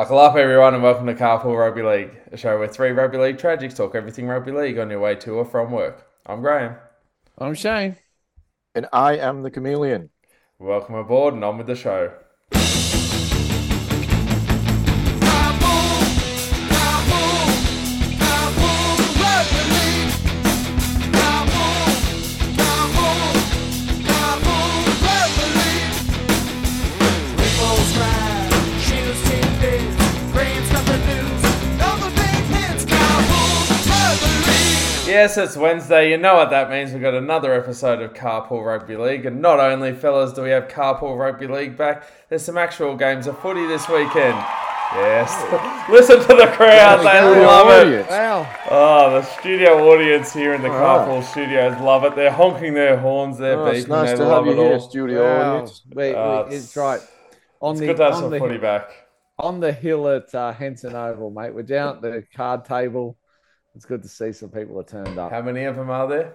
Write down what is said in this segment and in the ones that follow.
Buckle up, everyone, and welcome to Carpool Rugby League, a show where three rugby league tragics talk everything rugby league on your way to or from work. I'm Graham. I'm Shane. And I am the chameleon. Welcome aboard and on with the show. Yes, it's Wednesday. You know what that means. We've got another episode of Carpool Rugby League. And not only, fellas, do we have Carpool Rugby League back, there's some actual games of footy this weekend. Yes. Listen to the crowd. They love it. Wow. Oh, the studio audience here in the Carpool studios love it. They're honking their horns. They're Oh, beeping. it's nice they to love have you it here, all. studio Wow. audience. We- we- Uh, it's right. On It's the, good to have some the, footy back. on the hill at uh, Henson Oval, mate. We're down at the card table. It's good to see some people are turned up. How many of them are there?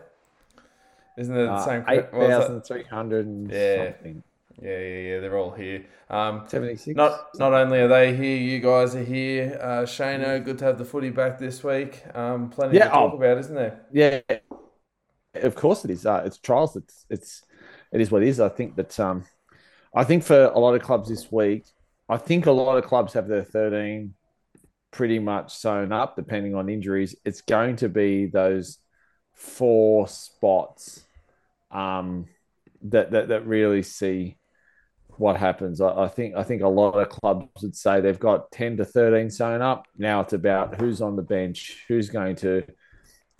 Isn't it the Uh, same? Eight what was that? thousand three hundred and Yeah. something. Yeah, yeah, yeah. They're all here. Um, Seventy six. Not not only are they here, you guys are here. Uh, Shano, good to have the footy back this week. Um, plenty Yeah, to talk oh. about, isn't there? Yeah, of course it is. Uh, it's trials. It's it's it is what it is. I think that um, I think for a lot of clubs this week, I think a lot of clubs have their thirteen pretty much sewn up, depending on injuries. It's going to be those four spots um, that, that that really see what happens. I, I think I think a lot of clubs would say they've got ten to thirteen sewn up. Now it's about who's on the bench, who's going to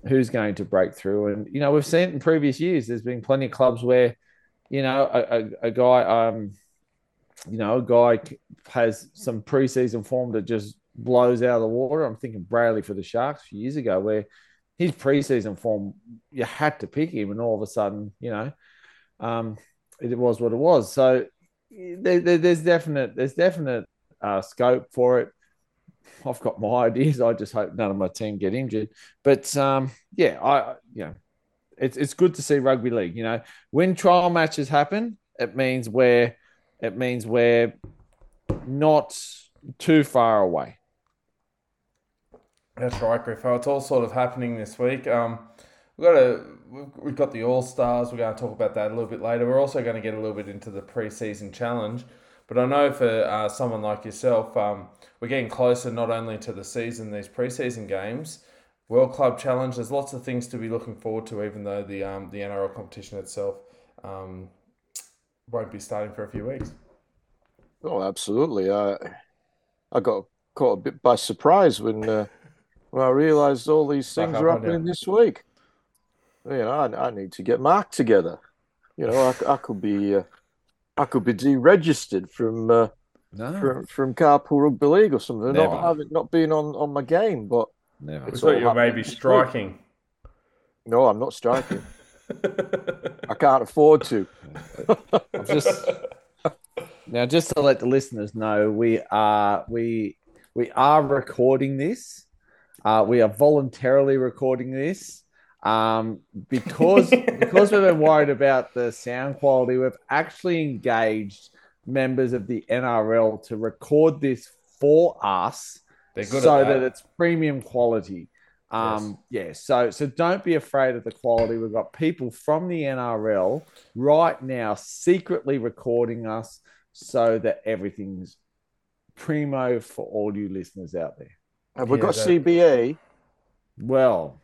who's going to break through. And you know, we've seen in previous years. There's been plenty of clubs where, you know, a, a, a guy, um, you know, a guy has some preseason form that just blows out of the water. I'm thinking Bradley for the Sharks a few years ago, where his preseason form you had to pick him, and all of a sudden, you know, um, it was what it was. So there, there, there's definite there's definite uh, scope for it. I've got my ideas. I just hope none of my team get injured. But um, yeah, I you know, it's it's good to see rugby league. You know, when trial matches happen, it means we're it means we're not too far away. That's right, Griffo. It's all sort of happening this week. Um, we've got a we've, got the All Stars. We're going to talk about that a little bit later. We're also going to get a little bit into the preseason challenge. But I know for uh, someone like yourself, um, we're getting closer not only to the season, these preseason games, World Club Challenge. There's lots of things to be looking forward to, even though the um, the NRL competition itself um, won't be starting for a few weeks. Oh, absolutely. I I got caught a bit by surprise when uh, when I realised all these things up are on happening this week. You know, I, I need to get Mark together. You know, I, I could be uh, I could be deregistered from uh, No, from from Carpool Rugby League or something. Never. Not having not being on on my game, but never. It's thought all you were maybe happening week. striking. no, I'm not striking. I can't afford to. I've just now just to let the listeners know, we are we we are recording this. Uh, we are voluntarily recording this um, because because we've been worried about the sound quality. We've actually engaged members of the NRL to record this for us so that. that. it's premium quality. Um, yeah, so so don't be afraid of the quality. We've got people from the NRL right now secretly recording us so that everything's primo for all you listeners out there. Have we Yeah, got that- CBA? Well,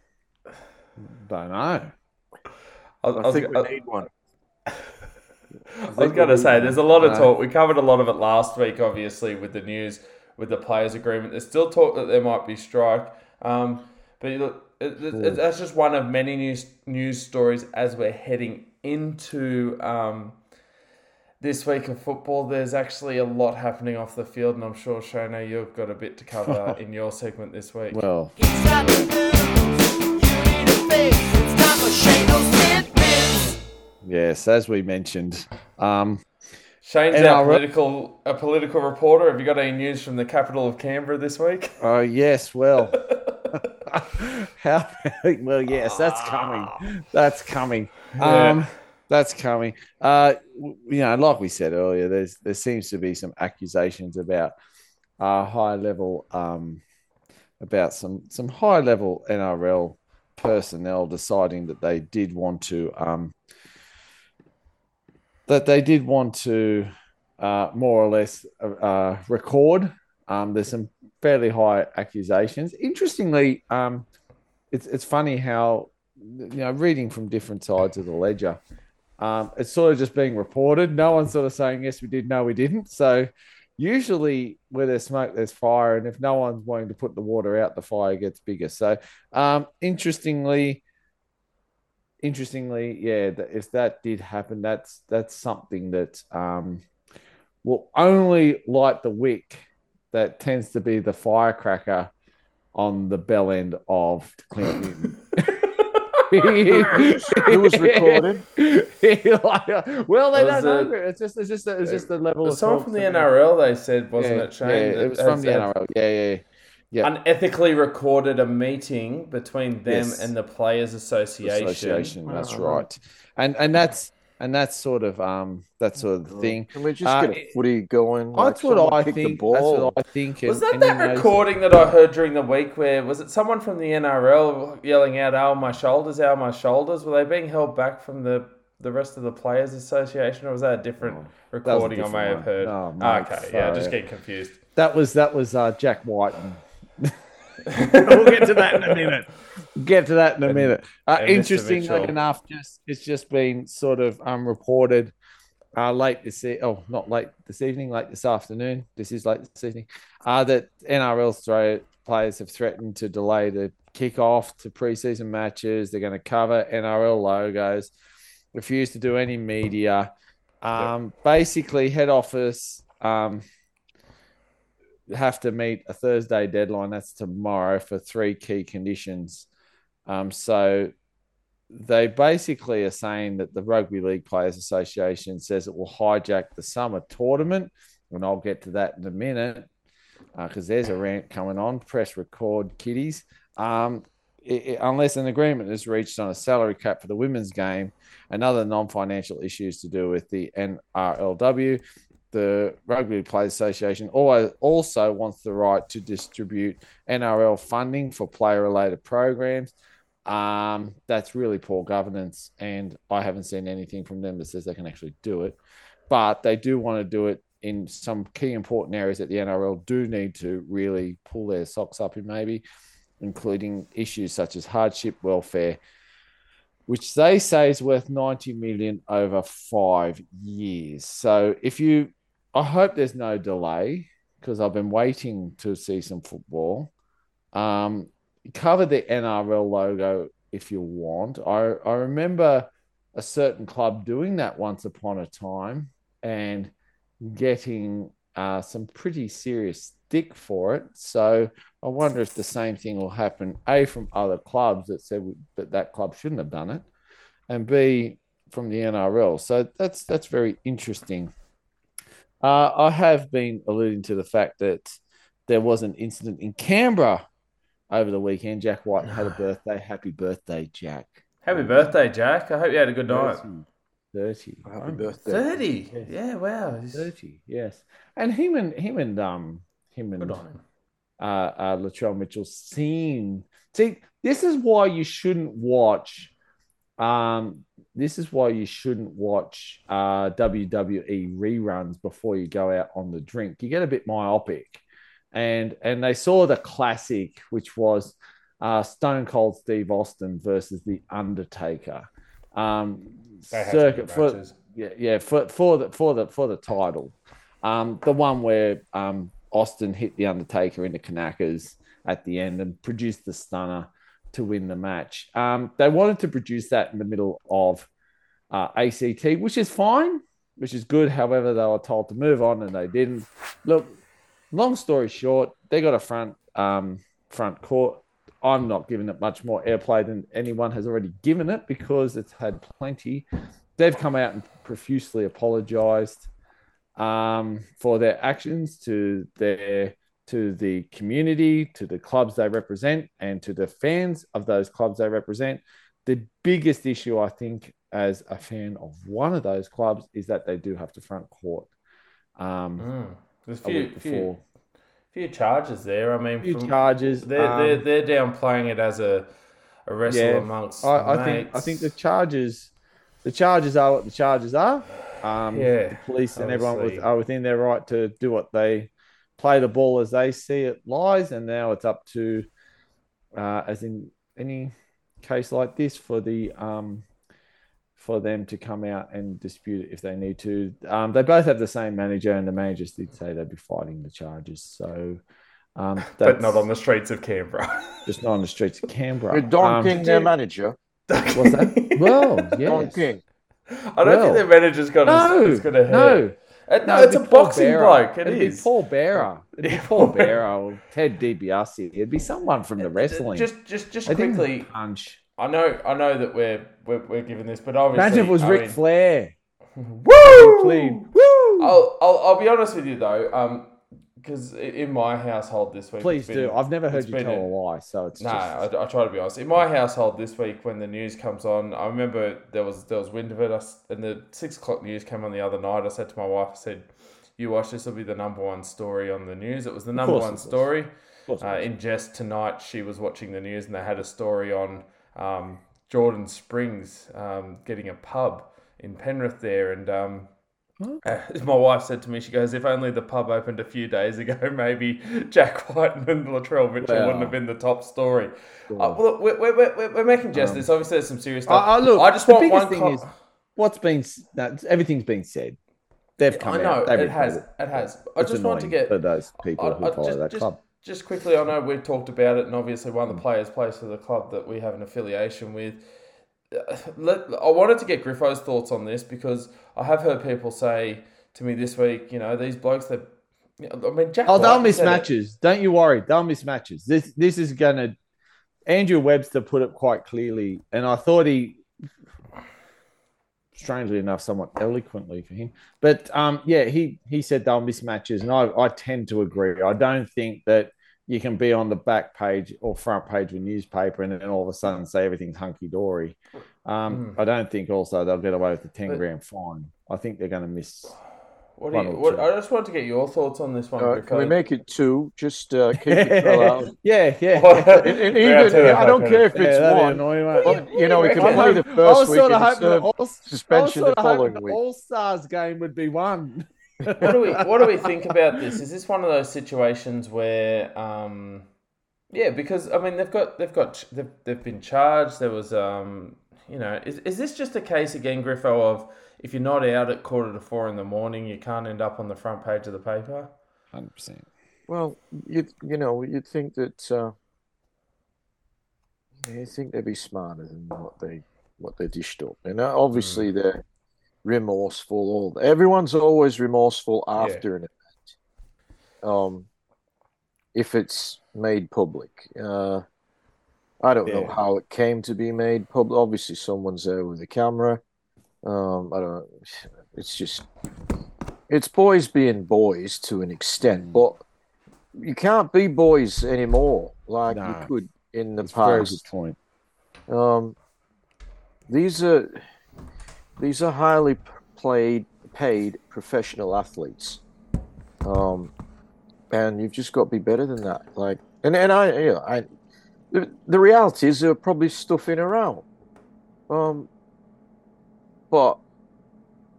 don't know. I, was- I I was- think we I- need one. I was going to say, there's a lot of talk. We covered a lot of it last week, obviously, with the news with the players' agreement. There's still talk that there might be strike. Um, but look, it, it, it- that's just one of many news news stories as we're heading into um, this week of football. There's actually a lot happening off the field, and I'm sure Shona, you've got a bit to cover in your segment this week. Well, It's time to lose. You need a fix. It's time for Shane Smith. yes, as we mentioned, um, Shane's And our our- political a political reporter. Have you got any news from the capital of Canberra this week? oh yes, well, how well, yes, that's coming. That's coming. Yeah. Um, that's coming. Uh, w- you know, like we said earlier, there's there seems to be some accusations about uh, high level um, about some some high level NRL personnel deciding that they did want to um, that they did want to uh, more or less uh, record. Um, there's some fairly high accusations. Interestingly, um, it's it's funny how you know reading from different sides of the ledger. Um, it's sort of just being reported. No one's sort of saying yes, we did, no, we didn't. So usually where there's smoke, there's fire, and if no one's wanting to put the water out, the fire gets bigger. So um, interestingly, interestingly, yeah, if that did happen, that's that's something that um, will only light the wick that tends to be the firecracker on the bell end of Clint Newton. Who was recording? Like, well, they Was don't know. It's just, it's just, it's just the level of Someone from the. NRL, they said, wasn't Yeah, it, Shane? Yeah, it was from the NRL. Yeah, yeah, yeah. Unethically recorded a meeting between them Yes. and the Players Association. Association. That's right. And and that's and that's sort of um that sort of thing. Can we just Uh, get a footy going? like That's what I kick the think. That's what I think. Was and- that and, that know, recording that I heard during the week where was it someone from the NRL yelling out "Ow my shoulders, ow my shoulders"? Were they being held back from the the rest of the Players Association, or was that a different Oh, was a recording I different may have heard? Oh, mate, okay, yeah, just getting confused. That was that was uh, Jack White. we'll get to that in a minute. Get to that in a minute. Uh, and Mr. interestingly enough, just it's just been sort of um, reported uh, late this e- oh not late this evening, late this afternoon. This is late this evening. Uh, that NRL Australia players have threatened to delay the kickoff to preseason matches. They're going to cover NRL logos, refuse to do any media. Um, Basically, head office. Um, have to meet a Thursday deadline. That's tomorrow for three key conditions. Um, so they basically are saying that the Rugby League Players Association says it will hijack the summer tournament, and I'll get to that in a minute because there's a rant coming on. Press record, kiddies. Um, i- i- unless an agreement is reached on a salary cap for the women's game and other non-financial issues to do with the NRLW, the Rugby Players Association also wants the right to distribute NRL funding for player-related programs. Um, that's really poor governance, and I haven't seen anything from them that says they can actually do it. But they do want to do it in some key important areas that the NRL do need to really pull their socks up in, maybe, including issues such as hardship, welfare, which they say is worth 90 million over five years. So if you, I hope there's no delay because I've been waiting to see some football. Um, cover the NRL logo if you want. I, I remember a certain club doing that once upon a time and getting uh, some pretty serious stick for it. So I wonder if the same thing will happen, A, from other clubs that said that that club shouldn't have done it, and B, from the NRL. So that's that's very interesting. Uh, I have been alluding to the fact that there was an incident in Canberra over the weekend. Jack White had a birthday. Happy birthday, Jack. Happy birthday, Jack! I hope you had a good night. 30. Happy birthday. Thirty, Yes. yeah, wow, 30, yes. And him and him and um him and him. uh, uh, Latrell Mitchell seem. See, this is why you shouldn't watch. Um, this is why you shouldn't watch uh, WWE reruns before you go out on the drink. You get a bit myopic, and and they saw the classic, which was uh, Stone Cold Steve Austin versus the Undertaker. Um, They had some circuit for yeah, yeah, for for the for the for the title. Um, the one where um Austin hit the Undertaker in the Kanakas at the end and produced the stunner to win the match. Um, they wanted to produce that in the middle of uh, ACT, which is fine, which is good. However, they were told to move on and they didn't. Look, long story short, they got a front um, front court. I'm not giving it much more airplay than anyone has already given it because it's had plenty. They've come out and profusely apologized um, for their actions to their to the community, to the clubs they represent, and to the fans of those clubs they represent. The biggest issue, I think, as a fan of one of those clubs, is that they do have to front court um, Mm. There's a few, week few, before. few charges there. I mean, few from- charges. They're, um, they're they're downplaying it as a a wrestle Yeah, amongst. I, I think I think the charges, the charges are what the charges are. Um, Yeah, the police and everyone was, are within their right to do what they play the ball as they see it lies, and now it's up to, uh, as in any case like this, for the um, for them to come out and dispute it if they need to. Um, they both have the same manager, and the managers did say they'd be fighting the charges. So, um, but not on the streets of Canberra. just not on the streets of Canberra. With Don Um, King, their manager. What's that? Well, Don yes. King. I don't Well, think their manager's going to. No, as, as good a no, Uh, no, it's a it'd be Paul boxing Bearer. bloke. It It'd is. be Paul Bearer. It'd be Paul Bearer or Ted DiBiase. It'd be someone from the wrestling. Just, just, just They quickly. punch. I know, I know that we're we're, we're giving this, but obviously, Imagine if it was Ric Flair. Woo! Clean. Woo! I'll, I'll, I'll be honest with you though, um, because in my household this week, Please been- do. I've never heard you tell a- a lie, so it's No, just I, I try to be honest. In my household this week, when the news comes on, I remember there was there was wind of it, I and the six o'clock news came on the other night. I said to my wife, I said, "You watch this will be the number one story on the news." It was the number one story. Of course it Uh, in jest tonight, she was watching the news and they had a story on um, Jordan Springs um, getting a pub in Penrith there, and um, uh, as my wife said to me, she goes, "If only the pub opened a few days ago, maybe Jack White and Latrell Mitchell Well. wouldn't have been the top story." Uh, well, look, we're, we're, we're, we're making jest. this obviously there's some serious stuff. I, I look. I just the want biggest one. thing co- is what's been. s- No, everything's been said. They've come I know out. It has. reported. It has. I It's just want to get for those people I- who I follow just, that just, club. Just quickly, I know we've talked about it, and obviously one of the players plays for the club that we have an affiliation with. Uh, Let, I wanted to get Griffo's thoughts on this because I have heard people say to me this week, you know, these blokes that. I mean, Jack Oh, they'll White miss said it. Don't you worry. They'll miss matches. This this is gonna. Andrew Webster put it quite clearly, and I thought he, strangely enough, somewhat eloquently for him. But um, yeah, he he said they'll miss matches, and I I tend to agree. I don't think that you can be on the back page or front page of a newspaper and then all of a sudden say everything's hunky dory. Um, I don't think also they'll get away with the ten But- grand fine. I think they're going to miss. What do you, what. I just wanted to get your thoughts on this one. Uh, Griffo. can we make it two? Just uh, keep it well out. yeah, yeah. And, and Yeah, even, two, I don't care if it's that'd one. annoying. But, you know, we can play the I first was week sort of and hoping the serve All, I was suspension sort the of hoping following the week. All Stars game would be one. what do we what do we think about this? Is this one of those situations where, um, yeah, because I mean they've got they've got they've, they've been charged. There was, um, you know, is is this just a case again, Griffo, of if you're not out at quarter to four in the morning, you can't end up on the front page of the paper? Hundred percent. Well, you you know, you'd think that uh, you think they'd be smarter than what they what they dished up, and uh, obviously they're remorseful. All everyone's always remorseful after an event, um, if it's made public. Uh, I don't know how it came to be made public. Obviously, someone's there with a camera. Um, I don't. Know. It's just it's boys being boys to an extent, but you can't be boys anymore like Nah. you could in the That's a very good past. point. Um, these are these are highly played paid professional athletes, um, and you've just got to be better than that. Like, and and I, you know, I, the, the reality is they're probably stuffing around, um, but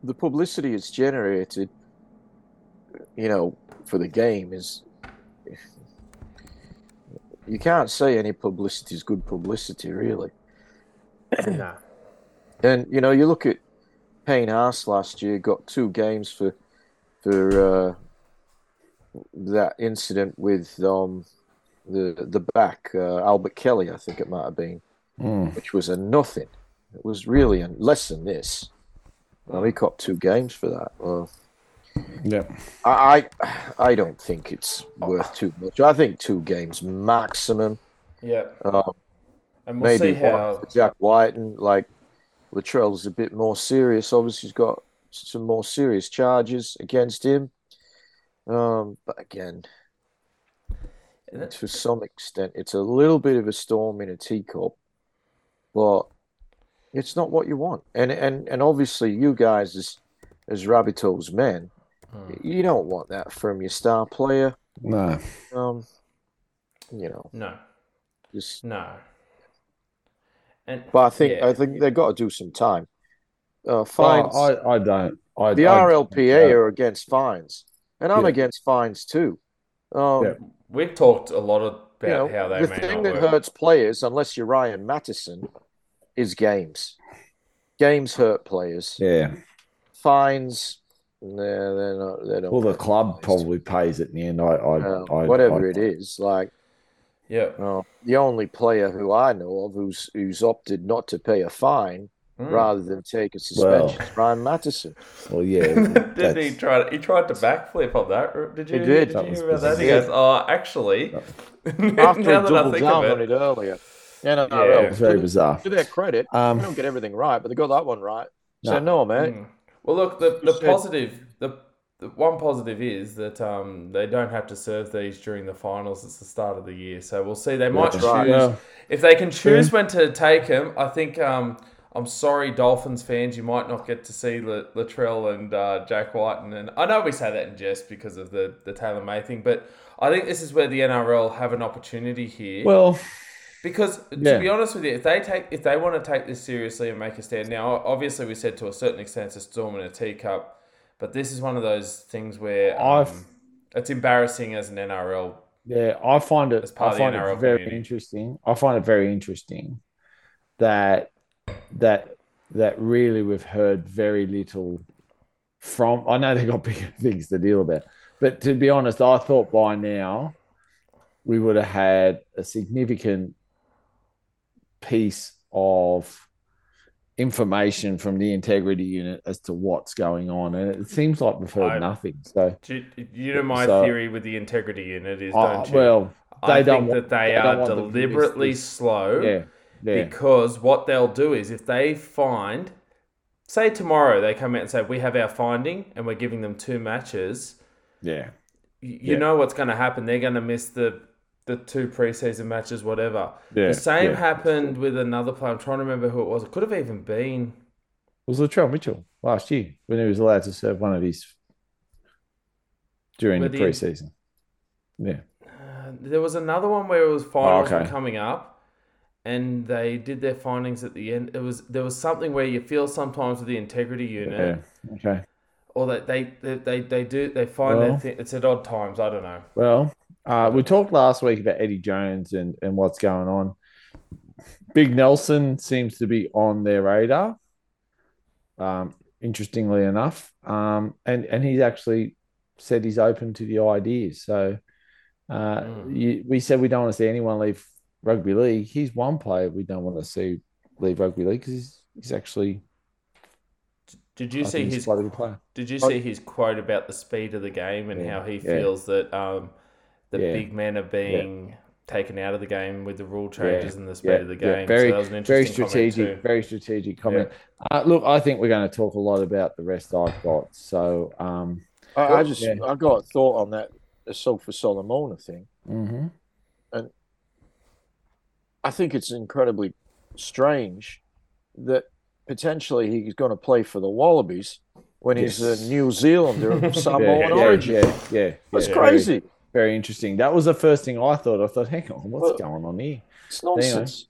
the publicity it's generated, you know, for the game is. You can't say any publicity is good publicity, really. nah. And you know, you look at Payne Haas last year, got two games for for uh, that incident with um, the the back uh, Albert Kelly, I think it might have been, Mm. which was a nothing. It was really a, less than this. Well, he got two games for that. Well, Yeah. I I I don't think it's worth too much. I think two games maximum. Yeah, Um, and we'll maybe see how. Jack White and like Latrell's a bit more serious. Obviously, he's got some more serious charges against him. Um, but again, to some extent, it's a little bit of a storm in a teacup, but it's not what you want. And and and obviously, you guys as as Rabbitoh's men, Hmm. you don't want that from your star player. No. Um, you know, No, just. no. And But I think yeah. I think they've got to do some time. Uh, Well, fines. I, I don't. I, the I- RLPA uh, are against fines, and I'm Yeah. against fines too. Um, Yeah. We've talked a lot about you know, how they the may thing not that work. hurts players, unless you're Ryan Matterson, is games. Games hurt players. Yeah. Fines, nah, they're not. They don't. Well, the club fines. probably pays it in the end. I, I, Uh, I whatever I- it is, like Yeah. uh, the only player who I know of who's who's opted not to pay a fine Mm. rather than take a suspension Well. Ryan Matterson. Well, yeah. Did he that's- try? He tried to backflip on that. Did you? He did. Did That you hear about that? He goes, "Oh, actually." After now he that I doubled think down of on it, it earlier. Yeah, no, no, Yeah. no. It's very To- bizarre. To their credit, Um, they don't get everything right, but they got that one right. So No. no, mate. Mm. Well, look, the, the You positive, the, the one positive is that um, they don't have to serve these during the finals. It's the start of the year, so we'll see. They might That's choose right. Well, if they can choose when to take them. I think. Um, I'm sorry, Dolphins fans, you might not get to see La- Latrell and uh, Jack White, and, I know we say that in jest because of the the Taylan May thing, but I think this is where the NRL have an opportunity here. well, Because to Yeah. be honest with you, if they take if they want to take this seriously and make a stand, now obviously we said to a certain extent it's a storm in a teacup, but this is one of those things where um, it's embarrassing as an NRL. yeah, I find it. As part I of the find NRL it very community. interesting. I find it very interesting that that that really we've heard very little from. I know they've got bigger things to deal about, but to be honest, I thought by now we would have had a significant piece of information from the integrity unit as to what's going on, and it seems like we've heard I- nothing. So, Do you, know my So- theory with the integrity unit is don't you? well, I they don't think want- that they, they are want them to miss deliberately slow. yeah, yeah, Because what they'll do is if they find, say tomorrow they come out and say we have our finding and we're giving them two matches. yeah. you Yeah. know what's going to happen. They're going to miss the the two preseason matches, whatever. Yeah, the same yeah. happened with another player. I'm trying to remember who it was. It could have even been. It was Latrell Mitchell last year when he was allowed to serve one of his during the- preseason. Yeah, Uh, there was another one where it was finals Oh, okay. coming up, and they did their findings at the end. It was there was something where you feel sometimes with the integrity unit, yeah. Okay. or that they, they they they do they find Well- their thing. It's at odd times. I don't know. Well, uh, we talked last week about Eddie Jones and, and what's going on. Big Nelson seems to be on their radar. Um, interestingly enough, um, and and he's actually said he's open to the ideas. So, uh, Mm. you, we said we don't want to see anyone leave rugby league. He's one player we don't want to see leave rugby league because he's he's actually Did you I see his quite a good player. Did you see his quote about the speed of the game and Yeah, how he yeah. feels that um, the Yeah, big men are being taken out of the game with the rule changes and the speed of the game? Very, so that was an very strategic, comment very strategic comment. Uh, look, I think we're going to talk a lot about the rest I've got. So, um, I, I just Yeah. I got a thought on that the Asofa-Solomona thing. mhm. I think it's incredibly strange that potentially he's going to play for the Wallabies when he's a New Zealander of Samoan yeah, origin. yeah, yeah, That's yeah. crazy. Very, very interesting. That was the first thing I thought. I thought, hang on, what's Well- going on here? It's nonsense.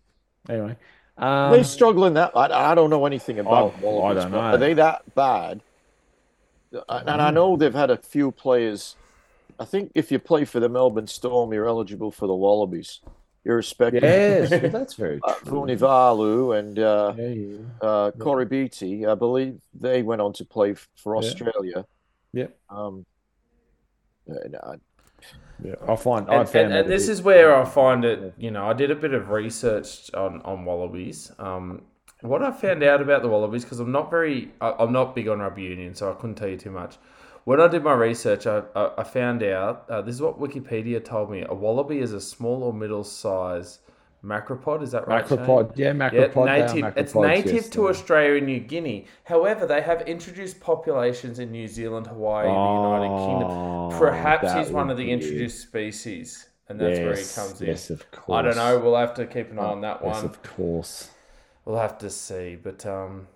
Anyway, they um, struggling that? I, I don't know anything about I Wallabies. don't know. Are they that bad? And I know they've had a few players. I think if you play for the Melbourne Storm, you're eligible for the Wallabies, irrespective. yes, well, that's very Uh, true. Vunivalu and uh, Yeah, yeah, uh, Koroibete, I believe they went on to play for Australia. yeah, Um, and I- yeah. I find I And, found and, and this bit- is where I find it, you know, I did a bit of research on, on Wallabies. Um, what I found out about the Wallabies, because I'm not very, I, I'm not big on rugby union, so I couldn't tell you too much. When I did my research, I, I, I found out, uh, this is what Wikipedia told me, a wallaby is a small or middle size macropod, is that right? Macropod. Yeah, Yeah, macropod. are native. It's native yes, to are. Australia and New Guinea. However, they have introduced populations in New Zealand, Hawaii, and the United Kingdom. Oh, Perhaps he's one of the introduced species, and that's where he comes in. Yes, of course. I don't know. We'll have to keep an eye on that Yes, one. of course. We'll have to see. But um,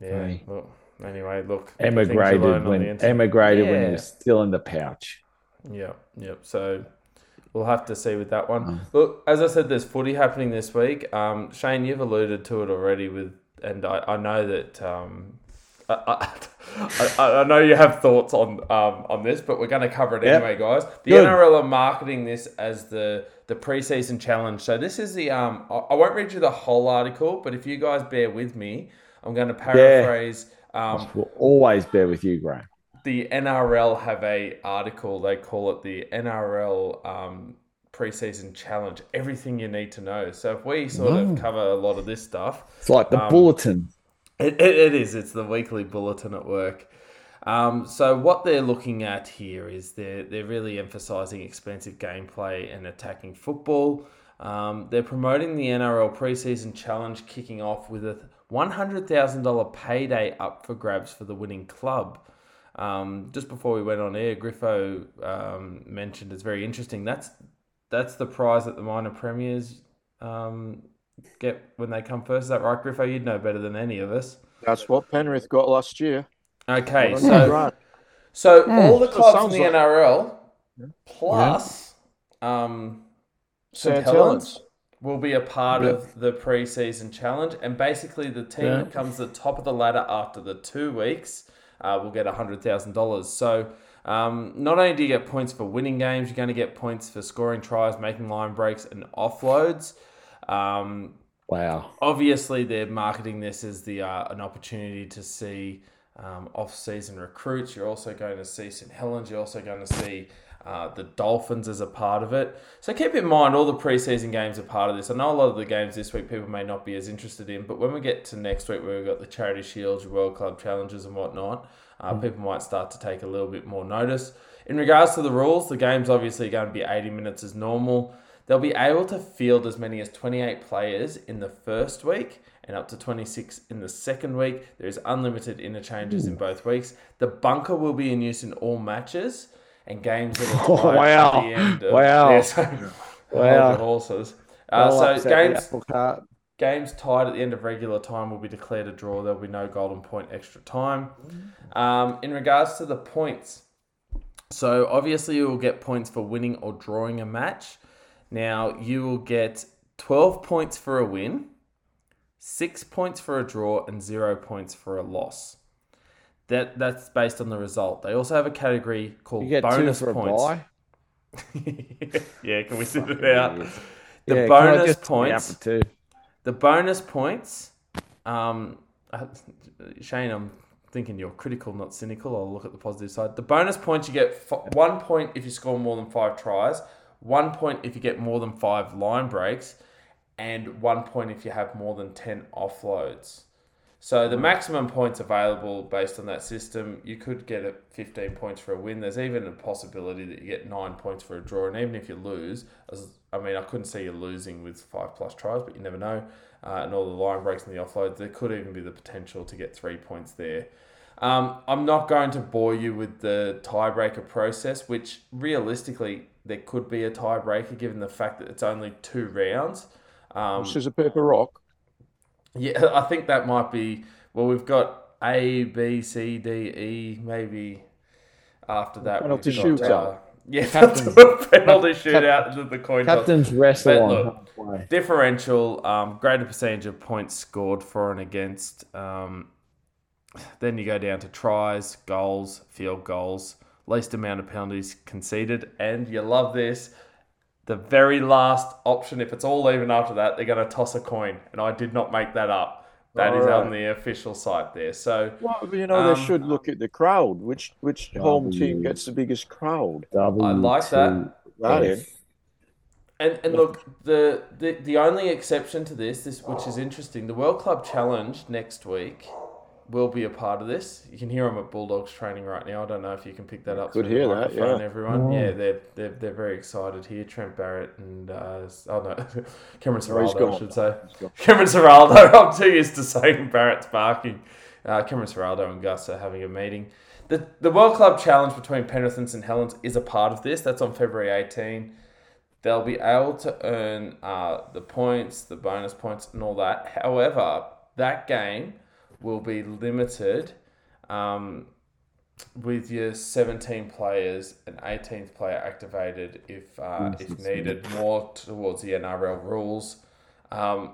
yeah. Hey. Look, anyway, look. Emigrated learn on the when internet. emigrated when he Yeah. was still in the pouch. Yeah, yep. So we'll have to see with that one. Look, as I said, there's footy happening this week. Um, Shane, you've alluded to it already with, and I, I know that. Um, I, I, I- I know you have thoughts on um, on this, but we're going to cover it Yep. anyway, guys. The Good. NRL are marketing this as the the preseason challenge. So this is the um. I, I won't read you the whole article, but if you guys bear with me, I'm going to paraphrase. Um, We'll always bear with you, Graham. the NRL have a article. They call it the NRL um, preseason challenge. Everything you need to know. So if we sort of cover a lot of this stuff, It's like the Um, bulletin. it, it, it is. It's the weekly bulletin at work. Um, so what they're looking at here is they're they're really emphasising expensive gameplay and attacking football. Um, they're promoting the NRL preseason challenge, kicking off with a one hundred thousand dollar payday up for grabs for the winning club. Um, just before we went on air, Griffo um, mentioned it's very interesting. That's that's the prize that the minor premiers um, get when they come first. Is that right, Griffo? You'd know better than any of us. That's what Penrith got last year. Okay, Well, so that's right. so all the clubs sounds in the like- NRL plus um, St St. Helens Helens. Will be a part Yeah. of the preseason challenge, and basically the team Yeah. that comes to the top of the ladder after the two weeks uh, will get hundred thousand dollars. So. Um, not only do you get points for winning games, you're going to get points for scoring tries, making line breaks, and offloads. Um, Wow. obviously they're marketing this as the uh, an opportunity to see um, off-season recruits. You're also going to see St Helens. You're also going to see uh, the Dolphins as a part of it. So keep in mind all the preseason games are part of this. I know a lot of the games this week people may not be as interested in, but when we get to next week where we've got the Charity Shields, World Club Challenges and whatnot, uh, people might start to take a little bit more notice. In regards to the rules, the game's obviously going to be 80 minutes as normal. They'll be able to field as many as 28 players in the first week and up to 26 in the second week. There is unlimited interchanges in both weeks. The bunker will be in use in all matches and games that are tied Wow. at the end. Of, Wow. Yeah, so, Wow. horses. Uh, so games games tied at the end of regular time will be declared a draw. There'll be no golden point extra time. Um, in regards to the points, so obviously you will get points for winning or drawing a match. Now you will get 12 points for a win, 6 points for a draw, and 0 points for a loss. That, that's based on the result. They also have a category called You get bonus two for a points. buy. yeah, can we sit it out? The Yeah, bonus just be out points. The bonus points, um, uh, Shane, I'm thinking you're critical, not cynical. I'll look at the positive side. The bonus points you get f- one point if you score more than five tries, one point if you get more than five line breaks, and one point if you have more than 10 offloads. So the maximum points available based on that system, you could get a 15 points for a win. There's even a possibility that you get nine points for a draw, and even if you lose, as, I mean, I couldn't see you losing with five plus tries, but you never know. Uh, and all the line breaks and the offloads, there could even be the potential to get three points there. Um, I'm not going to bore you with the tiebreaker process, which realistically there could be a tiebreaker given the fact that it's only two rounds. Um, Scissor, paper, rock. Yeah, I think that might be. Well, we've got A, B, C, D, E. Maybe after that, Penalty we've got, shootout. Uh, yeah, penalty shootout. the coin toss. Captain's wrestle look, differential, um, greater percentage of points scored for and against. Um, then you go down to tries, goals, field goals, least amount of penalties conceded, and you love this. The very last option, if it's all even after that, they're going to toss a coin, and I did not make that up. That is Alright. on the official site there. So Well, you know, Um, they should look at the crowd. Which which home team gets the biggest crowd? I like that. That Yes. And and look, the, the the only exception to this, this which is interesting, the World Club Challenge next week will be a part of this. You can hear them at Bulldogs training right now. I don't know if you can pick that up. Could through the hear that, yeah. Everyone, yeah, they're, they're they're very excited here. Trent Barrett and uh, oh no, Cameron Oh, Serraldo, I should say. Cameron Ciraldo. I'm too used to saying Barrett's barking. Uh, Cameron Ciraldo and Gus are having a meeting. The, the World Club Challenge between Penrith and St Helens is a part of this. That's on February 18. They'll be able to earn uh, the points, the bonus points, and all that. However, that game will be limited um, with your 17 players and 18th player activated if uh, if needed, more towards the NRL rules, um,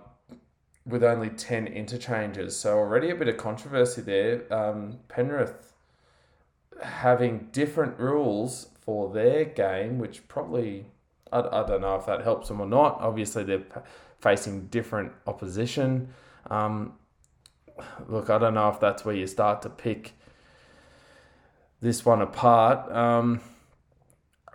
with only 10 interchanges. So already a bit of controversy there. Um, Penrith having different rules for their game, which probably I, I don't know if that helps them or not. Obviously, they're facing different opposition. Um, look, I don't know if that's where you start to pick this one apart. Um,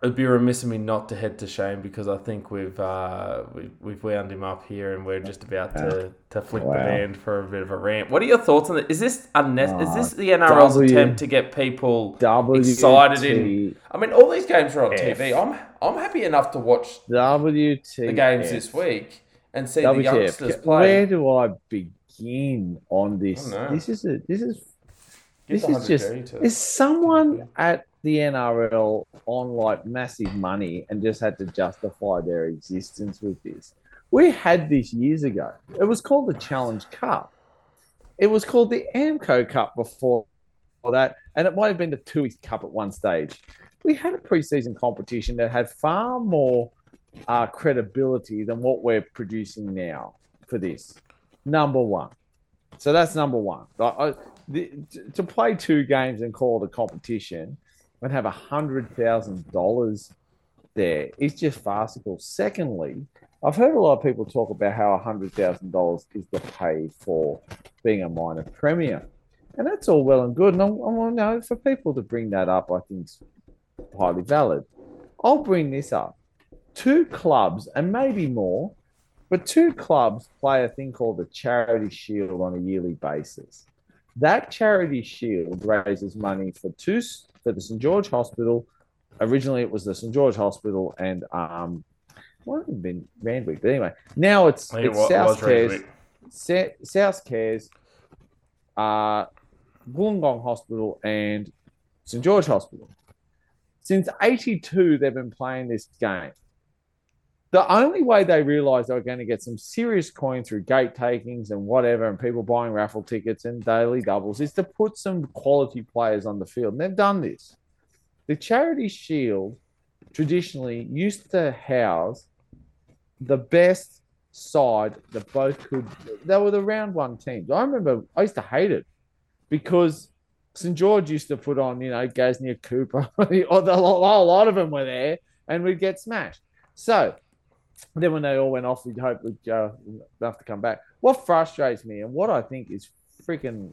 it'd be remiss of me not to head to Shane because I think we've uh, we, we've wound him up here and we're just about to, to flick the Wow. band for a bit of a rant. What are your thoughts on it? Is this unnecessary? Is this the NRL's W- attempt to get people W excited in? I mean, all these games are on F. TV. I'm I'm happy enough to watch WT the games this week and see the WTF. youngsters Where do I begin on this? Don't. This is a, this is this is just to- is someone at the NRL on like massive money and just had to justify their existence with this. We had this years ago. It was called the Challenge Cup. It was called the Amco Cup before that, and it might have been the Tooheys Cup at one stage. We had a preseason competition that had far more uh, credibility than what we're producing now for this. Number one. So that's number one. I, I, the, uh, to play two games and call it a competition and have a hundred thousand dollars there is just farcical. Secondly, I've heard a lot of people talk about how hundred thousand dollars is the pay for being a minor premier, and that's all well and good. And I'm, I'm no for people to bring that up, I think is highly valid. I'll bring this up. Two clubs and maybe more, but two clubs play a thing called the Charity Shield on a yearly basis. That Charity Shield raises money for two for the St George Hospital. Originally, it was the St George Hospital and um, what have been Randwick, but anyway, now it's it's it South Cares, Sa- South Cares, uh, Wollongong Hospital, and St George Hospital. Since '82, they've been playing this game. The only way they realized they were going to get some serious coin through gate takings and whatever, and people buying raffle tickets and daily doubles, is to put some quality players on the field. And they've done this. The Charity Shield traditionally used to house the best side that both could. They were the round one teams. I remember I used to hate it because St George used to put on, you know, Gasnier Cooper. or a whole lot of them were there, and we'd get smashed. So then when they all went off, we'd hope we'd uh, have to come back. What frustrates me and what I think is freaking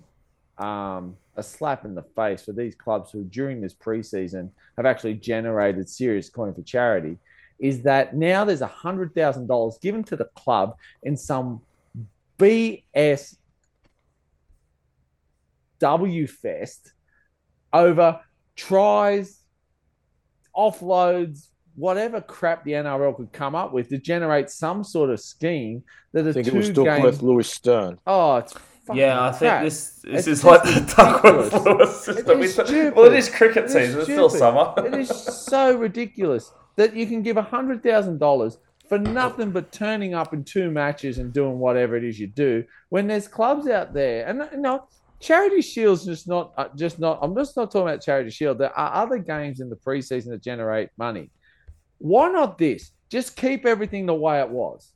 um, a slap in the face for these clubs who during this preseason have actually generated serious coin for charity is that now there's a hundred thousand dollars given to the club in some BS W Fest over tries, offloads, whatever crap the NRL could come up with to generate some sort of scheme that the I think two it was games. Duckworth Lewis Stern. Oh, it's Yeah, I think crap. this this It's is like the Duckworth Lewis system. It is It's- stupid. well, it is cricket It is season. It's still summer. it is so ridiculous that you can give a hundred thousand dollars for nothing but turning up in two matches and doing whatever it is you do when there's clubs out there and you know charity shield's just not uh, just not i'm just not talking about charity shield there are other games in the preseason that generate money why not this just keep everything the way it was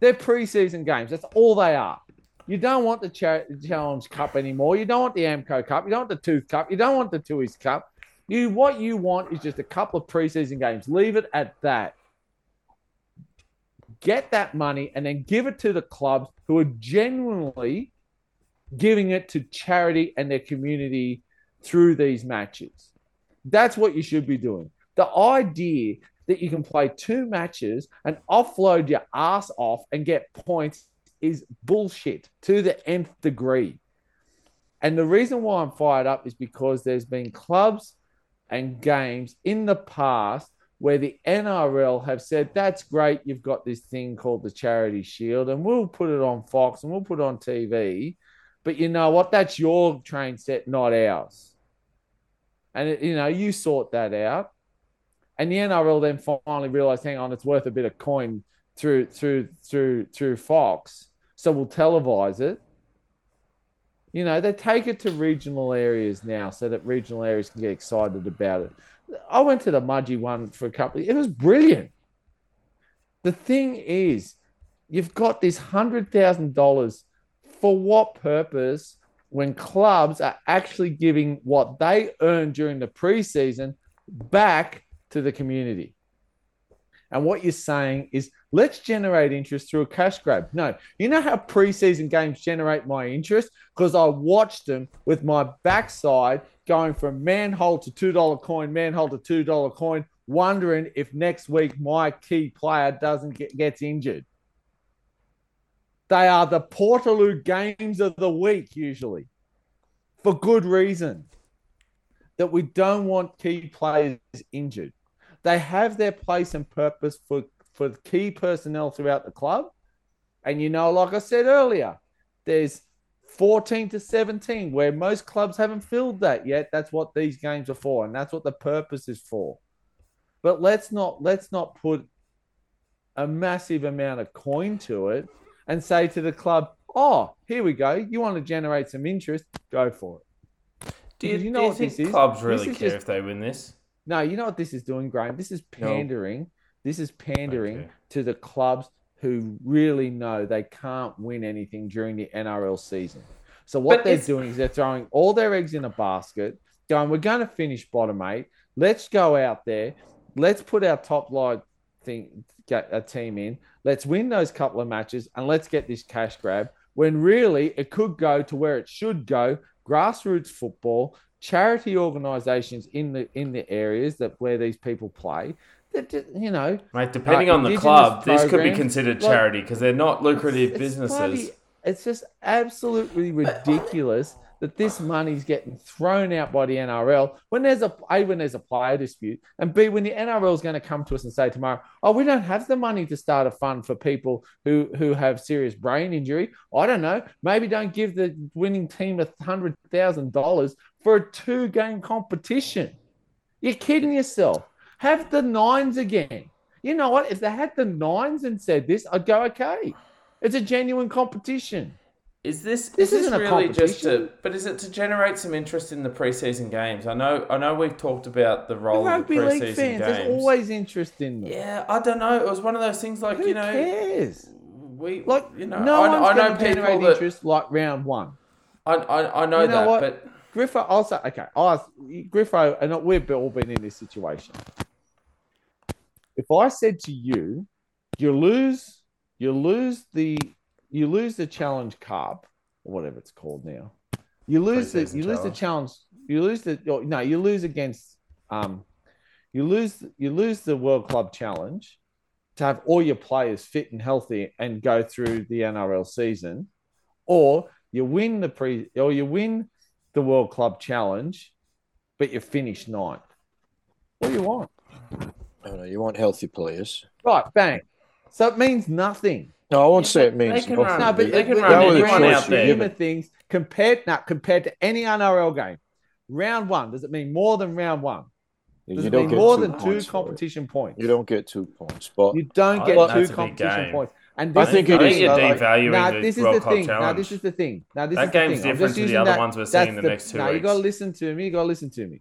they're preseason games that's all they are you don't want the challenge cup anymore you don't want the amco cup you don't want the tooth cup you don't want the Tui's cup you what you want is just a couple of preseason games. Leave it at that. Get that money and then give it to the clubs who are genuinely giving it to charity and their community through these matches. That's what you should be doing. The idea that you can play two matches and offload your ass off and get points is bullshit to the nth degree. And the reason why I'm fired up is because there's been clubs and games in the past where the NRL have said, that's great, you've got this thing called the Charity Shield, and we'll put it on Fox and we'll put it on TV. But you know what? That's your train set, not ours. And, it, you know, you sort that out. And the NRL then finally realized, hang on, it's worth a bit of coin through through through through Fox. So we'll televise it. You know, they take it to regional areas now so that regional areas can get excited about it. I went to the Mudgee one for a couple. It was brilliant. The thing is, you've got this hundred thousand dollars for what purpose? When clubs are actually giving what they earned during the preseason back to the community. And what you're saying is, let's generate interest through a cash grab. No, you know how preseason games generate my interest? Because I watched them with my backside going from manhole to $2 coin, manhole to $2 coin, wondering if next week my key player doesn't get gets injured. They are the Portaloo games of the week, usually, for good reason. That we don't want key players injured. They have their place and purpose for, for key personnel throughout the club. And you know, like I said earlier, there's 14 to 17 where most clubs haven't filled that yet. That's what these games are for, and that's what the purpose is for. But let's not let's not put a massive amount of coin to it and say to the club, "Oh, here we go. You want to generate some interest? Go for it." Do you, you know do you think clubs really care just- if they win this? No, you know what this is doing, Graham? This is No. pandering. This is pandering Okay. to the clubs who really know they can't win anything during the NRL season. So what But they're it's- doing is they're throwing all their eggs in a basket, going, "We're going to finish bottom eight. Let's go out there. Let's put our top line thing get a uh, team in. Let's win those couple of matches and let's get this cash grab." When really it could go to where it should go: grassroots football, charity organisations in the in the areas that where these people play. That you know, Mate, depending Uh, on the club, this could be considered charity because they're not lucrative it's businesses. bloody- it's just absolutely ridiculous that this money's getting thrown out by the NRL when there's a a when there's a player dispute, and b when the NRL is going to come to us and say tomorrow, oh, we don't have the money to start a fund for people who who have serious brain injury. I don't know. Maybe don't give the winning team a hundred thousand dollars for a two game competition. You're kidding yourself. Have the nines again. You know what? If they had the nines and said this, I'd go okay. It's a genuine competition. Is this This is this really just to? But is it to generate some interest in the preseason games? I know I know we've talked about the The role of the rugby league preseason fans, games. there's always interest in them. yeah, I don't know. It was one of those things like Who you know cares? we Like, you know no I, one's I know people generate that interest like round one. I, I I know You know that, what? but Griffo, I'll say, okay, I'll ask, Griffo, and we've all been in this situation. If I said to you, you lose, you lose the, you lose the Challenge Cup, or whatever it's called now. You lose the, you lose the challenge. challenge. You lose the, oh, no, you lose against, um, you lose, you lose the World Club Challenge to have all your players fit and healthy and go through the NRL season, or you win the pre, or you win the World Club Challenge, but you finish ninth. What do you want? I don't know. You want healthy players. Right, bang. So it means nothing. No, I won't say it but they means can run- No, but they can run but anyone the grand out there. scheme of things compared now compared to any NRL game, round one does it mean more than round one? Does You it don't mean get more than two for it. competition points? You don't get two points, but You don't get two that's a big competition points. And I think is it the is, thing. you're though, like- devaluing Now the this is World the Cup thing. Now challenge. this is the thing. Now this That is the thing. I'm different just to the other that- ones we're seeing in the the- next two Now you weeks. got to listen to me. You got to listen to me.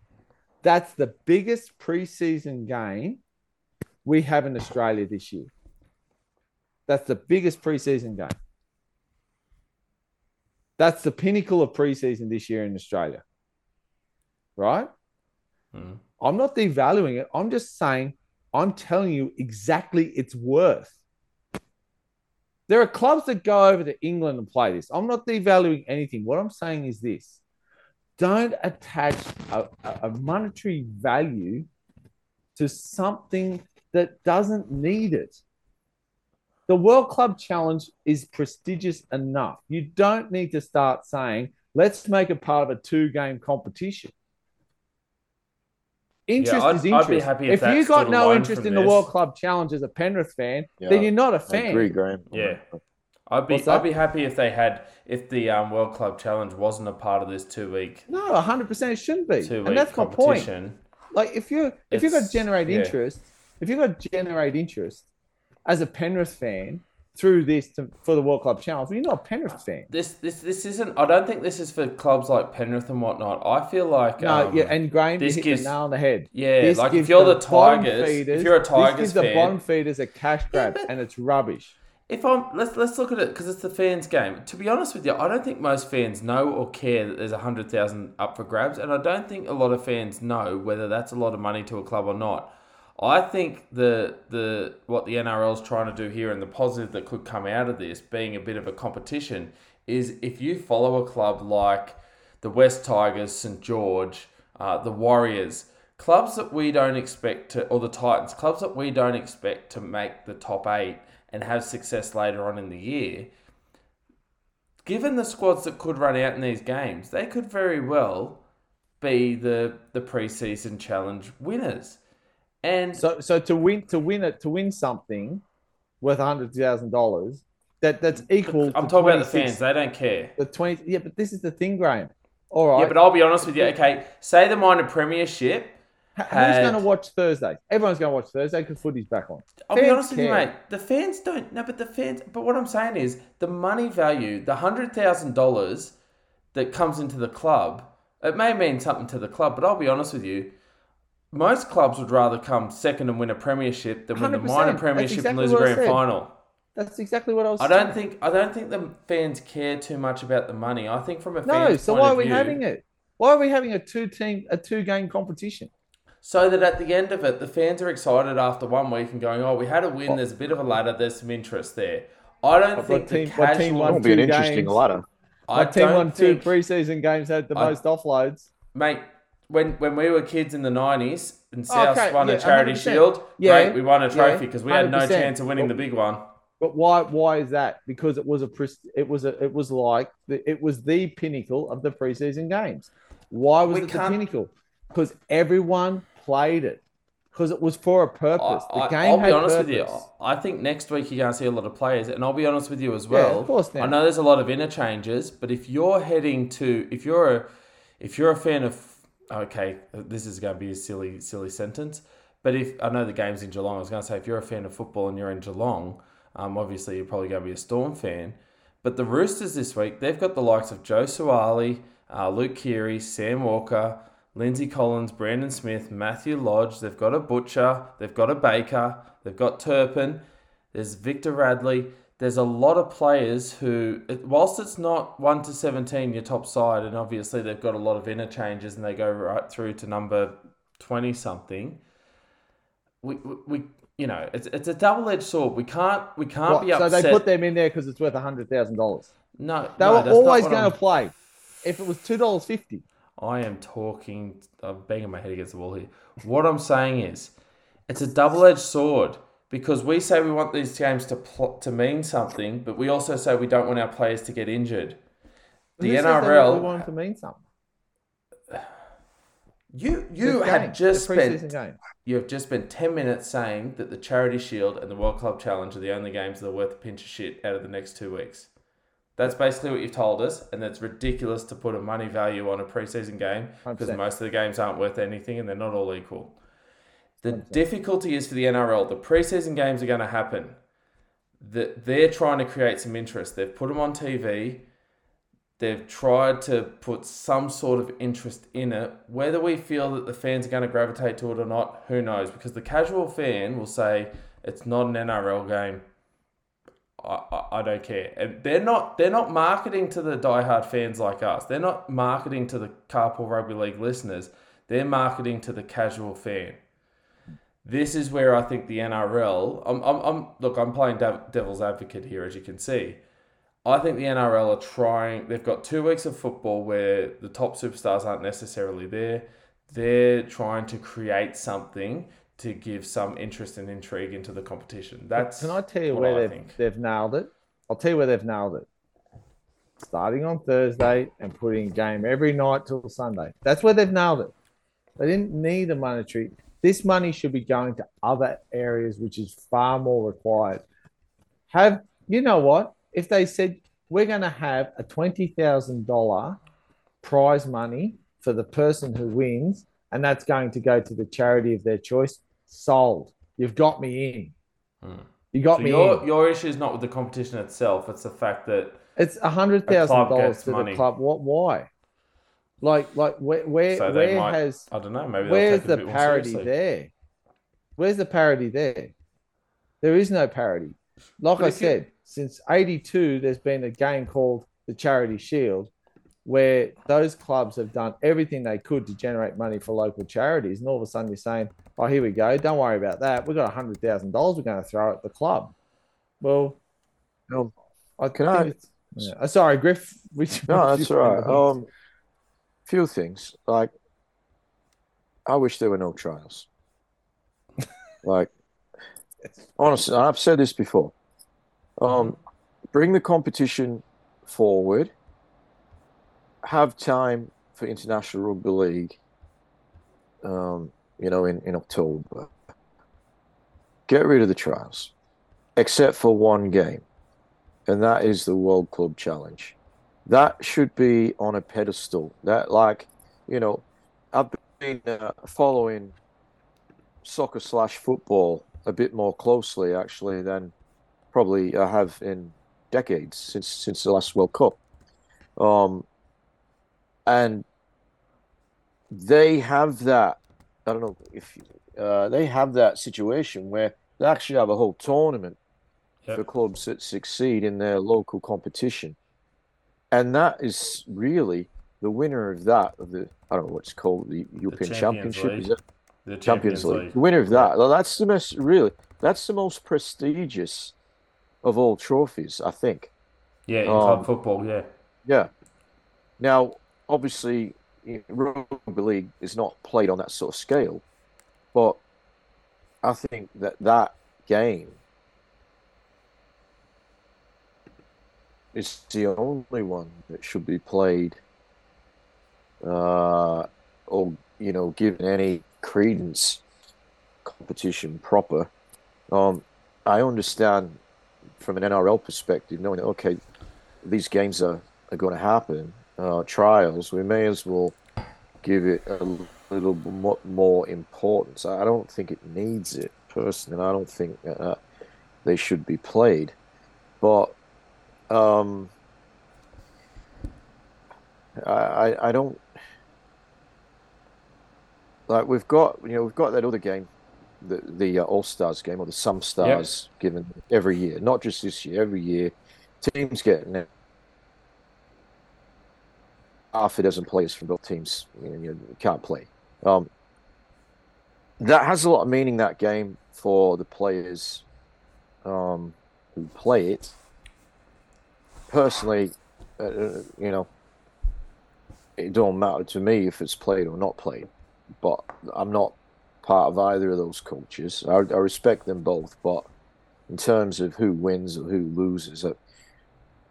That's the biggest preseason game we have in Australia this year. That's the biggest preseason game. That's the pinnacle of preseason this year in Australia. Right? Mm. I'm not devaluing it. I'm just saying, I'm telling you exactly its worth. There are clubs that go over to England and play this. I'm not devaluing anything. What I'm saying is this don't attach a, a- a monetary value to something that doesn't need it. The World Club Challenge is prestigious enough. You don't need to start saying, let's make it part of a two game competition. Interest I'd- is I'd interest. be happy if if that you got no interest from in the. World Club Challenge as a Penrith fan, Yeah, then you're not a fan. agree, Graham. Yeah. I'd be I'd be happy if they had if the um, World Club Challenge wasn't a part of this two week No, 100% it shouldn't be. two and week that's my point. competition. Like if you if you've got It's- generate yeah. interest, if you've got generate interest as a Penrith fan, through this to, for the World Club Challenge. You're not a Penrith fan. This this this isn't. I don't think this is for clubs like Penrith and whatnot. I feel like No, um, yeah, and Graham, this hit gives- the nail on the head. Yeah, This like if you're the bottom Tigers- if you're a Tigers this gives the fan- bottom feeders a cash grab, but- and it's rubbish. If I'm let's let's look at it because it's the fans' game. To be honest with you, I don't think most fans know or care that there's a hundred thousand up for grabs, and I don't think a lot of fans know whether that's a lot of money to a club or not. I think the the what the NRL is trying to do here, and the positive that could come out of this being a bit of a competition, is if you follow a club like the West Tigers, St George, uh, the Warriors, clubs that we don't expect to, or the Titans, clubs that we don't expect to make the top eight and have success later on in the year, given the squads that could run out in these games, they could very well be the the preseason challenge winners. And So, so to win, to win it, to win something worth a hundred thousand dollars, that that's equal. I'm talking about the fans; they don't care. The twenty, yeah, but this is the thing, Graham. All right, Yeah, but I'll be honest with you. Okay, say the minor premiership. H- who's going to watch Thursday? Everyone's going to watch Thursday because footy's back on. I'll be Fans honest with you, mate. The fans don't. No, but the fans. But what I'm saying is the money value, the hundred thousand dollars that comes into the club. It may mean something to the club, but I'll be honest with you. Most clubs would rather come second and win a premiership than win the 100%. minor That's premiership exactly and lose a what I grand said. final. That's exactly what I was. I don't think I don't think the fans care too much about the money. I think from a No, fan's so point why of are we view, having it? Why are we having a two team, a two game competition? so that at the end of it, the fans are excited after one week and going, "Oh, we had a win. There's a bit of a ladder. There's some interest there." I don't What think team- the what team casual. won Won't be an two interesting games. ladder. I My team don't won two think- preseason games, had the I- most offloads. mate. When when we were kids in the nineties and oh, South Okay, won yeah, a charity 100%. shield, Yeah, great, we won a trophy because we had no chance of winning the big one. But why? Why is that? Because it was a it was a it was like the, it was the pinnacle of the preseason games. Why was We it the can't- pinnacle? Because everyone played it. Because it was for a purpose. I, the game I, will had be honest purpose. with you. I think next week you're going to see a lot of players, and I'll be honest with you as Yeah, well. of course now. I know there's a lot of interchanges, but if you're heading to, if you're a, if you're a fan of, okay, this is going to be a silly, silly sentence, but if I know the game's in Geelong, I was going to say if you're a fan of football and you're in Geelong, um, obviously you're probably going to be a Storm fan. But the Roosters this week, they've got the likes of Joe Suaalii, uh, Luke Keary, Sam Walker, Lindsay Collins, Brandon Smith, Matthew Lodge. They've got a Butcher, they've got a Baker, they've got Turpin, there's Victor Radley. There's a lot of players who, whilst it's not 1 to 17 your top side, and obviously they've got a lot of interchanges and they go right through to number 20 something, we, we, we you know, it's, it's a double edged sword. We can't we can't be upset. so they put them in there because it's worth hundred thousand dollars. no, They no, were always going I'm- to play. If it was two dollars fifty, I am talking. I'm banging my head against the wall here. What I'm saying is, it's a double-edged sword because we say we want these games to pl- to mean something, but we also say we don't want our players to get injured. The we NRL, wanted to mean something. you you have just spent game. you have just spent ten minutes saying that the Charity Shield and the World Club Challenge are the only games that are worth a pinch of shit out of the next two weeks. That's basically what you've told us, and it's ridiculous to put a money value on a preseason game because 100%. most of the games aren't worth anything and they're not all equal. The difficulty is for the NRL. The preseason games are going to happen. That they're trying to create some interest. They've put them on TV. They've tried to put some sort of interest in it. Whether we feel that the fans are going to gravitate to it or not, who knows? Because the casual fan will say it's not an NRL game. I, I, I don't care. And they're not they're not marketing to the diehard fans like us. They're not marketing to the carpool rugby league listeners. They're marketing to the casual fan. This is where I think the NRL. I'm, I'm, I'm look. I'm playing dev, devil's advocate here, as you can see. I think the NRL are trying. They've got two weeks of football where the top superstars aren't necessarily there. They're trying to create something to give some interest and intrigue into the competition. That's Can I tell you where I they've, think. they've nailed it? I'll tell you where they've nailed it. Starting on Thursday and putting game every night till Sunday. That's where they've nailed it. They didn't need a monetary. This money should be going to other areas, which is far more required. Have you know what? If they said we're going to have a twenty thousand dollar prize money for the person who wins, and that's going to go to the charity of their choice, sold. You've got me in. Hmm. You got So me. your in. your issue is not with the competition itself; it's the fact that It's a hundred thousand dollars gets to money. the club. What? Why? Like, like where, where, so where might. has, I don't know. Maybe where's take it a the bit more parity seriously. there? Where's the parody there? There is no parody. Like But I if you- said, since '82, there's been a game called the Charity Shield, where those clubs have done everything they could to generate money for local charities, and all of a sudden you're saying, "Oh, here we go. Don't worry about that. We've got hundred thousand dollars we're going to throw at the club." Well, Um, I can think I- yeah. Uh, Sorry, Griff. Which No, that's right. Um, few things like I wish there were no trials. like honestly, I've said this before. Um, bring the competition forward. Have time for international rugby league. Um, you know, in in October. Get rid of the trials, except for one game, and that is the World Club Challenge that should be on a pedestal. That, like, you know, I've been uh, following soccer slash football a bit more closely actually than probably I have in decades since since the last World Cup. Um, and they have that. I don't know if uh, they have that situation where they actually have a whole tournament Yep. for clubs that succeed in their local competition and that is really the winner of that of the I don't know what's called the European Champions Championship League. is that The Champions League. the winner of that well, that's the most really that's the most prestigious of all trophies I think Yeah, in Um, club football. Yeah. yeah now obviously rugby league is not played on that sort of scale but I think that that game is the only one that should be played uh, or you know given any credence competition proper. Um, I understand from an NRL perspective knowing that okay these games are, are going to happen uh, trials we may as well give it a little mo- more importance. I don't think it needs it personally I don't think uh, they should be played. But um, I, I I don't like we've got you know we've got that other game, the the uh, All Stars game or the Some Stars given every year, not just this year, every year. Teams it. Half a dozen players from both teams you, know, you can't play. Um, that has a lot of meaning that game for the players um, who play it personally, uh, uh, you know, it don't matter to me if it's played or not played. But I'm not part of either of those cultures. I, I respect them both, but in terms of who wins or who loses, it,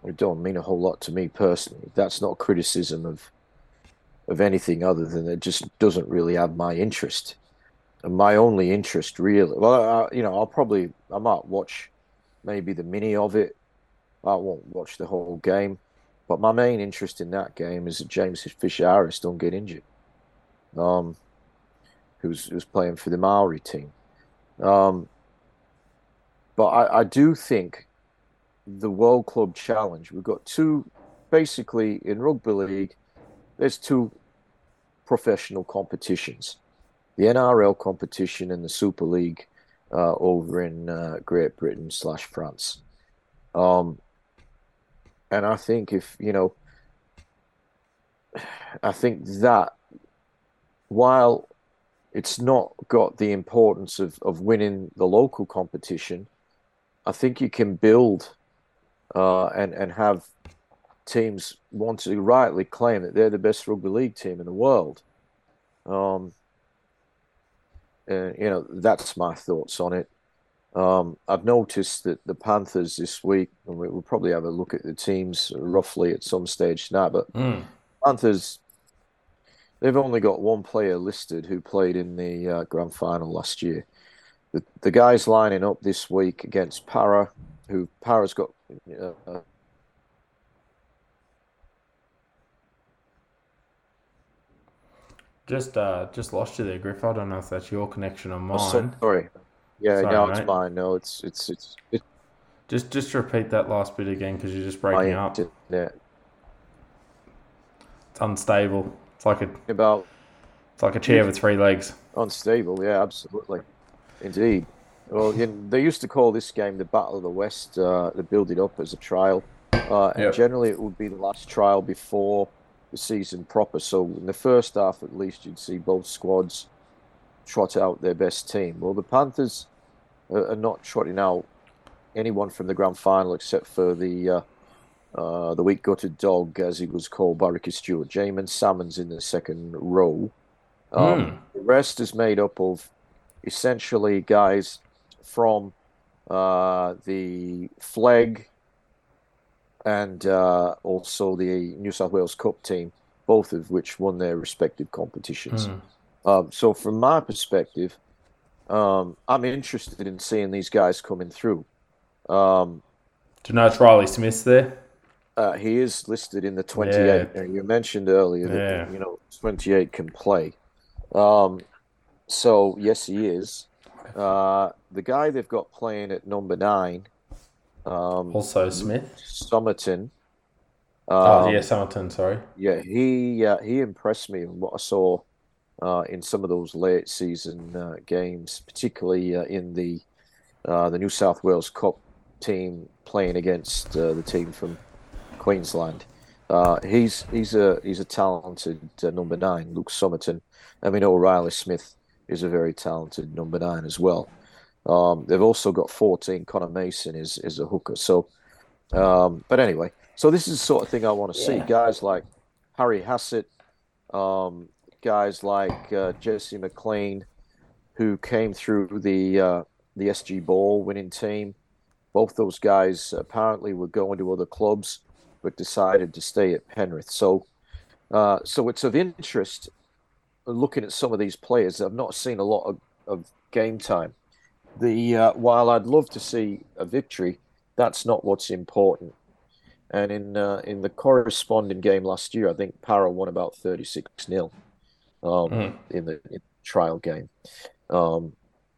it don't mean a whole lot to me personally. That's not criticism of of anything other than it just doesn't really have my interest. And my only interest, really, well, I, you know, I'll probably I might watch maybe the mini of it I won't watch the whole game, but my main interest in that game is that James Fisher Harris don't get injured. Um, who's who's playing for the Maori team. Um, but I, I do think the World Club Challenge. We've got two, basically in rugby league. There's two professional competitions: the NRL competition and the Super League uh, over in uh, Great Britain slash France. Um, and I think if you know, I think that while it's not got the importance of, of winning the local competition, I think you can build uh, and and have teams want to rightly claim that they're the best rugby league team in the world. Um, and you know that's my thoughts on it. Um, I've noticed that the Panthers this week, and we will probably have a look at the teams roughly at some stage tonight, but Mm. Panthers, they've only got one player listed who played in the uh, grand final last year. The, the guys lining up this week against Para, who Para's got. Uh, Just uh, just lost you there, Griff. I don't know if that's your connection or mine. oh, sorry. Yeah, Sorry, no, it's mate. fine. No, it's it's it's it's Just just repeat that last bit again because you're just breaking up. internet. It's unstable. It's like a About it's like a chair with three legs. unstable. Yeah, absolutely, indeed. Well, you know, they used to call this game the Battle of the West. Uh, they build it up as a trial, uh, and Yep. generally it would be the last trial before the season proper. So in the first half, at least, you'd see both squads trot out their best team. Well, the Panthers are, are not trotting out anyone from the grand final except for the uh, uh, the weak gutted dog, as he was called by Ricky Stuart. Jaeman Salmon's in the second row. Um, The rest is made up of essentially guys from uh, the Flegg and uh, also the New South Wales Cup team, both of which won their respective competitions. Hmm. Um, so, from my perspective, um, I'm interested in seeing these guys coming through. Um, Do you know it's Riley Smith there? uh, he is listed in the 28. Yeah. You mentioned earlier that Yeah. you know 28 can play. Um, so yes, he is. Uh, the guy they've got playing at number nine, um, Also Smith. Somerton. Oh um, yeah, Summerton. Sorry. Yeah, he uh, he impressed me in what I saw uh, in some of those late season uh, games, particularly uh, in the uh, the New South Wales Cup team playing against uh, the team from Queensland. Uh, he's he's a he's a talented uh, number nine, Luke Somerton. I mean, O'Reilly Smith is a very talented number nine as well. Um, they've also got 14. Connor Mason is is a hooker. So, um, but anyway, so this is the sort of thing I want to see. Guys like Harry Hassett, um, guys like uh, Jesse McLean, who came through the uh, the SG Ball winning team. Both those guys apparently were going to other clubs, but decided to stay at Penrith. So, uh, so it's of interest looking at some of these players. I've not seen a lot of, of game time. The uh, while I'd love to see a victory, that's not what's important. And in uh, in the corresponding game last year, I think Para won about thirty six 0 um, Mm. in the in the trial game. Um,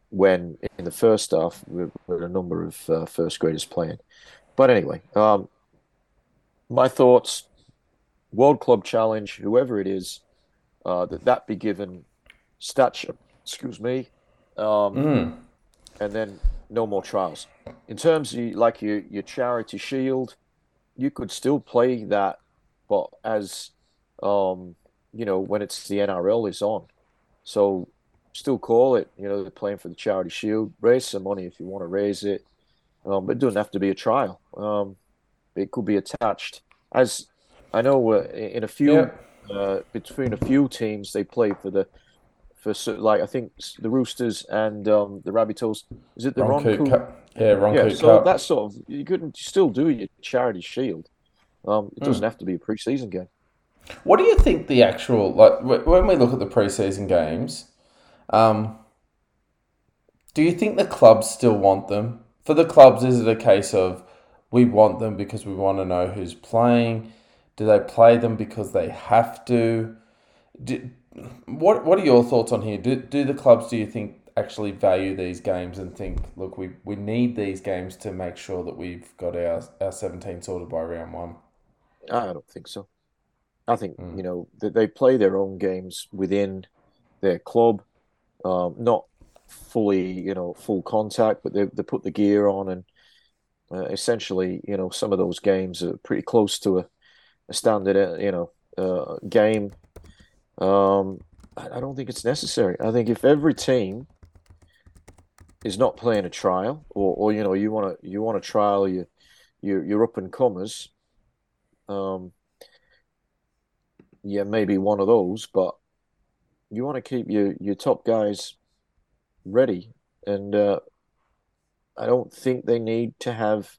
when in the first half, we we had a number of uh, first graders playing. But anyway, um, my thoughts: World Club Challenge, whoever it is, uh, that that be given stature. Excuse me. Um, Mm. and then no more trials. In terms of like your your charity shield, you could still play that, but as um, you know, when it's the NRL is on, so still call it. You know, they're playing for the charity shield. Raise some money if you want to raise it, um, but it doesn't have to be a trial. Um, it could be attached. As I know, uh, in a few Yeah. uh, between a few teams, they play for the for like I think the Roosters and um, the Rabbitohs. Is it the Ron Ron Coote Cup. Yeah, Ron Yeah, so Cup. that sort of you could still do your charity shield. Um, it doesn't have to be a preseason game. What do you think the actual like when we look at the preseason games? Um, do you think the clubs still want them? For the clubs, is it a case of we want them because we want to know who's playing? Do they play them because they have to? Do, what What are your thoughts on here? Do Do the clubs? Do you think actually value these games and think, look, we, we need these games to make sure that we've got our our seventeen sorted by round one? I don't think so. I think Mm. you know that they play their own games within their club, um, not fully you know full contact, but they they put the gear on and uh, essentially you know some of those games are pretty close to a, a standard uh, you know uh, game. Um, I, I don't think it's necessary. I think if every team is not playing a trial, or, or you know you want to you want to trial you you you're up and comers. Um, yeah, maybe one of those, but you want to keep your your top guys ready, and uh, I don't think they need to have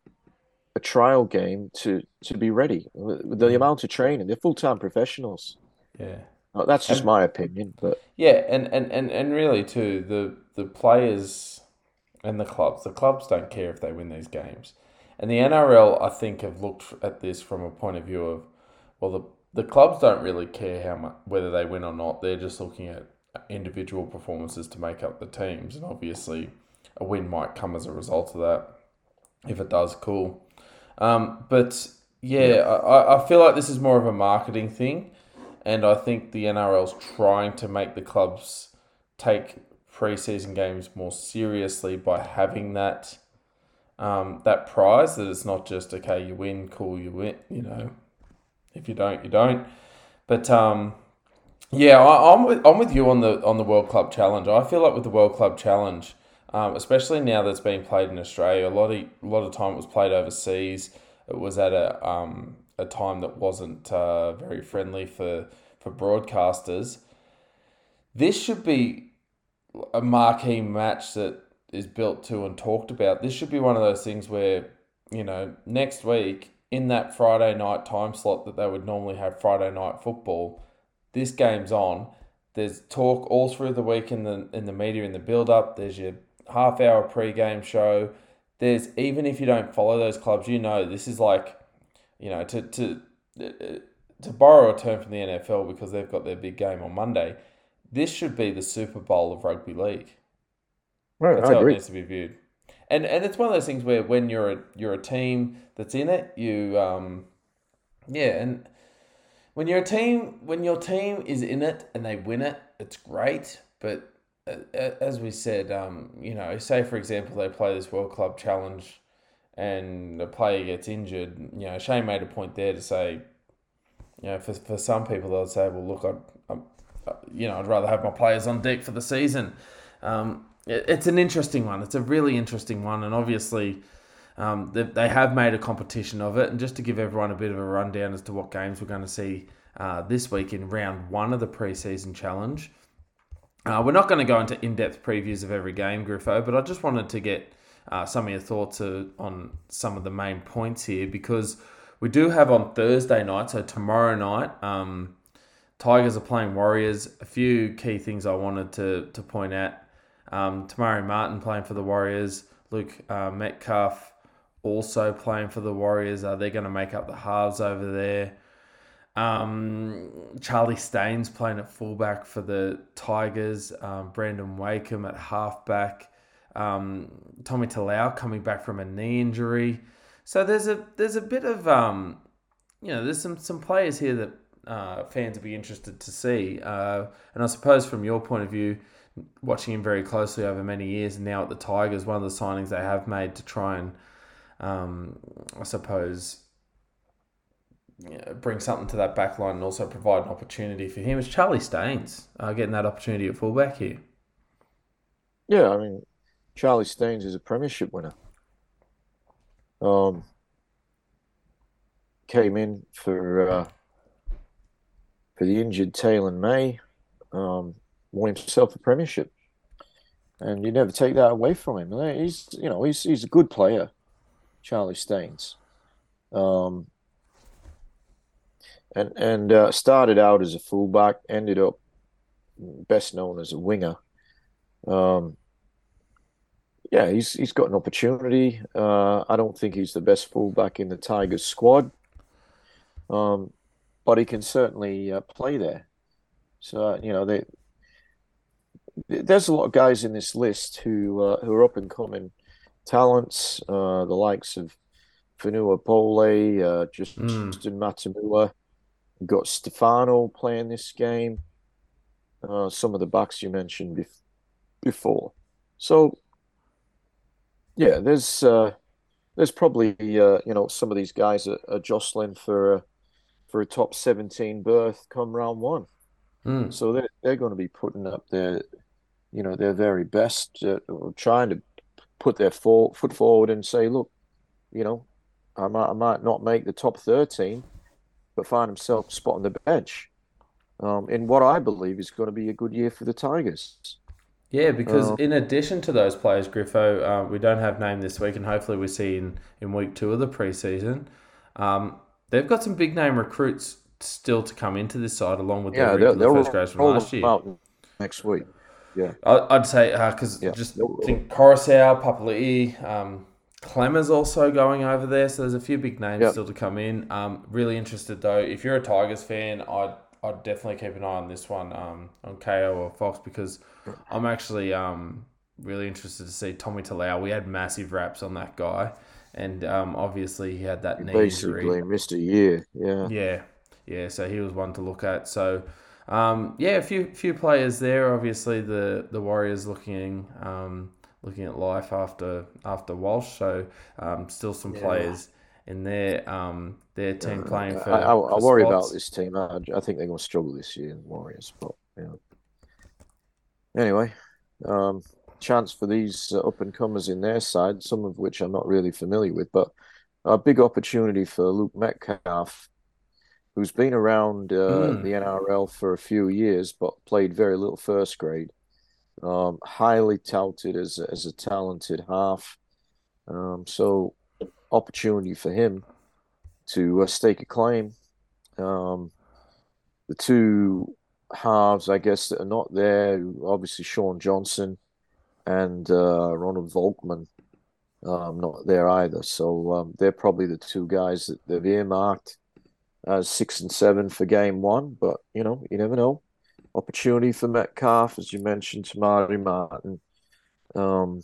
a trial game to to be ready. The amount of training, they're full time professionals. Yeah. Uh, That's just And- my opinion, but Yeah, and, and, and, and really too, the the players and the clubs, the clubs don't care if they win these games. And the NRL, I think, have looked at this from a point of view of, well, the the clubs don't really care how much whether they win or not. They're just looking at individual performances to make up the teams, and obviously, a win might come as a result of that. If it does, cool. Um, but yeah, I, I feel like this is more of a marketing thing, and I think the NRL's trying to make the clubs take preseason games more seriously by having that um, that prize. That it's not just okay, you win, cool, you win. You know, if you don't, you don't. But um, yeah, I, I'm with I'm with you on the on the World Club Challenge. I feel like with the World Club Challenge, um, especially now that's being played in Australia, a lot of a lot of time it was played overseas. It was at a um, a time that wasn't uh, very friendly for for broadcasters. This should be a marquee match that is built to and talked about. This should be one of those things where you know next week in that Friday night time slot that they would normally have Friday night football this game's on. There's talk all through the week in the in the media in the build up. There's your half hour pre-game show. There's even if you don't follow those clubs, you know this is like, you know, to to uh, to borrow a term from the NFL because they've got their big game on Monday. This should be the Super Bowl of rugby league. Right, That's I how it agree. needs to be viewed. And and it's one of those things where when you're a you're a team that's in it, you um yeah, and when you're a team when your team is in it and they win it, it's great. But uh, as we said, um, you know, say for example they play this World Club Challenge, and a player gets injured. You know, Shane made a point there to say, you know, for for some people they'll say, well, look, I, uh, you know, I'd rather have my players on deck for the season. Um, it's an interesting one. It's a really interesting one, and obviously. Um, they, they have made a competition of it, and just to give everyone a bit of a rundown as to what games we're going to see uh, this week in round one of the preseason challenge. Uh, we're not going to go into in-depth previews of every game, Griffo, but I just wanted to get uh, some of your thoughts uh, on some of the main points here because we do have on Thursday night, so tomorrow night, um, Tigers are playing Warriors. A few key things I wanted to to point out. Um, Te Maire Martin playing for the Warriors. Luke uh, Metcalf also playing for the Warriors. Uh, they're going to make up the halves over there. Um, Charlie Staines playing at fullback for the Tigers. Um, Brandon Wakeham at halfback. Um, Tommy Talau coming back from a knee injury. So there's a there's a bit of um, you know there's some some players here that uh, fans will be interested to see. Uh, and I suppose from your point of view, watching him very closely over many years, and now at the Tigers, one of the signings they have made to try and um, I suppose bring something to that back line and also provide an opportunity for him is Charlie Staines uh, getting that opportunity at fullback here. Yeah, I mean, Charlie Staines is a premiership winner. Um, came in for uh, for the injured Taylan May, um, won himself a premiership, and you never take that away from him. He's you know he's he's a good player, Charlie Staines, um, and and uh, started out as a fullback, ended up best known as a winger. Um, yeah, he's he's got an opportunity. Uh, I don't think he's the best fullback in the Tigers squad, um, but he can certainly uh, play there. So you know, they, there's a lot of guys in this list who uh, who are up and coming talents. Uh, the likes of Fonua Pole, uh, just Mm. Justin Matamua. You've got Stefano playing this game. Uh, some of the backs you mentioned bef- before. So yeah, there's uh, there's probably uh, you know some of these guys are, are jostling for a for a top 17 berth come round one. Mm. So they're they're going to be putting up their you know their very best, uh, trying to put their for, foot forward and say, look, you know, I might I might not make the top 13, but find himself spot on the bench. Um, in what I believe is going to be a good year for the Tigers. Yeah, because Uh, in addition to those players, Griffo, uh, we don't have name this week, and hopefully we see in, in week two of the preseason. Um, they've got some big name recruits still to come into this side, along with Yeah, their they're, regular they're first grades from last year. next week. I- I'd say because Yeah. just think Koroisau, Papali'i, um, Klemmer's also going over there, so there's a few big names Yep. still to come in. Um, really interested though. If you're a Tigers fan, I'd I'd definitely keep an eye on this one um, on Kayo or Fox because I'm actually um, really interested to see Tommy Talau. We had massive raps on that guy, and um, obviously he had that knee Basically, injury. missed a year. Yeah. Yeah, yeah. So he was one to look at. So, um, yeah, a few few players there. Obviously, the the Warriors looking um, looking at life after after Walsh. So, um, still some Yeah. players in their um their team playing for. I, I, I for worry spots. about this team. I, I think they're going to struggle this year, the Warriors. But you know. Anyway, um, chance for these uh, up and comers in their side, some of which I'm not really familiar with, but a big opportunity for Luke Metcalf, who's been around uh, Mm. the NRL for a few years, but played very little first grade. Um, highly touted as a- as a talented half. Um, so opportunity for him to uh, stake a claim. Um, the two halves, I guess, that are not there, obviously Shaun Johnson and uh, Ronald Volkman, um, not there either. So um, they're probably the two guys that they've earmarked as six and seven for game one. But you know, you never know. Opportunity for Metcalf, as you mentioned, Te Maire Martin. Um,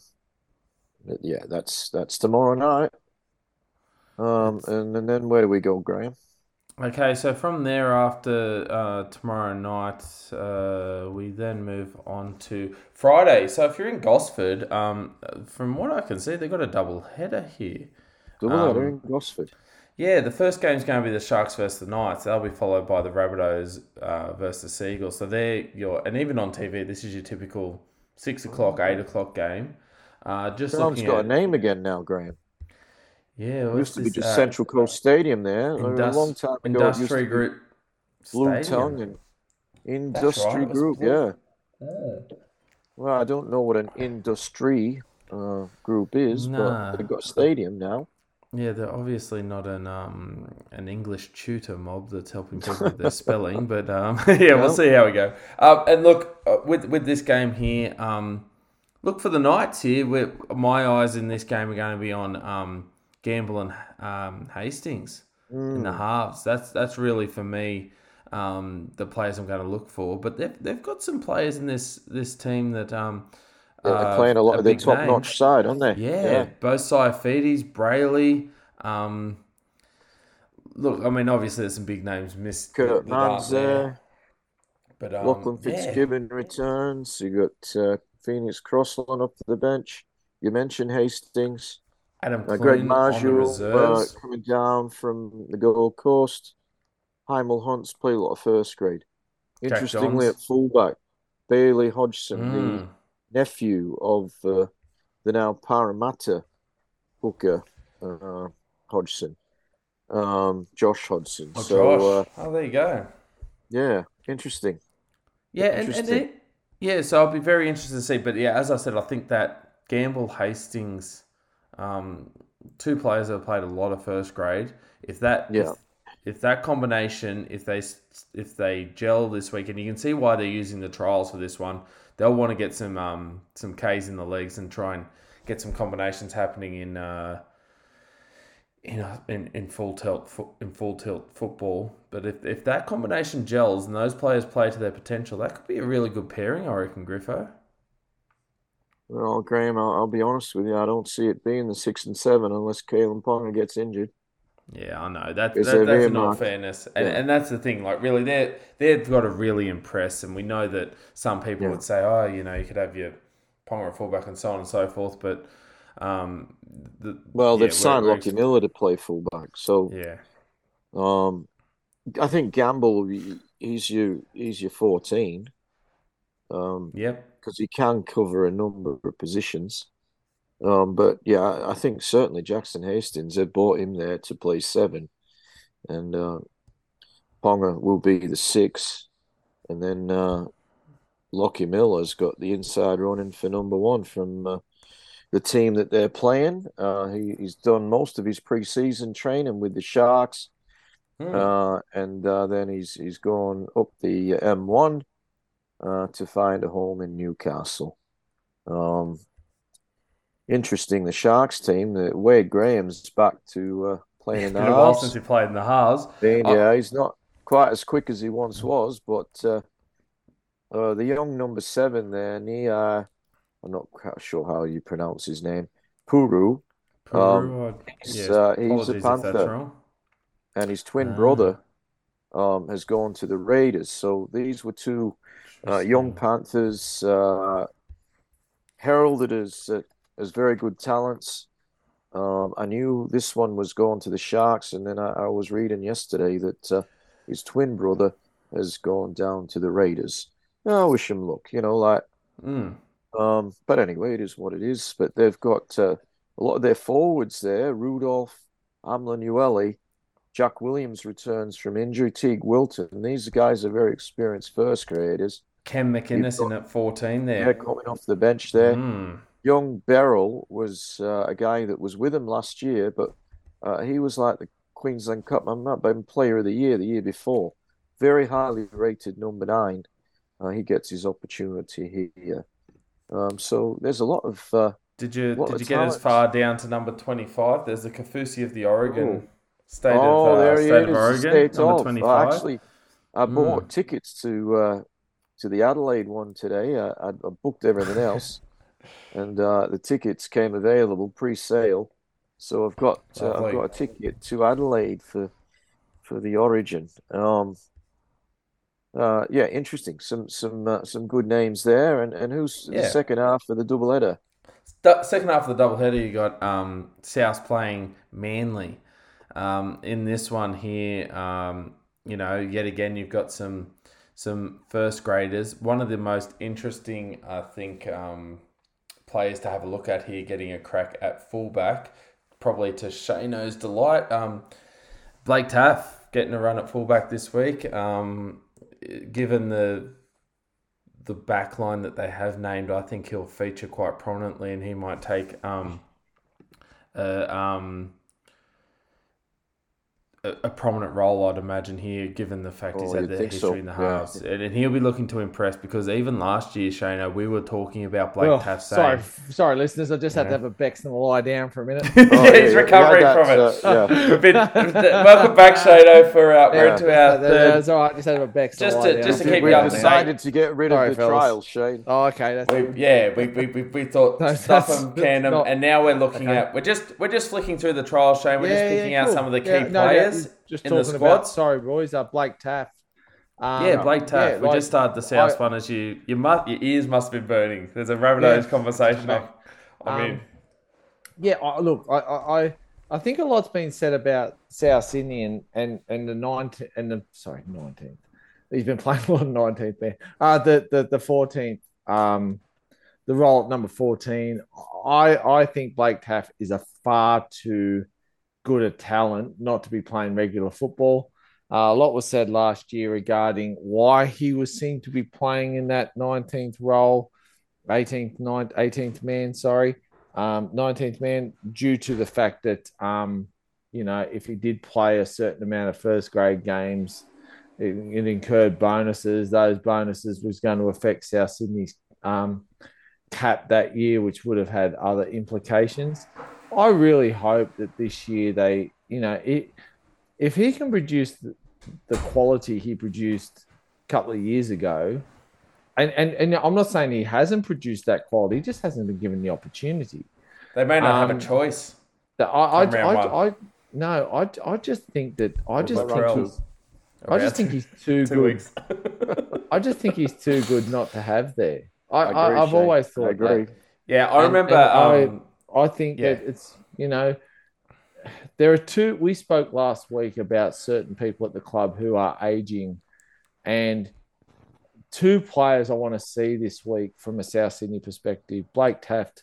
but yeah, that's that's tomorrow night. Um, and, and then where do we go, Graham? Okay, so from there after uh, tomorrow night, uh, we then move on to Friday. So if you're in Gosford, um, from what I can see, they've got a double header here. Double header Um, in Gosford. Yeah, the first game's going to be the Sharks versus the Knights. That'll be followed by the Rabbitohs uh, versus the Seagulls. So they're your and even on TV, this is your typical six o'clock, eight o'clock game. Uh, just got at a name again now, Graham. yeah, It used to be just uh, Central Coast Stadium there. a long time ago, Industree Group Blue. Tongue and Industry was Group. Yeah. Oh. Well, I don't know what an industry uh, group is, Nah. but they've got a stadium now. Yeah, they're obviously not an um an English tutor mob that's helping people with their spelling, but um yeah, we'll see how we go. Um, and look uh, with with this game here, um, look for the Knights here. Where my eyes in this game are going to be on um Gamble and um Hastings in the halves. That's that's really for me. Um, the players I'm going to look for, but they've, they've got some players in this this team that um Yeah, they're uh, playing a lot of their big top names. notch side, aren't they? Yeah, both Saifitis, Brailey. Um, look, I mean, obviously there's some big names missed. Kurt aren't there. But um, Lachlan yeah. Fitzgibbon returns. You got uh, Phoenix Crossland up to the bench. You mentioned Hastings. Adam Uh, Greg Marshall uh, coming down from the Gold Coast. Hymel Hunt's played a lot of first grade. Interestingly, at fullback, Bailey Hodgson, Mm. the nephew of uh, the now Parramatta hooker uh, Hodgson, um, Josh Hodgson. Oh, so, Josh. uh, oh, there you go. yeah, interesting. Yeah, and, and Interesting. it, yeah, so I'll be very interested to see. But yeah, as I said, I think that Gamble Hastings, um, two players that have played a lot of first grade. If that, Yeah. if, if that combination, if they if they gel this week, and you can see why they're using the trials for this one, they'll want to get some um some K's in the legs and try and get some combinations happening in uh in in, in full tilt in full tilt football. But if, if that combination gels and those players play to their potential, that could be a really good pairing, I reckon, Griffo. Well, Graham, I'll, I'll be honest with you. I don't see it being the six and seven unless Kalyn Ponga gets injured. Yeah, I know that, that that's earmarked? fairness, and Yeah. and that's the thing. Like, really, they they've got to really impress, and we know that some people Yeah. would say, oh, you know, you could have your Ponga fullback and so on and so forth, but um, the, Well, yeah, they've signed Lockie Miller to play fullback, so Yeah, um, I think Gamble he- he's your he's your fourteen, um, yep, because he can cover a number of positions. Um, but yeah, I think certainly Jackson Hastings they bought him there to play seven, and uh, Ponga will be the six, and then uh, Lockie Miller's got the inside running for number one from uh, the team that they're playing. Uh, he, he's done most of his preseason training with the Sharks, Hmm. uh, and uh, then he's he's gone up the M1 uh, to find a home in Newcastle. Um, interesting, the Sharks team. The Wade Graham's back to uh, playing in the a while since he played in the halves. Oh. yeah, he's not quite as quick as he once was, but uh, uh, the young number seven there, Nia I'm not quite sure how you pronounce his name. Puru, I- he's, yes, uh, he's a apologies if that's Panther. and his twin Ah. brother um, has gone to the Raiders. So these were two uh, young Panthers uh, heralded as as very good talents. Um, I knew this one was going to the Sharks, and then I, I was reading yesterday that uh, his twin brother has gone down to the Raiders. I wish him luck, you know, like Mm. um, but anyway, it is what it is. But they've got uh, a lot of their forwards there. Rudolf, Hamlin-Uele, Jack Williams returns from injury. Teig Wilton. These guys are very experienced first graders. Cam McInnes got- in at 14 They're there. coming off the bench there. Mm. Young Beryl was uh, a guy that was with him last year, but uh, he was like the Queensland Cup. I'm not been Player of the Year the year before. Very highly rated number nine. Uh, he gets his opportunity here. Um, so there's a lot of uh, Did you did a you get as far down to number 25? There's the Kafusi of the Oregon state oh, of uh, there he is, of Oregon, state number of. 25. I actually, I Mm. bought tickets to uh, to the Adelaide one today. I, I, I booked everything else, and uh, the tickets came available pre-sale. So I've got uh, I've got a ticket to Adelaide for for the Origin. Um, uh, yeah, interesting. Some some uh, some good names there. And and who's the second half of the double header? Second half of the doubleheader, you got um, South playing Manly. Um, in this one here, um, you know, yet again, you've got some some first graders. One of the most interesting, I think, um, players to have a look at here, getting a crack at fullback, probably to Shano's delight. Um, Blake Taaffe getting a run at fullback this week. Um, given the the back line that they have named, I think he'll feature quite prominently, and he might take um, a, um, a, a prominent role, I'd imagine here, given the fact he's Oh, had you'd the history so, in the yeah. and, and he'll be looking to impress because even last year, Shano, we were talking about Blake Oh, Taaffe sorry, sorry, listeners. I just had Yeah. to have a Bex and lie down for a minute. Oh, yeah, he's recovering yeah, from it. uh, yeah. Been, welcome back, Shano, for uh, we're Yeah. into our That- third. That's all right. Just had to have a Bex Just lie to- just to keep We've you up to decided to get rid Sorry, of the fellas. trial, Shane. Oh, okay. That's We, yeah, we, we, we, we thought No, stuff that's- them, can them, and now we're looking at we're just we're just flicking through the trial Shane. We're just picking out some of the key Yeah, no, yeah, players just in the talking about. Sorry, boys. Uh, Blake Taaffe. Um, yeah, Blake Taaffe. yeah, we like, just started the South I- one as you you must your ears must have been burning. There's a Rabbitohs Yeah. conversation. I Um, mean, Yeah, I, look, I, I, I- I think a lot's been said about South Sydney and and and the nineteenth and the sorry nineteenth. He's been playing a lot of nineteenth man. Uh the the the fourteenth. Um, the role at number fourteen. I I think Blake Taaffe is a far too good a talent not to be playing regular football. Uh, a lot was said last year regarding why he was seen to be playing in that 19th role, 18th, 9th, 18th man, sorry um, 19th man due to the fact that, um, you know, if he did play a certain amount of first grade games, it, it incurred bonuses. Those bonuses was going to affect South Sydney's um, cap that year, which would have had other implications. I really hope that this year they, you know, it, if he can produce the, the quality he produced a couple of years ago, and, and and I'm not saying he hasn't produced that quality, he just hasn't been given the opportunity. they may not have um, a choice. That I I, I. I no, I, I just think that I just think round he's I just think he's too good. I just think he's too good not to have there. I, I I, agree, I've Shane. always I thought agree. that. yeah, I And- remember. and I- um, I think Yeah. that it's you know there are two. We spoke last week about certain people at the club who are aging, and two players I want to see this week from a South Sydney perspective: Blake Taaffe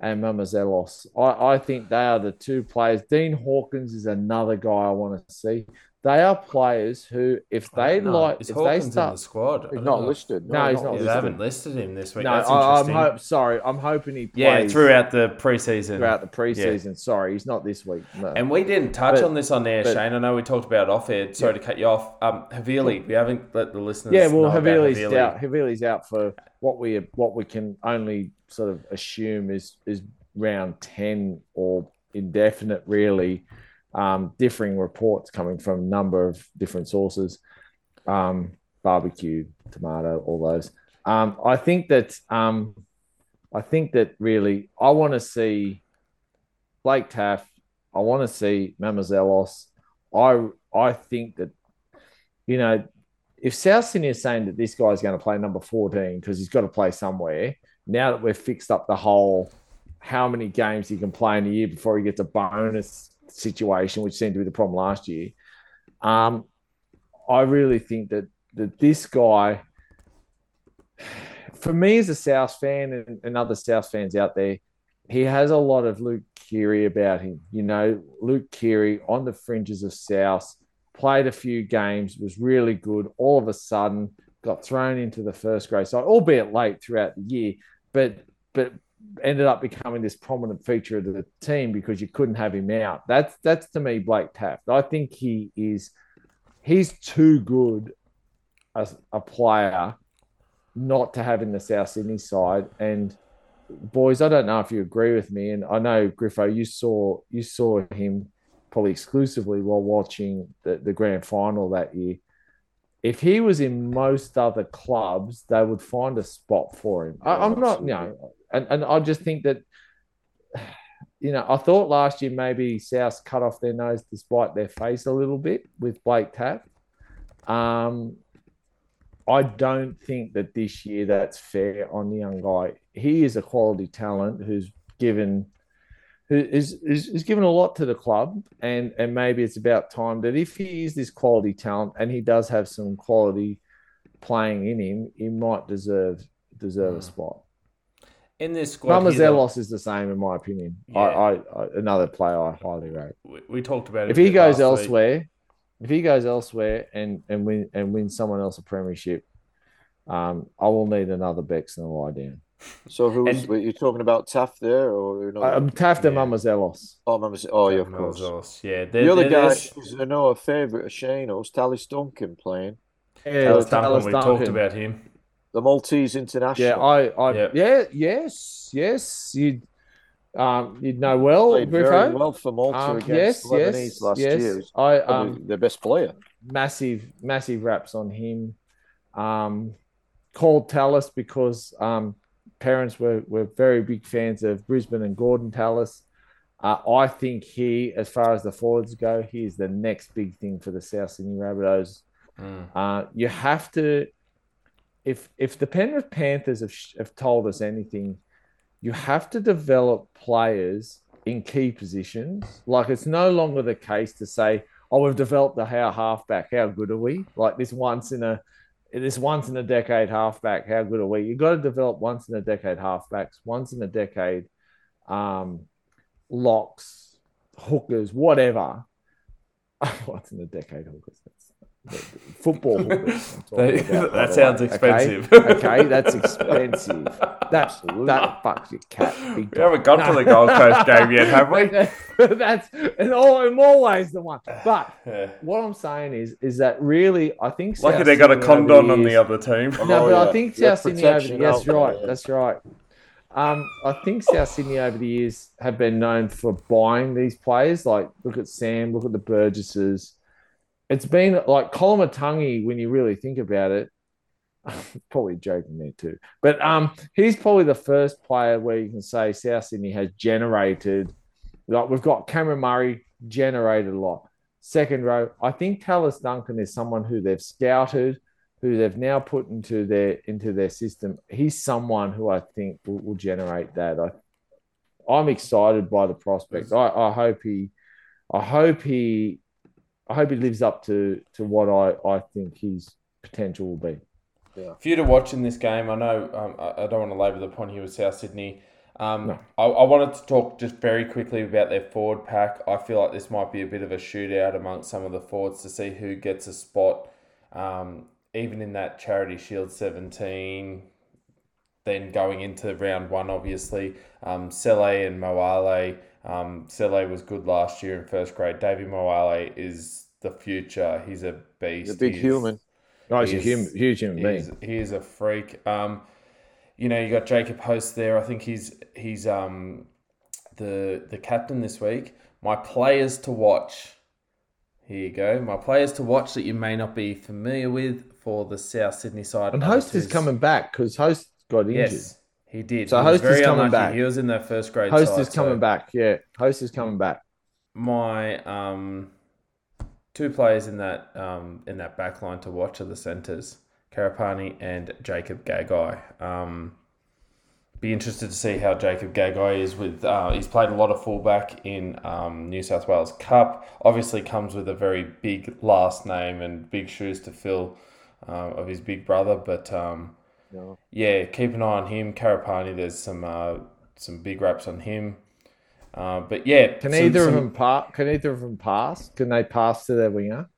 and Mamouzelos. I, I think they are the two players. Dean Hawkins is another guy I want to see. They are players who, if they no, like, is if Hawkins they in start, the squad. He's don't know. listed. No, he's not Yeah, listed. they haven't listed him this week. no, That's I, I'm hope. Sorry, I'm hoping he plays. yeah, throughout the preseason. throughout the preseason. Sorry, he's not this week. No. And we didn't touch But- on this on there, but- Shane. I know we talked about it off air. Sorry to cut you off. Um, Havili, we haven't let the listeners. yeah, well, know about Havili's Havili. out. Havili's out for what we what we can only sort of assume is is round ten or indefinite, really. Um, differing reports coming from a number of different sources. Um, barbecue, tomato, all those. Um, I think that um, I think that really I want to see Blake Taaffe. I want to see Mamouzelos. I I think that you know if South Sydney is saying that this guy's going to play number 14 because he's got to play somewhere, now that we've fixed up the whole how many games he can play in a year before he gets a bonus situation, which seemed to be the problem last year, um, I really think that that this guy, for me as a South fan and, and other South fans out there, he has a lot of Luke Keary about him. You know, Luke Keary on the fringes of South, played a few games, was really good. All of a sudden, got thrown into the first grade side, albeit late throughout the year, but but ended up becoming this prominent feature of the team because you couldn't have him out. That's that's to me Blake Taaffe. I think he is he's too good as a player not to have in the South Sydney side. And boys, I don't know if you agree with me. And I know Griffo, you saw you saw him probably exclusively while watching the, the grand final that year. If he was in most other clubs, they would find a spot for him. I, I'm not, you know, and, and I just think that, you know, I thought last year maybe South cut off their nose to spite their face a little bit with Blake Taaffe. Um, I don't think that this year that's fair on the young guy. He is a quality talent who's given who is, is, is given a lot to the club, and and maybe it's about time that if he is this quality talent and he does have some quality playing in him, he might deserve deserve a spot. In this squad, here, though, Mamouzelos is the same in my opinion. I, I, I another player I highly rate. we, we talked about it. If he goes last week. elsewhere, if he goes elsewhere and and win and win someone else a premiership, um, I will need another Bex and a lie down. So who was And- were you talking about Taaffe there or you know? Um, Taaffe and Yeah. Mamouzelos. oh, remember, oh yeah, of course. Mamouzelos, Yeah, The other guy there's- who's I know a favourite of Shane Shano's, Tallis Duncan playing Yeah, Dallas Duncan, Dallas we talked about him. The Maltese international. Yeah, I, I, Yeah. yeah, yes, yes. You'd, um, you'd know well, played very well for Malta Um, against yes, Lebanese yes, last yes. year. I probably um, their best player. massive, massive raps on him. Um, called Tallis because um, parents were were very big fans of Brisbane and Gordon Tallis. Uh, I think he, as far as the forwards go, he is the next big thing for the South Sydney Rabbitohs. Mm. Uh, you have to, if if the Penrith Panthers have, have told us anything, you have to develop players in key positions. Like it's no longer the case to say, "Oh, we've developed the how halfback. How good are we?" Like this once in a this once in a decade halfback. How good are we? You've got to develop once in a decade halfbacks, once in a decade um, locks, hookers, whatever. once in a decade hookers. That's, football hookers. They- about, that the sounds way, okay? expensive. Okay, that's expensive. That Absolutely. that fucks your cat. We haven't got to the Gold Coast game yet, have we? that's in all in more ways the one. But Yeah. what I'm saying is, is that really I think Lucky South they got a Sydney over condom on the other team. no, Oh, but I yeah. think Yeah, South Sydney over the That's right. there. That's right. Um, I think South Sydney over the years have been known for buying these players. Like, look at Sam, look at the Burgesses. It's been like Koloamatangi when you really think about it. probably joking there too, but um, he's probably the first player where you can say South Sydney has generated. Like we've got Cameron Murray generated a lot. Second row, I think Tallis Duncan is someone who they've scouted who they've now put into their into their system. He's someone who I think will, will generate that. I, I'm excited by the prospect. I, I hope he, I hope he, I hope he lives up to to what I I think his potential will be. For you're to watch in this game, I know um, I, I don't want to labour the point here with South Sydney. Um, No. I, I wanted to talk just very quickly about their forward pack. I feel like this might be a bit of a shootout amongst some of the forwards to see who gets a spot. Um, even in that Charity Shield 17, then going into round one, obviously, um, Sele and Moale. Um, Sele was good last year in first grade. David Moale is the future. He's a beast. He's a big He's- human. Oh, he's a He hum, huge human he being. is, he is a freak. Um, you know, you got Jacob Host there. I think he's he's um the the captain this week. My players to watch. Here you go. My players to watch that you may not be familiar with for the South Sydney side. And Host is coming back because Host got injured. Yes, He did. So he Host is coming unlucky. back. He was in their first grade Host side, is coming so back. Yeah, host is coming back. My um, two players in that um, in that back line to watch are the centres, Karapani and Jacob Gagai. Um, be interested to see how Jacob Gagai is with. Uh, he's played a lot of fullback in um, New South Wales Cup. Obviously, comes with a very big last name and big shoes to fill uh, of his big brother. But um, Yeah, keep an eye on him. Karapani, there's some uh, some big raps on him. Uh, but yeah, Can some- either some- of them pass? Can either of them pass? Can they pass to their winger?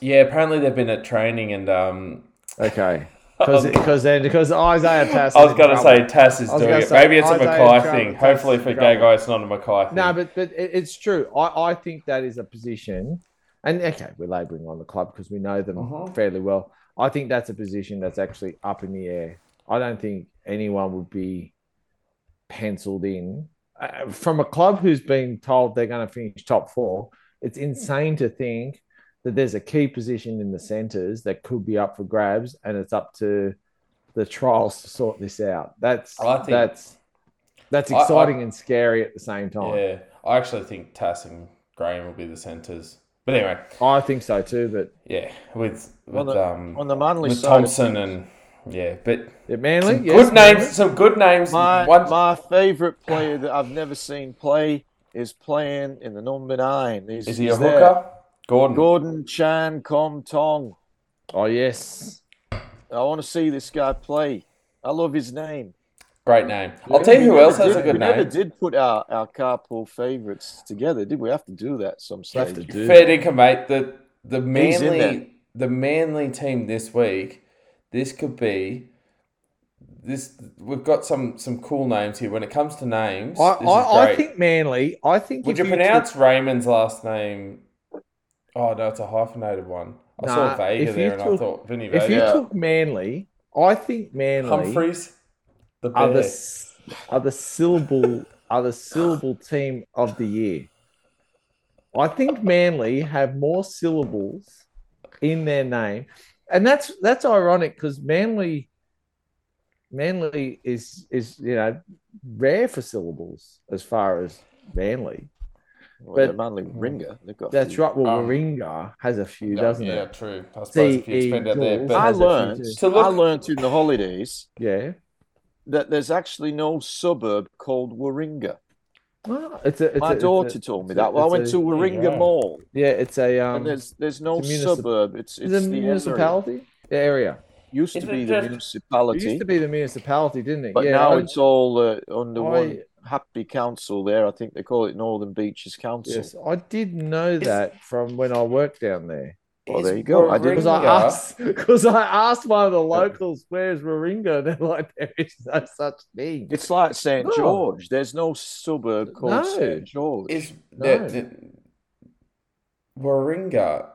Yeah, apparently they've been at training and um, Okay, because because then because Isaiah Tass. I was going to say Tass is doing it. say, Maybe it's a Isaiah Mackay Tra- thing. Tass Hopefully for trouble. Gagai, it's not a Mackay thing. No, but but it's true. I, I think that is a position, and okay, we're labouring on the club because we know them Mhm. fairly well. I think that's a position that's actually up in the air. I don't think anyone would be penciled in uh, from a club who's been told they're going to finish top four. It's insane to think that there's a key position in the centres that could be up for grabs, and it's up to the trials to sort this out. That's think- that's that's I- I- exciting and scary at the same time. yeah, I actually think Tass and Graham will be the centres. But anyway, I think so too, but yeah, with with On the- um On the Manly with side, Thompson and yeah, but yeah, Manly, some yes, good names, some good names. my One, my favourite player that I've never seen play is playing in the number nine. He's, is he a he's there. hooker? Gordon. Gordon Chan Kom Tong. Oh yes, I want to see this guy play. I love his name. Great name. I'll tell you who else never has a did- good we never did put our, our carpool favourites together, did we? Have to do that some stage. have to do. Fair dinkum, mate. The the He's in there. manly the manly team this week. This could be. This we've got some some cool names here. When it comes to names, I, this is I, I think Manly. I think Would if you took- pronounce Raymond's last name? Oh no, it's a hyphenated one. I Nah, saw Vega if you there, and I took- thought Vinny if you took Manly, I think Manly Humphreys, the are the are the syllable are the syllable team of the year. I think Manly have more syllables in their name, and that's that's ironic because Manly Manly is is you know rare for syllables as far as Manly. Well, But- Manly Ringer. They've got. That's few. right. Well, Um, Warringah has a few, No, doesn't yeah, it? true. I suppose if you C.E. expand out there, but I has a few learned. too. To look- I learned in the holidays Yeah. That there's actually no suburb called Warringah. Well, it's a. It's My a, it's daughter a- told me that. Well, I went a- to Warringah yeah. Mall, Yeah, it's a um. and there's there's no it's a municip- suburb. It's it's It's a the municipality The area. Used to Is be the just- It municipality, used to be the municipality, didn't it? but yeah, now I- it's all uh, under I- one happy council. There, I think they call it Northern Beaches Council. Yes, I did know that from when I worked down there. Well, there you go. I didn't. I asked, because I asked one of the locals, "Where's Warringah?" And they're like, "There is no such thing." It's like St No. George. There's no suburb called No. St George. is No. the, the Warringah.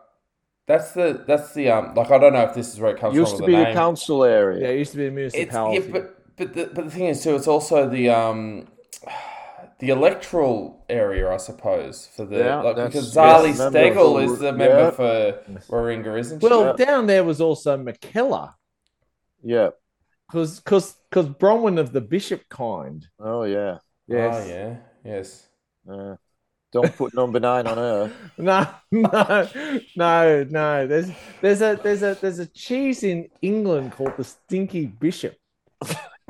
That's the that's the um like I don't know if this is where it comes from. used from. to be the a council area. Yeah, it used to be a It's municipality. yeah, but but the but the thing is too, it's also the um the electoral area, I suppose, for the Yeah, like, because Zali member Steggall is the member yeah. for Warringah, isn't she? well, down there was also Mackellar, Yeah. because because because Bronwyn of the Bishop kind. Oh yeah. Yes. Oh yeah, yes. Uh, don't put number nine on her. No, no, no, no. There's there's a there's a there's a cheese in England called the Stinky Bishop.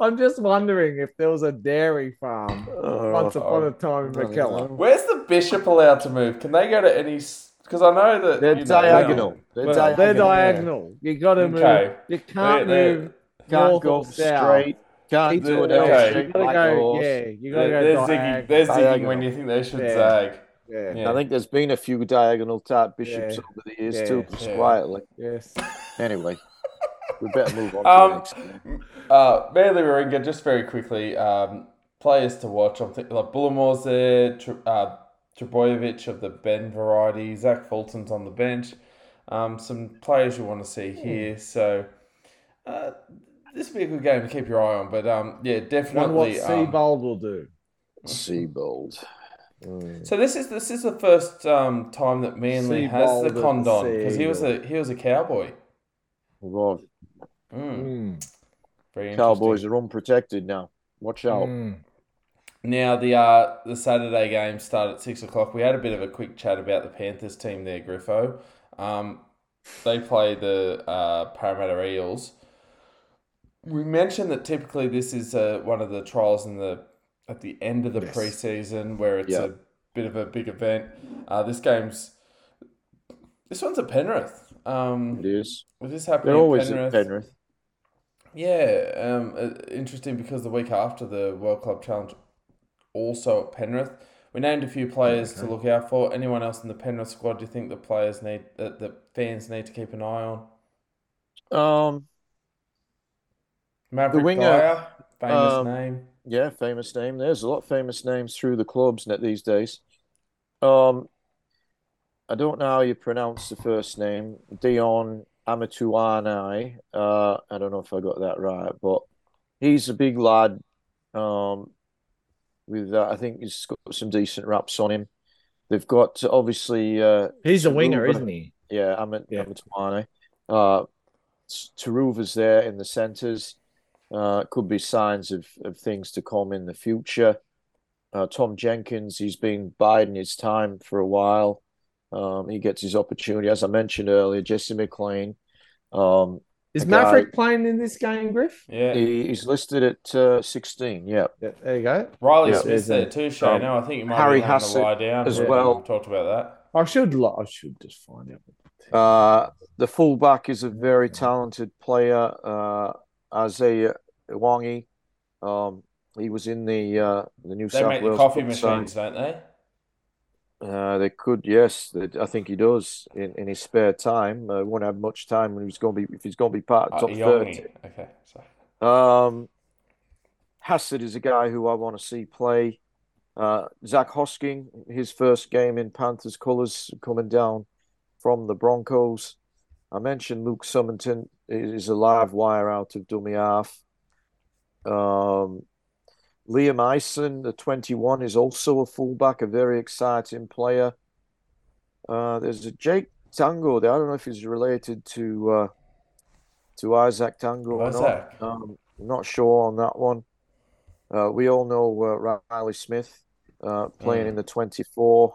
I'm just wondering if there was a dairy farm oh, once upon a time in Mackellar. Where's the bishop allowed to move? Can they go to any? Because I know that They're you know, diagonal. They're Well, diagonal. They're diagonal. You got to move. Okay. You can't They- they- move Can't north go or south. straight. Can't do an okay. You gotta like go. a horse. Yeah, you got to There- go. There's zigging. diag- There's zigging diagonal. when you think they should Yeah. zag. Yeah. Yeah. I think there's been a few diagonal type bishops Yeah. over the years Yeah. too, just Yeah. quietly. Yes. Anyway, we better move on to Um, the. Uh, Manly Warringah, just very quickly, um, players to watch. I'm thinking like Bullamore's there, Tr- uh, Trbojevic of the Ben variety, Zach Fulton's on the bench. Um, some players you want to see here. So uh, this will be a good game to keep your eye on. But um, yeah, Wonder what definitely. Um, Seabold will do. Seabold. Mm. so this is this is the first um, time that Manly has the at condon because he was a he was a cowboy. Well, Mm, Mm. very. Cowboys are unprotected now. Watch out. Mm. Now the uh, the Saturday game started at six o'clock. We had a bit of a quick chat about the Panthers team there, Griffo. Um, they play the uh, Parramatta Eels. We mentioned that typically this is uh, one of the trials in the at the end of the Yes. preseason where it's Yeah. a bit of a big event. Uh, this game's this one's at Penrith. Um, It is. this happening They're at always Penrith, at Penrith. Yeah, um, uh, interesting because the week after the World Club Challenge, also at Penrith, we named a few players to look out for. Anyone else in the Penrith squad? Do you think the players need that the fans need to keep an eye on? Um, Mavrik winger, Geyer, famous um, name. yeah, famous name. There's a lot of famous names through the clubs net these days. Um, I don't know how you pronounce the first name. Dion Amatuanai. Uh, I don't know if I got that right, but he's a big lad. Um, with uh, I think he's got some decent raps on him. They've got obviously uh, He's a winger, Turuva. isn't he? Yeah, Amit Yeah. Amitwane. Uh, Turuva's there in the centres. Uh, could be signs of, of things to come in the future. Uh, Tom Jenkins, he's been biding his time for a while. Um, he gets his opportunity, as I mentioned earlier. Jesse McLean, um, Is A guy- Mavrik playing in this game, Griff? Yeah, he, he's listed at uh, sixteen. Yeah, Yeah, there you go. Riley yeah. Smith's there too, Shane. um, No, I think you might Harry be having to Hassett lie down as but well. We talked about that. I should. lo- I should just find out. Uh, the fullback is a very talented player, uh, Isaiah Iongi. Um, he was in the uh, the New They South make the Wales coffee club side. machines, don't they? Uh, they could, yes. I think he does in, in his spare time. Uh, won't have much time when he's going to be if he's going to be part of Uh, top. 30. Okay, sorry. Um, Hassett is a guy who I want to see play. Uh, Zach Hosking, his first game in Panthers colours, coming down from the Broncos. I mentioned Luke Sommerton is a live wire out of dummy half. Um, Liam Eisen, the 21, is also a fullback, a very exciting player. Uh, there's a Jake Tago there. I don't know if he's related to uh, to Izack Tago or not. Isaac. Um, I'm not sure on that one. Uh, we all know uh, Riley Smith uh, playing Mm. in the 24.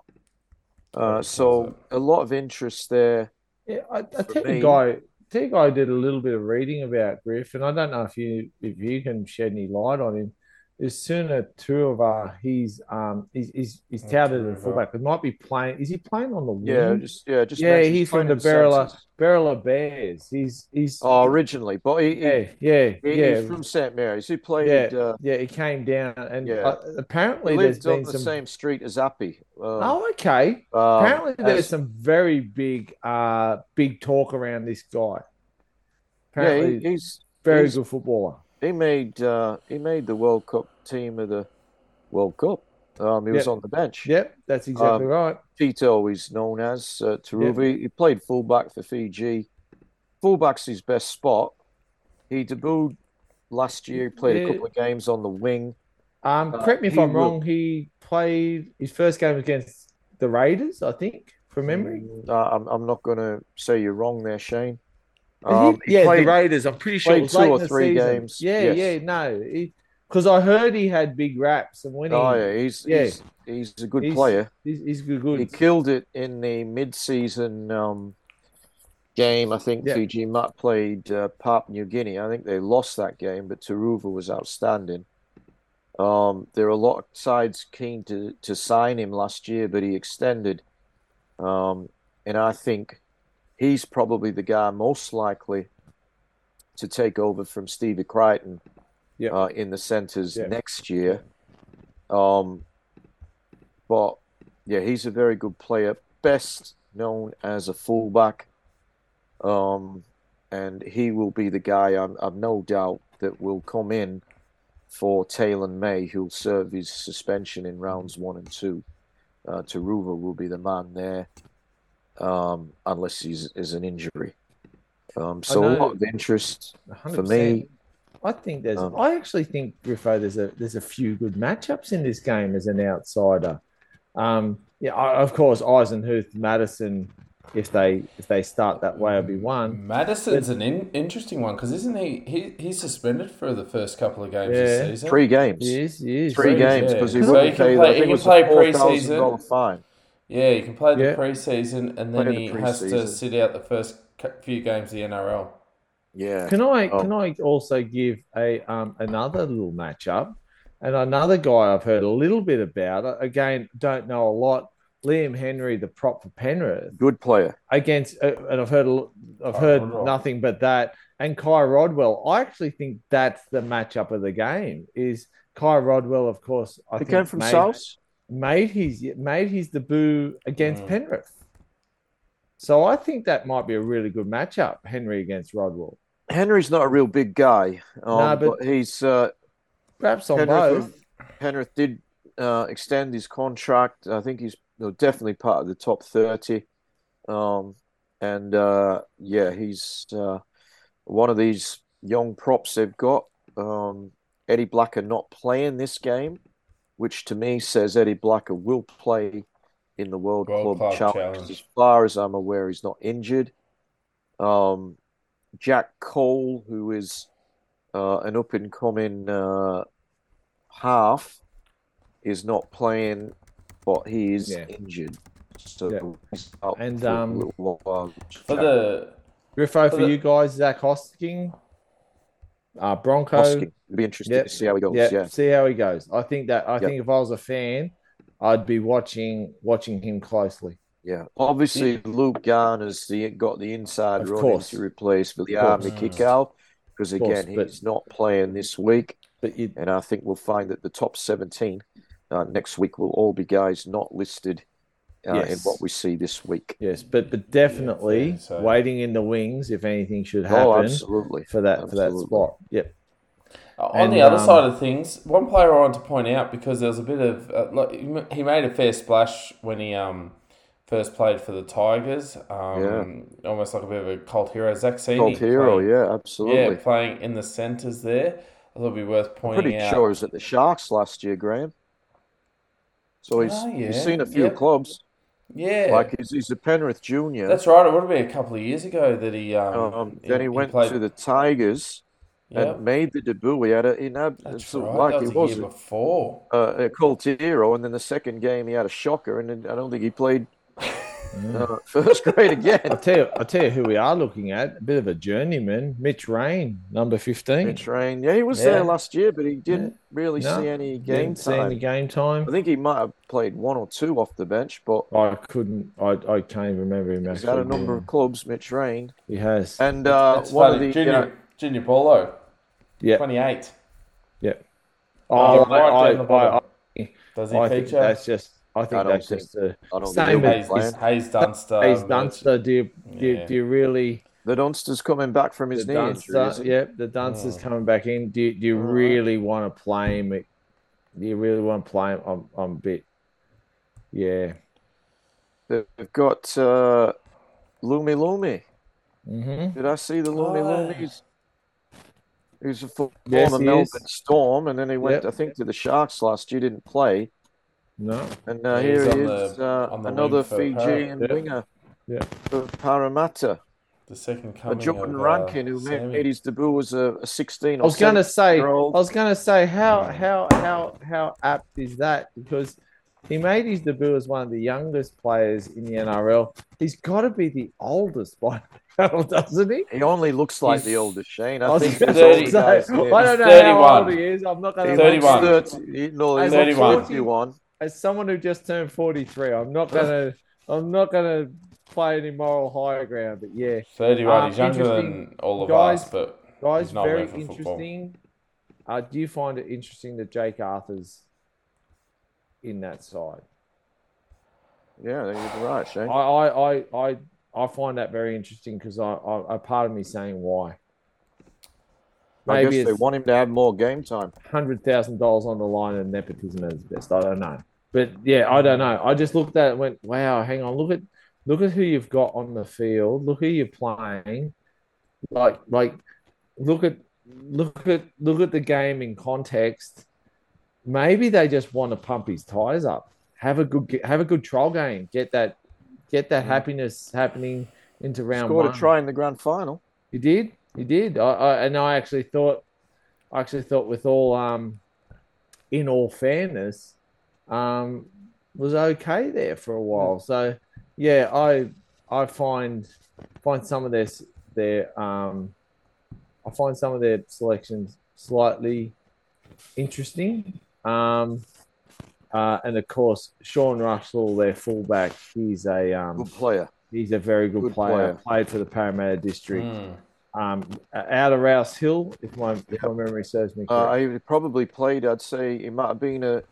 Uh, so a lot of interest there. Yeah, I, I For think me- a guy. I think I did a little bit of reading about Griff, and I don't know if you if you can shed any light on him. Is Sunia Tuova? He's um he's he's, he's touted as Tuova. a fullback. He might be playing. Is he playing on the wing? Yeah, just yeah, just yeah, he's from the centres. Berala Bears. He's he's Oh, originally, but he, yeah yeah he- yeah he's from St Mary's. He played. yeah Uh, yeah. He came down, and Yeah. uh, apparently he there's lived on been the some. same street as Appy. Um, Oh, okay. um, Apparently, there's as- some very big, uh, big talk around this guy. yeah, Apparently, he, he's very he's- good footballer. He made uh, he made the World Cup team of the World Cup. Um, he was on the bench. Yep, that's exactly Um, right. Tito is known as uh, Turuva. He played fullback for Fiji. Fullback's his best spot. He debuted last year. Played a couple of games on the wing. Um, uh, correct me if I'm wrong. He played his first game against the Raiders, I think, from memory. Uh, I'm I'm not going to say you're wrong there, Shane. Um, he yeah, played- the Raiders. I'm pretty sure played it was two or three season. games, Yeah, yes. yeah, no, because I heard he had big raps, and when he, Oh yeah, he's yeah. he's, he's a good He's- player. he's, he's good, good. He killed it in the mid-season um, game. I think Yeah. Fiji Matt played uh, Papua New Guinea. I think they lost that game, but Turuva was outstanding. Um, there are a lot of sides keen to to sign him last year, but he extended. Um, and I think he's probably the guy most likely to take over from Stevie Crichton Yeah. uh, in the centres Yeah. next year. Um, but yeah, he's a very good player, best known as a fullback. Um, and he will be the guy I'm, I've no doubt that will come in for Taylan May, who'll serve his suspension in rounds one and two. Uh, Turuva will be the man there, um, unless he's is an injury. Um, so a lot of interest. 100%. for me- I think there's. Um, I actually think Griffo, there's a there's a few good matchups in this game as an outsider. Um, yeah, I, of course, Eisenhuth, Madison, if they if they start that way, I'll be one. Madison's an in, interesting one because isn't he, he he's suspended for the first couple of games Yeah. this season? Three games. He is, he is. Three Three, games yeah. because he So wouldn't he can play- he can was play a four thousand pre-season. dollar fine. Yeah, he can play the Yeah. preseason and Play then the he has to sit out the first few games of the NRL. Yeah. Can I Oh. can I also give a um another little matchup and another guy I've heard a little bit about. Again, don't know a lot. Liam Henry, the prop for Penrith, Good player. against, uh, and I've heard I've heard Rodwell. nothing but that. And Ky Rodwell, I actually think that's the matchup of the game. Is Ky Rodwell, of course, I He think came from made, South. Made his made his debut against Mm. Penrith. So I think that might be a really good matchup, Henry against Rodwell. Henry's not a real big guy, um, Nah, but, but- he's uh, Perhaps on Penrith, both. Penrith did uh, extend his contract. I think he's definitely part of the top 30. Um, and uh, yeah, he's uh, one of these young props they've got. Um, Eddie Blacker not playing this game, which to me says Eddie Blacker will play in the World, World Club, Club Challenge. Challenge. As far as I'm aware, he's not injured. Um, Jack Cole, who is uh, an up and coming uh, half, is not playing, but he is Yeah. injured. So Yeah. he's out And, for a um, little while. For the Griffo for the- you guys, Zach Hosking, uh, Bronco. It'd be interesting Yep. to see how he goes. Yeah, Yeah. see how he goes. I think that I Yep. think if I was a fan, I'd be watching watching him closely. Yeah, obviously Luke Garner's the got the inside Of running course. to replace Mm. Kickout because Of course, again but- he's not playing this week, But you, and I think we'll find that the top seventeen uh, next week will all be guys not listed uh, in Yes. what we see this week. yes, but but definitely fair to say. waiting in the wings if anything should Oh, happen absolutely. for that for that spot. Yep. On And, the other um, side of things, one player I want to point out because there was a bit of uh, like he made a fair splash when he um first played for the Tigers. Um, almost like a bit of a cult hero, Zac Cini. Cult hero, playing- yeah, absolutely. yeah, playing in the centres there. I thought it'd be worth pointing Pretty out. sure he was at the Sharks last year, Graham. So he's Oh, yeah. he's seen a few Yep. clubs. Yeah, Like he's, he's a Penrith junior. that's right. It would have been a couple of years ago that he um. Um, then he went played, to the Tigers. Yep, and made the debut. He had a in ab- that's right. like that he was a was before. uh, a cult hero, and then the second game he had a shocker, and I don't think he played uh, first grade I'll again. tell you, I'll tell you who we are looking at. A bit of a journeyman, Mitch Rein, number fifteen. Mitch Rein, yeah, he was Yeah. there last year, but he didn't really No, see any game Didn't see time. any game time. I think he might have played one or two off the bench, but I couldn't. I, I can't even remember him. he's had a number being- of clubs. Mitch Rein He has. and uh, That's one funny. of the junior uh, junior Bolo, yeah, twenty eight. yeah. Oh, Oh, right I, down the I, bottom. I, Does he I think feature? that's just. I think don't that's think- just a. I don't Same think he'll be as- playing. Haze, Haze Dunster. Haze Dunster. Do you, do, you, Yeah. do you really? The Dunster's coming back from his knee injury. Dunster, isn't he? yep, the Dunster's Mm. coming back in. Do you, do you All right. really want to play him? Do you really want to play him? I'm, I'm a bit. Yeah. They've got uh, Lumi Lumi. hmm Did I see the Lumi Oh. Lumis? He was a former Yes, Melbourne is. Storm, and then he went, Yep. I think, to the Sharks last year. Didn't play, No. and uh, Yeah, here he is, the- uh, another wing for Fijian Para. Yep. winger Yep. for Parramatta. The second coming Jordan of, uh, Rankin, who Sammy. made his debut as a, a 16 I was gonna say. I was gonna say how how how how apt is that? Because he made his debut as one of the youngest players in the NRL. He's got to be the oldest by now, doesn't he? He only looks like He's- the oldest Shane. I I think gonna thirty. older say, guys I don't know 31. how old he is. I'm not gonna. looks 31. 30 he- No, As he's 31. 41. As someone who just turned 43, I'm not gonna I'm not gonna play any moral higher ground, but yeah, 31. Um, he's younger than all of Guys- us, but guys, He's not very ready for football. interesting. Uh, do you find it interesting that Jake Arthur's in that side? Yeah, you're right, Shane. I I I I, I find that very interesting because I, I a part of me saying why. I Maybe guess they want him to have more game time. hundred thousand dollars on the line and nepotism at its best. I don't know, but yeah, I don't know. I just looked at it and went, wow, hang on, look at look at who you've got on the field. Look who you're playing. Like like look at look at look at the game in context. Maybe they just want to pump his tires up. Have a good have a good trial game. Get that get that happiness happening into round Scored one. a try in the grand final. He did. He did. I, I and I actually thought, I actually thought with all um, in all fairness, um, was okay there for a while. So yeah, I I find find some of their s- their um, I find some of their selections slightly interesting. Um, uh, and of course, Sean Russell, their fullback, he's a um, Good player. he's a very good, Good player. player. Played for the Parramatta District Mm. um, out of Rouse Hill, if my if my memory serves me Uh, he probably played. I'd say he might have been a,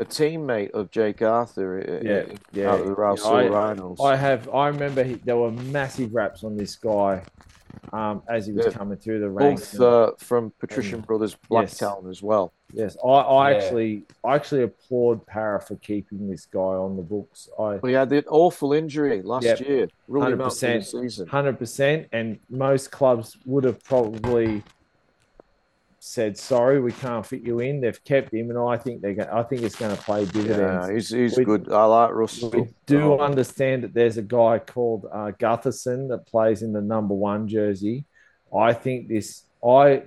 a teammate of Jake Arthur. uh, Yeah, uh, yeah. Out of the Rouse I- Hill Rhinos. I have. I remember he, there were massive raps on this guy um, as he was Yeah. coming through the ranks. Both uh, from Patrician Brothers Yes. Blacktown as well. yes, I, I Yeah. actually, I actually applaud Para for keeping this guy on the books. I But he had that awful injury last Yep. year. Ruled him out for the 100%. season. hundred percent, and most clubs would have probably said, "Sorry, we can't fit you in." They've kept him, and I think they're. Going, I think it's going to play dividends. Yeah, he's, he's We- good. I like Russell. We do Um, understand that there's a guy called uh, Gutherson that plays in the number one jersey. I think this. I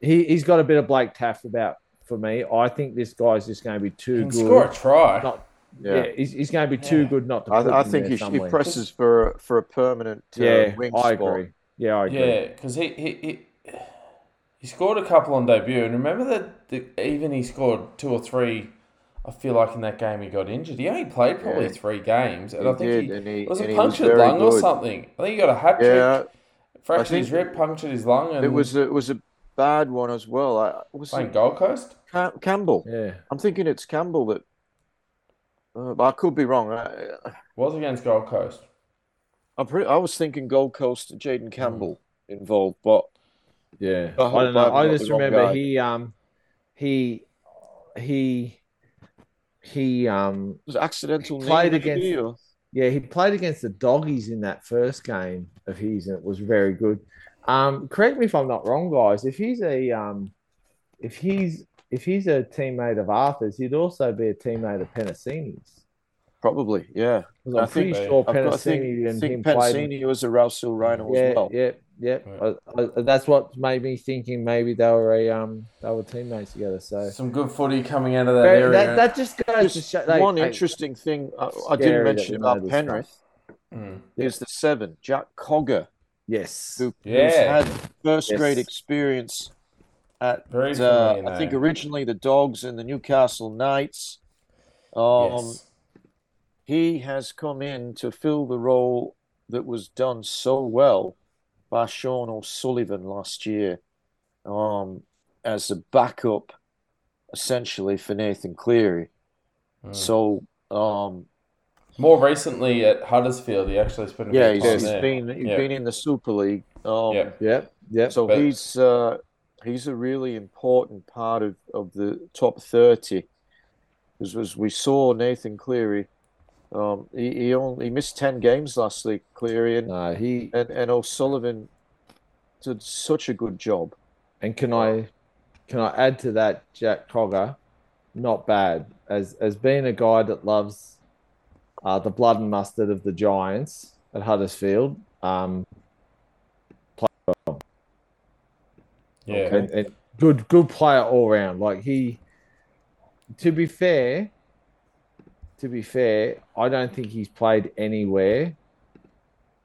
he he's got a bit of Blake Taaffe about for me. I think this guy's just going to be too Can good. score a try. Not, yeah. yeah. he's, he's going to be too Yeah. good not to. Put I, I think there he, he presses for for a permanent uh, Yeah, wing I spot. agree. Yeah, I agree. Yeah, because he, he he he scored a couple on debut, and remember that the, even he scored two or three. I feel like in that game he got injured. He only played probably Yeah. three games, and He I think did, he and he- was and a he was punctured very lung or something. I think he got a hat trick, Yeah, fractured his rib, punctured his lung, and it was a, it was a bad one as well. I, was playing it Gold Coast. Cam- Campbell? Yeah. I'm thinking it's Campbell that. Uh, but I could be wrong. I, Was against Gold Coast. I'm pretty, I was thinking Gold Coast, Jayden Campbell involved, but Yeah, I don't know. I haven't I got just remember he um he he he um was it accidental knee Played against- or- yeah he played against the doggies in that first game of his and it was very good. Um, correct me if I'm not wrong, guys. If he's a um if he's if he's a teammate of Arthur's, he'd also be a teammate of Penasini's. Probably, yeah. Because I I'm pretty think- sure I've got to Penasini think, and think him played. Pensini was a Rouse Hill Rhino Yeah, as well. yeah, yeah. Right. I, I, that's what made me thinking maybe they were a um they were teammates together. So Some good footy coming out of that Very- area. that, that just goes to show. Like, one like, interesting thing I, I didn't mention we about Penrith Mm. is the seven, Jack Cogger, yes, who, who's Yeah. had first Yes. grade experience at Very uh, familiar I think originally the Dogs and the Newcastle Knights. Um, yes. He has come in to fill the role that was done so well by Sean O'Sullivan last year, um, as a backup, essentially for Nathan Cleary. Mm. So, um, More recently at Huddersfield, he actually spent a yeah, bit he's, of time he's there. been he's Yeah. been in the Super League. Um, Yeah. yep, yep. So But- he's uh, he's a really important part of, of the top thirty. As, as we saw Nathan Cleary, um, he he only he missed ten games last week. Cleary and no, he and, and O'Sullivan did such a good job. and can I can I add to that Jack Cogger, not bad as as being a guy that loves uh, the blood and mustard of the Giants at Huddersfield. Um, Yeah. and, and good good player all round. Like he, to be fair, to be fair, I don't think he's played anywhere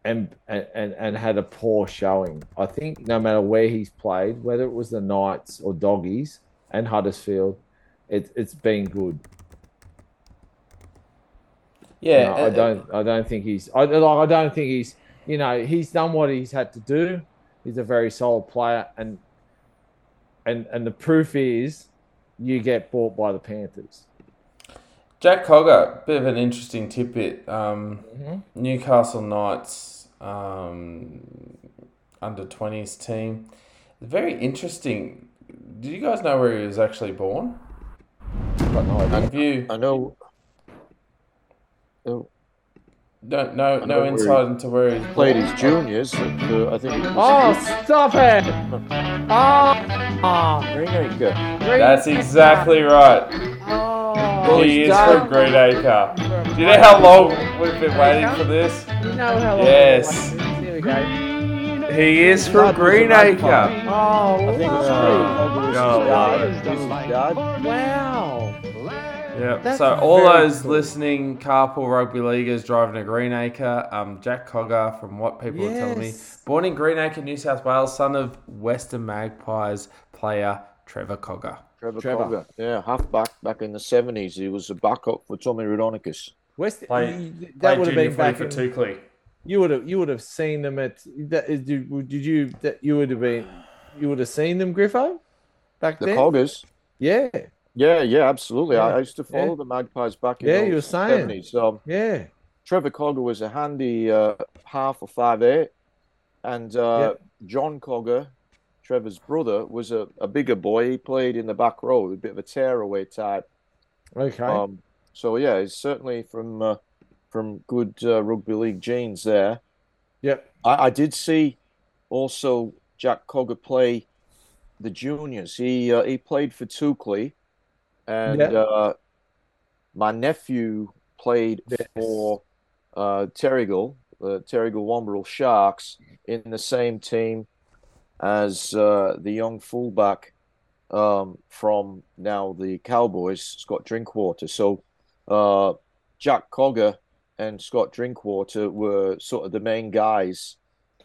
and and and, had a poor showing. I think no matter where he's played, whether it was the Knights or Doggies and Huddersfield, it, it's been good. Yeah. No, uh, I don't. I don't think he's. I, like, I don't think he's. You know, he's done what he's had to do. He's a very solid player, and and and the proof is, you get bought by the Panthers. Jack Cogger, bit of an interesting tidbit. Um, Mhm. Newcastle Knights um, under 20s team. Very interesting. Did you guys know where he was actually born? Got no idea. Have you I know. Oh, no no no where he insight into where he's played born? his juniors. At, uh, I think it was Oh, stop it! Oh, Greenacre. great. That's exactly right. Oh, Well, Oh, he is done. from Greenacre. Do you know how long we've been waiting for this? You know how long Yes. Here we go. He is from Blood was Greenacre. Oh, I think lovely. uh, God, God, love God, God. wow. Yeah. That's So all those cool. listening carpool rugby leaguers driving to Greenacre, um, Jack Cogger, from what people are telling me, born in Greenacre, New South Wales, son of Western Magpies player Trevor Cogger. Trevor, Trevor. Cogger. Yeah, halfback back in the 70s. He was a backup for Tommy Raudonikis. West, Played- you- that Played would have been footy back for in, Tukley. you would have you would have seen them at that is did, did you that you would have been you would have seen them Griffo back The then The Coggers. yeah Yeah, yeah, absolutely. I, Yeah, I used to follow yeah. the Magpies back in Yeah, the you were saying. 70s. Um, yeah Trevor Cogger was a handy uh, half or five eight, and uh, Yep. John Cogger, Trevor's brother, was a, a bigger boy. He played in the back row, a bit of a tearaway type. okay Um, so yeah, he's certainly from uh, from good uh, rugby league genes there. yep I, I did see also Jack Cogger play the juniors. He uh, he played for Toukley, and Yeah. uh, my nephew played Yes. for uh, Terrigal, the Terrigal Wamberal Sharks, in the same team as uh, the young fullback um, from now the Cowboys, Scott Drinkwater. So uh, Jack Cogger and Scott Drinkwater were sort of the main guys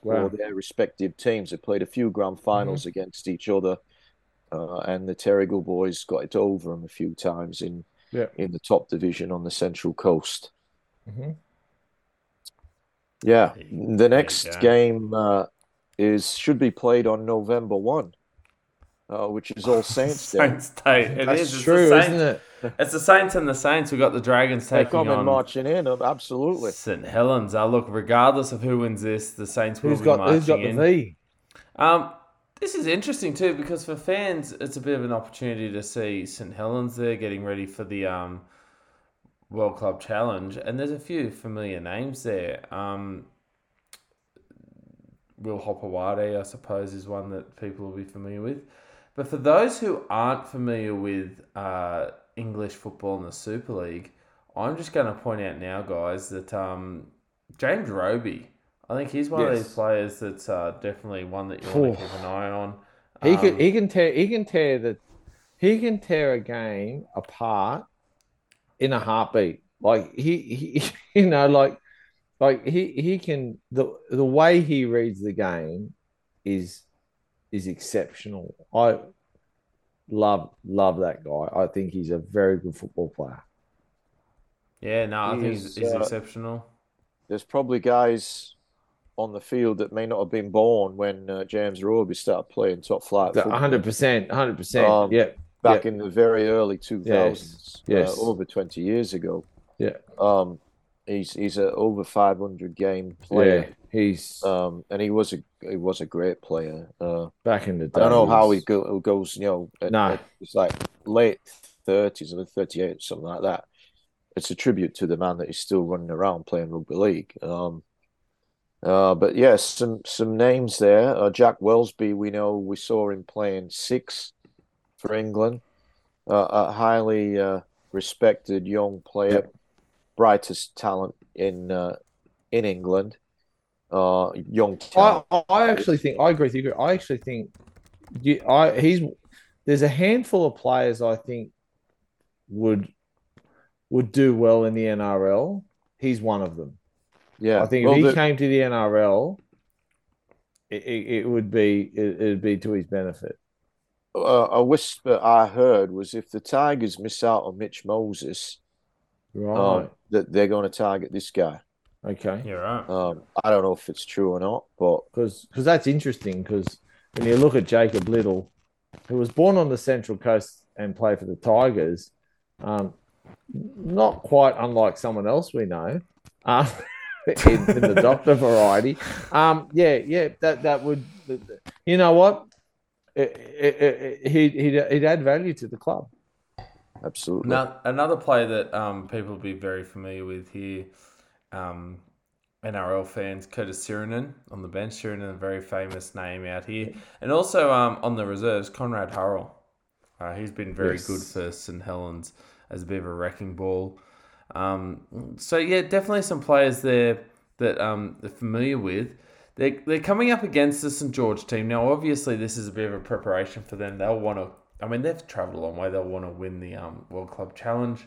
wow for their respective teams. They played a few grand finals against each other, uh, and the Terrigal boys got it over them a few times in Yeah. in the top division on the Central Coast. Mhm. Yeah, the next game uh, is should be played on November one, uh, which is All Saints Day. Saints Day. It that's is, It's true the Saints. isn't it It's the Saints and the Saints. We've got the Dragons taking They're coming on marching in, absolutely. St Helens. Uh, look, regardless of who wins this, the Saints will who's be got marching who's got the in. V Um, this is interesting too because for fans, it's a bit of an opportunity to see St Helens there getting ready for the um, World Club Challenge, and there's a few familiar names there. Um, Will Hopoate, I suppose, is one that people will be familiar with. But for those who aren't familiar with uh, English football in the Super League, I'm just going to point out now, guys, that um, James Roby, I think he's one of these players that's uh, definitely one that you want to keep an eye on. he can Um, he can tear he can tear the he can tear a game apart in a heartbeat like he, he you know like like he he can the the way he reads the game is is exceptional i love love that guy i think he's a very good football player yeah, no, I He think is, he's, he's uh, exceptional. There's probably guys on the field that may not have been born when uh, James Roby started playing top flight football. 100% 100% Um, yeah back yeah. in the very early 2000s, Yes, yes. Uh, over 20 years ago. Yeah. Um, he's he's a over 500 game player. yeah he's Um, and he was a he was a great player. Uh, back in the day I don't know how he go, goes. You know, at, No. at- it's like late 30s or 38, something like that. It's a tribute to the man that is still running around playing rugby league. Um, uh, but yes, some some names there. Uh, Jack Welsby, we know we saw him playing six for England. Uh, a highly uh, respected young player, Yep. Brightest talent in uh, in England. Uh, young I, talent. I- I actually think I agree with you. I actually think you, I he's there's a handful of players I think would would do well in the NRL. He's one of them. yeah, I think Well, if he the- came to the NRL, it, it, it would be it, it'd be to his benefit. uh, a whisper I heard was if the Tigers miss out on Mitch Moses, Right. um, that they're going to target this guy. okay. Yeah, right. Um, I don't know if it's true or not, but Because that's interesting. Because when you look at Jacob Liddle, who was born on the Central Coast and played for the Tigers, um, not quite unlike someone else we know, uh, in, in the doctor variety. Um, yeah, yeah, that that would, you know what, it, it, it, he'd, he'd he'd add value to the club. Absolutely. No, another player that um, people will be very familiar with here, um, NRL fans, Curtis Sironen on the bench. Sironen, a very famous name out here. And also um, on the reserves, Conrad Hurrell. Uh, he's been very Yes. good for St Helens as a bit of a wrecking ball. Um, so yeah, definitely some players there that um, they're familiar with. They're, they're coming up against the St George team now. Obviously, this is a bit of a preparation for them. They'll want to. I mean, they've travelled a long way. They'll want to win the um, World Club Challenge.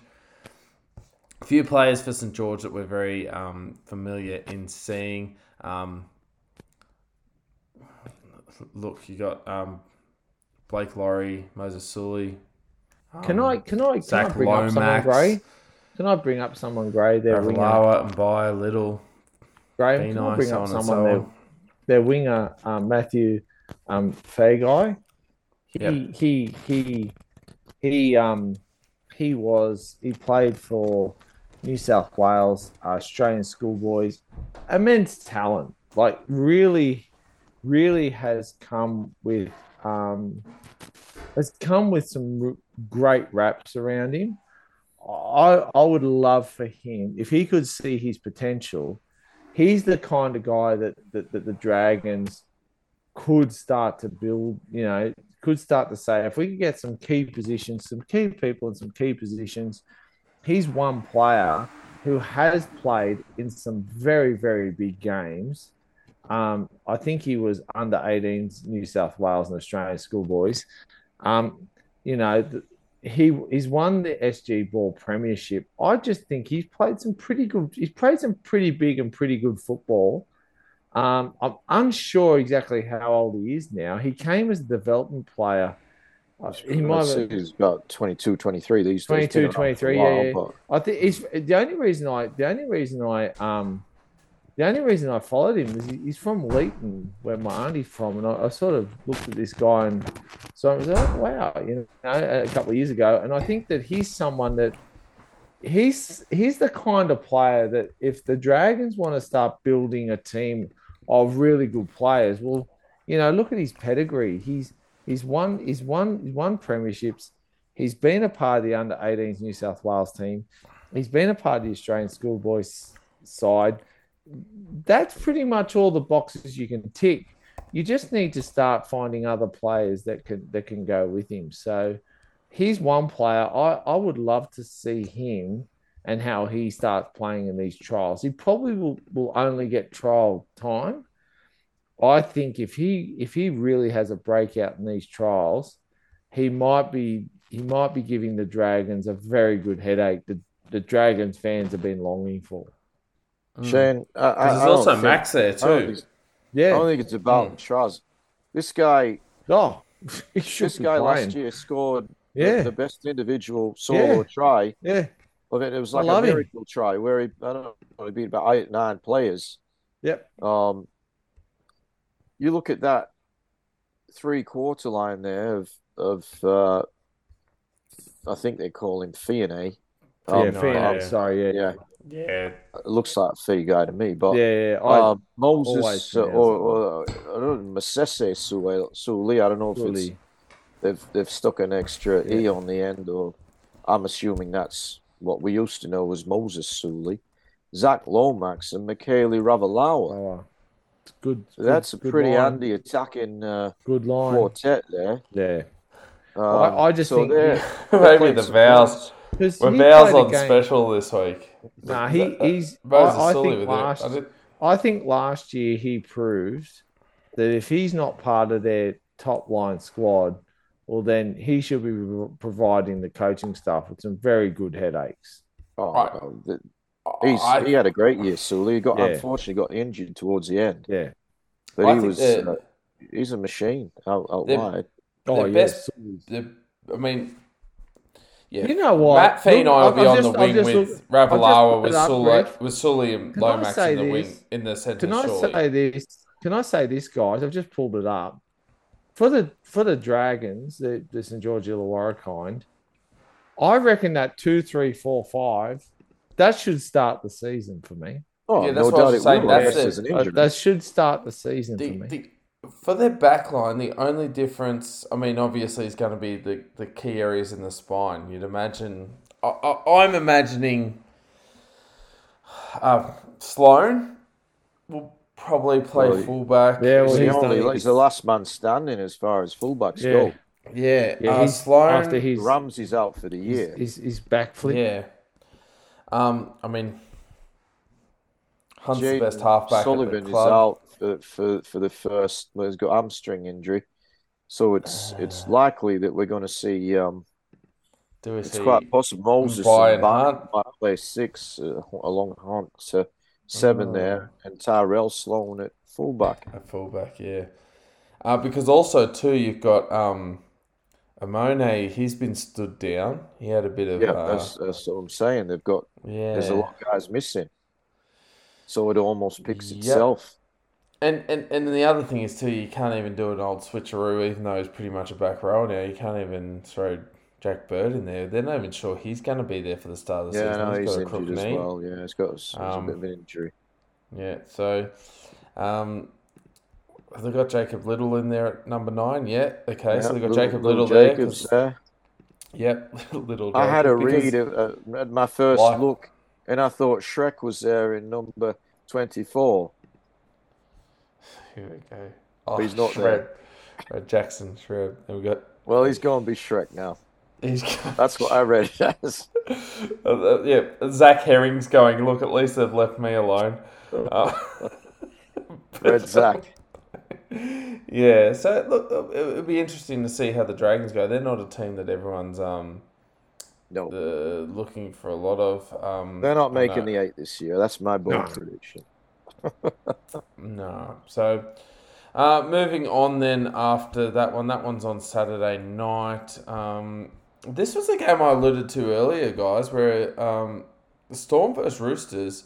A few players for St George that we're very um, familiar in seeing. Um, look, you got um, Blake Lawrie, Moses Suli. Can I can I can I Zach bring up someone grey? Can I bring up someone grey? Their winger. Ravalawa and By Little. Graham, Be can I bring up someone their, their winger, um, Matthew um, Feagai. He he he he um he was he played for New South Wales Australian schoolboys. Immense talent, like really, really has come with um has come with some great raps around him. I I would love for him if he could see his potential. He's the kind of guy that that, that the Dragons could start to build. You know, could start to say if we could get some key positions, some key people in some key positions. He's one player who has played in some very very big games. Um, I think he was under 18s New South Wales and Australian schoolboys. Um, you know, he he's won the SG Ball Premiership. I just think he's played some pretty good. He's played some pretty big and pretty good football. Um, I'm unsure exactly how old he is now. He came as a development player. He might have, he's about 22, 23 these days. 22, Been around for a 23, while, yeah, I think he's the only reason I the only reason I um the only reason I followed him is he's from Leeton, where my auntie's from, and I, I sort of looked at this guy and so I was like, oh, wow, you know, a couple of years ago, and I think that he's someone that he's he's the kind of player that if the Dragons want to start building a team of really good players, well, you know, look at his pedigree. He's he's won he's won he's won premierships. He's been a part of the under 18s New South Wales team. He's been a part of the Australian schoolboys side. That's pretty much all the boxes you can tick. You just need to start finding other players that can that can go with him. So he's one player. I, I would love to see him and how he starts playing in these trials. He probably will, will only get trial time. I think if he if he really has a breakout in these trials, he might be he might be giving the Dragons a very good headache that the Dragons fans have been longing for. Mm. Shane, uh, uh, I, I, Because I there's also don't think- Max there I don't too. think, I Yeah. don't think it's about Mm. Traz. This guy, Oh, he this guy playing. last year scored the- the, best individual solo Yeah. try. Yeah. I mean, it was like a love him. try where he, I don't know, he beat about eight, nine players. Yep. Um, you look at that three quarter line there of of uh, I think they call him Fione. yeah, Um, no, Fiona, yeah. sorry, yeah. yeah, Yeah, it looks like a fee guy to me. But Yeah, yeah. I, um, Moses always uh, pronounce or, it or I don't know Masese Suli. I don't know if it's they've they've stuck an extra e on the end, or I'm assuming that's what we used to know as Moses Suli, Zach Lomax, and Mikaele Ravalawa. Oh, good. So that's a good pretty line. handy attacking uh, Good line. quartet there. Yeah. Um, I, I just so think they're- maybe the some vows. because We're vows on game- special this week. Nah, he- he's- Moses I- I Suli think last- I I think last year he proved that if he's not part of their top line squad, well, then he should be providing the coaching staff with some very good headaches. Oh, Right. no, the- he's, I, he had a great year, Suli. He got Yeah. unfortunately got injured towards the end, Yeah. but I he was that- uh, he's a machine out, out They're- wide. Oh, The yes. the, I mean, yeah. You know what? Matt Feeney Look, will I've- be on just- the wing just with looked- Ravalawa with it up, Suli, Greg. with Suli and Can I Lomax in the wing in the centre. Can I surely. say this? Can I say this, guys? I've just pulled it up for the for the Dragons, the, the St George Illawarra kind. I reckon that two, three, four, five, that should start the season for me. Oh, Yeah, that's no what I was saying. That's unless it. an Uh, injury. that should start the season the, for me. the, for their back line, the only difference, I mean, obviously, is going to be the, the key areas in the spine. You'd imagine, I, I, I'm imagining uh, Sloan will probably play Well, fullback. Yeah, well, he's, the he's only, done- he's the last man standing as far as fullbacks Yeah. go. Yeah, Yeah, uh, he's Sloan. after his Ramsey's out for the year. his, his backflip. yeah. Um, I mean, Hunt's the best halfback Sullivan at the is club. out for, for, for the first. Well, he's got hamstring injury, so it's it's likely that we're going to see. Um, Do we it's see? quite possible Moses Brian and Barnes Hunt? might play six uh, along Hunt to seven Oh. there, and Tyrell Sloan at fullback. At fullback, yeah. Uh, because also too, you've got um, Amone. He's been stood down. He had a bit of Yeah, uh, that's that's what I'm saying. They've got yeah. there's a lot of guys missing, so it almost picks Yep. itself. And, and and the other thing is too, you can't even do an old switcheroo, even though he's pretty much a back row now. You can't even throw Jack Bird in there. They're not even sure he's going to be there for the start of the Yeah, season. no, he's got a injured as knee. well. Yeah, he's got a, he's a Um, bit of an injury. Yeah, so um, have they got Jacob Liddle in there at number nine? Yeah, okay. so they've got little- Jacob little Little there. Jacobs there. Yep, little. I had a read of, uh, at my first look, and I thought Shrek was there in number 24. Here we go. Oh, But he's not Shred. Shred Jackson Shred. There we go. Well, he's going to be Shrek now. He's That's what I read it as. Uh, uh, yeah, Zach Herring's going. Look, at least they've left me alone. Uh, Red Zach. yeah, so look, it would be interesting to see how the Dragons go. They're not a team that everyone's um No, uh, looking for a lot of. Um, they're not making know. the eight this year. That's my bold No. prediction. No. So, uh, moving on then after that one, that one's on Saturday night. Um, this was a game I alluded to earlier, guys, where um, the Storm versus Roosters.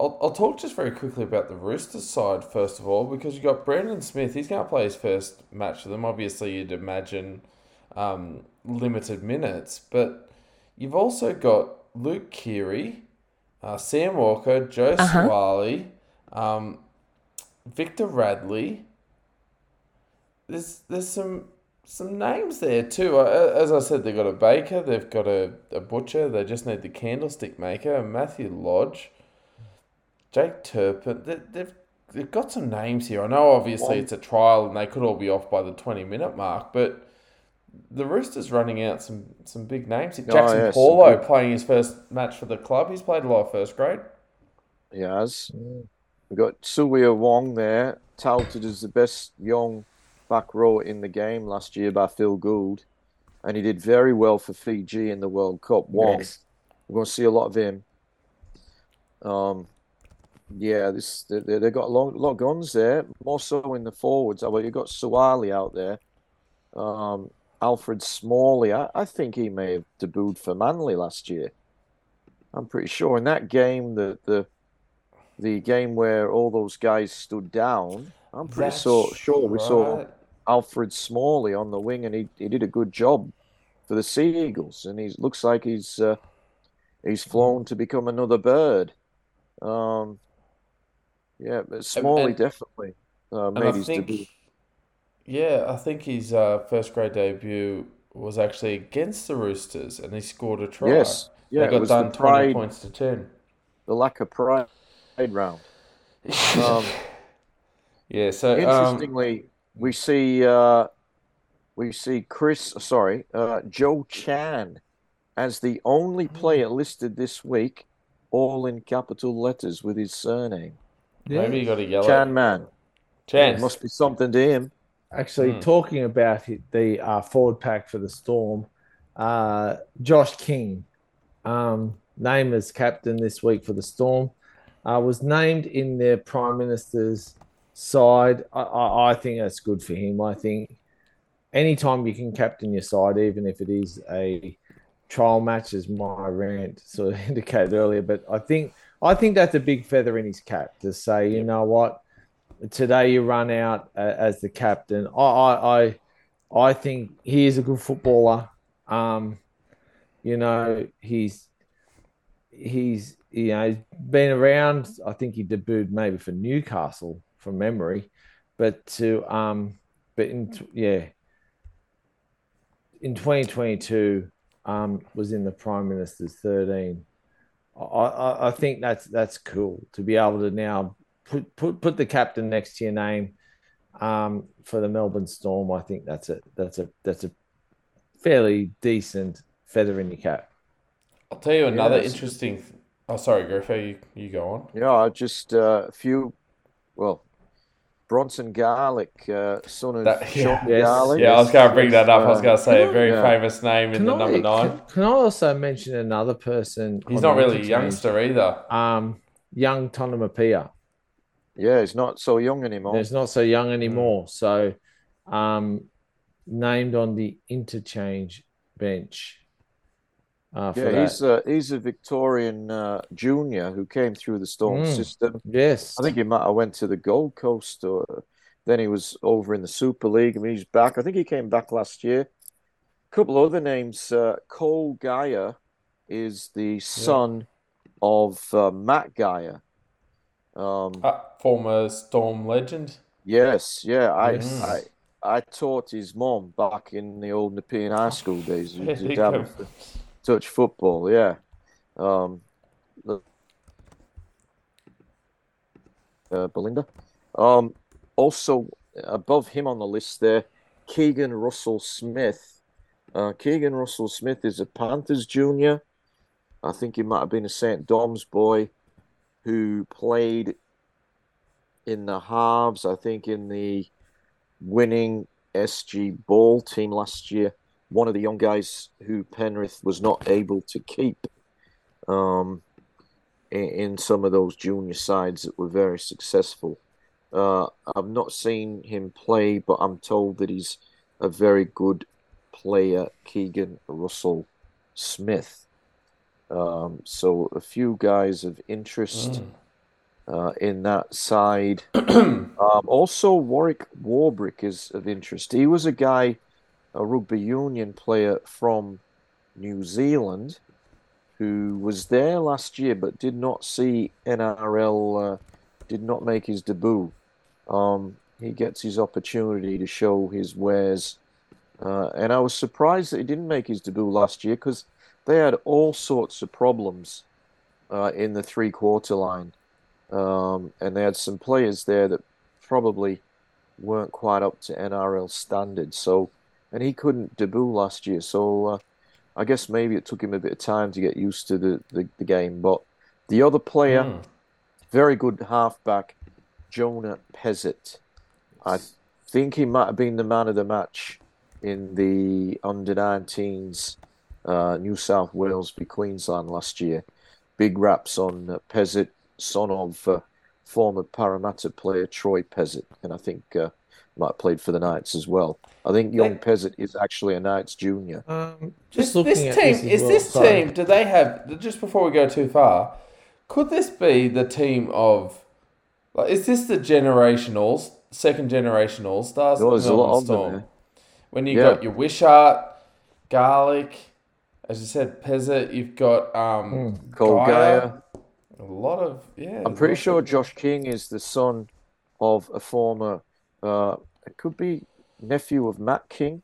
I'll, I'll talk just very quickly about the Roosters side first of all, because you've got Brandon Smith. He's going to play his first match for them. Obviously, you'd imagine um, limited minutes, but you've also got Luke Keary, uh, Sam Walker, Joe Uh-huh. Suaalii, um, Victor Radley. There's there's some some names there too. As I said, they've got a baker, they've got a, a butcher. They just need the candlestick maker, Matthew Lodge, Jake Turpin. They, they've they've got some names here. I know obviously it's a trial and they could all be off by the twenty minute mark, but the Roosters running out some some big names. Oh, Jaxson Oh, Paulo playing his first match for the club. He's played a lot of first grade. He has. We've got Siua Wong there, touted as the best young back row in the game last year by Phil Gould. And he did very well for Fiji in the World Cup. Wong. Yes. We're going to see a lot of him. Um, yeah, this they, they- they've got a lot, lot of guns there, more so in the forwards. Well, you've got Suaalii out there. Um, Alfred Smalley, I, I think he may have debuted for Manly last year. I'm pretty sure in that game, the the the game where all those guys stood down. I'm pretty so, sure we saw right. Alfred Smalley on the wing, and he, he did a good job for the Sea Eagles, and he looks like he's uh, he's flown to become another bird. Um, yeah, but Smalley and- definitely uh, made his think, debut. yeah, I think his uh, first grade debut was actually against the Roosters, and he scored a try. Yes, yeah, they got was the done twenty points to ten. the lack of pride round. Um, yeah, so um, Interestingly, we see uh, we see Chris, sorry, uh, Joe Chan as the only player listed this week, all in capital letters with his surname. maybe you got a yellow. Chan Man. Chance. Must be something to him. Actually, Hmm. talking about the uh, forward pack for the Storm, uh, Josh King, um, named as captain this week for the Storm, uh, was named in their Prime Minister's side. I, I, I think that's good for him. I think anytime you can captain your side, even if it is a trial match, as my rant sort of indicated earlier, but I think I think that's a big feather in his cap to say, you know what, today you run out as the captain. I, I, I, I think he is a good footballer. Um, you know, he's he's you know he's been around. I think he debuted maybe for Newcastle from memory, but to um, but in yeah, in 2022 um was in the Prime Minister's 13. I, I, I think that's that's cool to be able to now put put put the captain next to your name um, for the Melbourne Storm, I think that's a that's a that's a fairly decent feather in your cap. I'll tell you another it's- interesting. Oh, sorry, Griffo, you, you go on. Yeah, I just uh, a few. Well, Bronson Garlick, uh, son of That- Sean Yes. Garlick. Yeah, I was going to bring that up. I was going to say a very Yeah. famous name in the I, number nine. Can, can I also mention another person? He's not really a interchange? youngster either. Um, young Tonumaipea. Yeah, he's not so young anymore. He's not so young Mm. anymore. So, um, named on the interchange bench. Uh, for yeah, that. he's a he's a Victorian uh, junior who came through the Storm Mm. system. yes. I think he might have went to the Gold Coast, or then he was over in the Super League. I mean, he's back. I think he came back last year. A couple other names. Uh, Cole Geyer is the son of uh, Matt Geyer. Um, Uh, former Storm legend. yes, yeah. I, Yes. I I taught his mom back in the old Nepean High School days. Touch football, yeah. Um, uh, Belinda. Um, also above him on the list there, Keagan Russell Smith. Uh, Keagan Russell Smith is a Panthers junior. I think he might have been a St. Dom's boy who played in the halves, I think in the winning SG Ball team last year one of the young guys who Penrith was not able to keep um, in, in some of those junior sides that were very successful. Uh, I've not seen him play, but I'm told that he's a very good player, Keagan Russell Smith. Um, so a few guys of interest uh, in that side. um, also, Warwick Warbrick is of interest. He was a guy a rugby union player from New Zealand who was there last year but did not see NRL, uh, did not make his debut. Um, he gets his opportunity to show his wares. Uh, and I was surprised that he didn't make his debut last year because they had all sorts of problems uh, in the three quarter line. Um, and they had some players there that probably weren't quite up to NRL standards. So, and he couldn't debut last year. So uh, I guess maybe it took him a bit of time to get used to the, the, the game. But the other player, Mm. very good halfback, Jonah Pezet. I think he might have been the man of the match in the under 19s uh, New South Wales v Queensland last year. Big raps on uh, Pezet, son of uh, former Parramatta player Troy Pezet, and I think uh, might have played for the Knights as well. I think young Pezet is actually a Knights junior. Um, This, just looking this at team this is well, this sorry. team. Do they have just before we go too far? Could this be the team of? Like, is this the generation all second generation all stars? Oh, there's a lot of them there. When you Yeah. got your Wishart, Garlick, as you said, Pezet. You've got um, Cole Geyer. A lot of yeah. I'm pretty sure of- Josh King is the son of a former. Uh, it could be nephew of Matt King.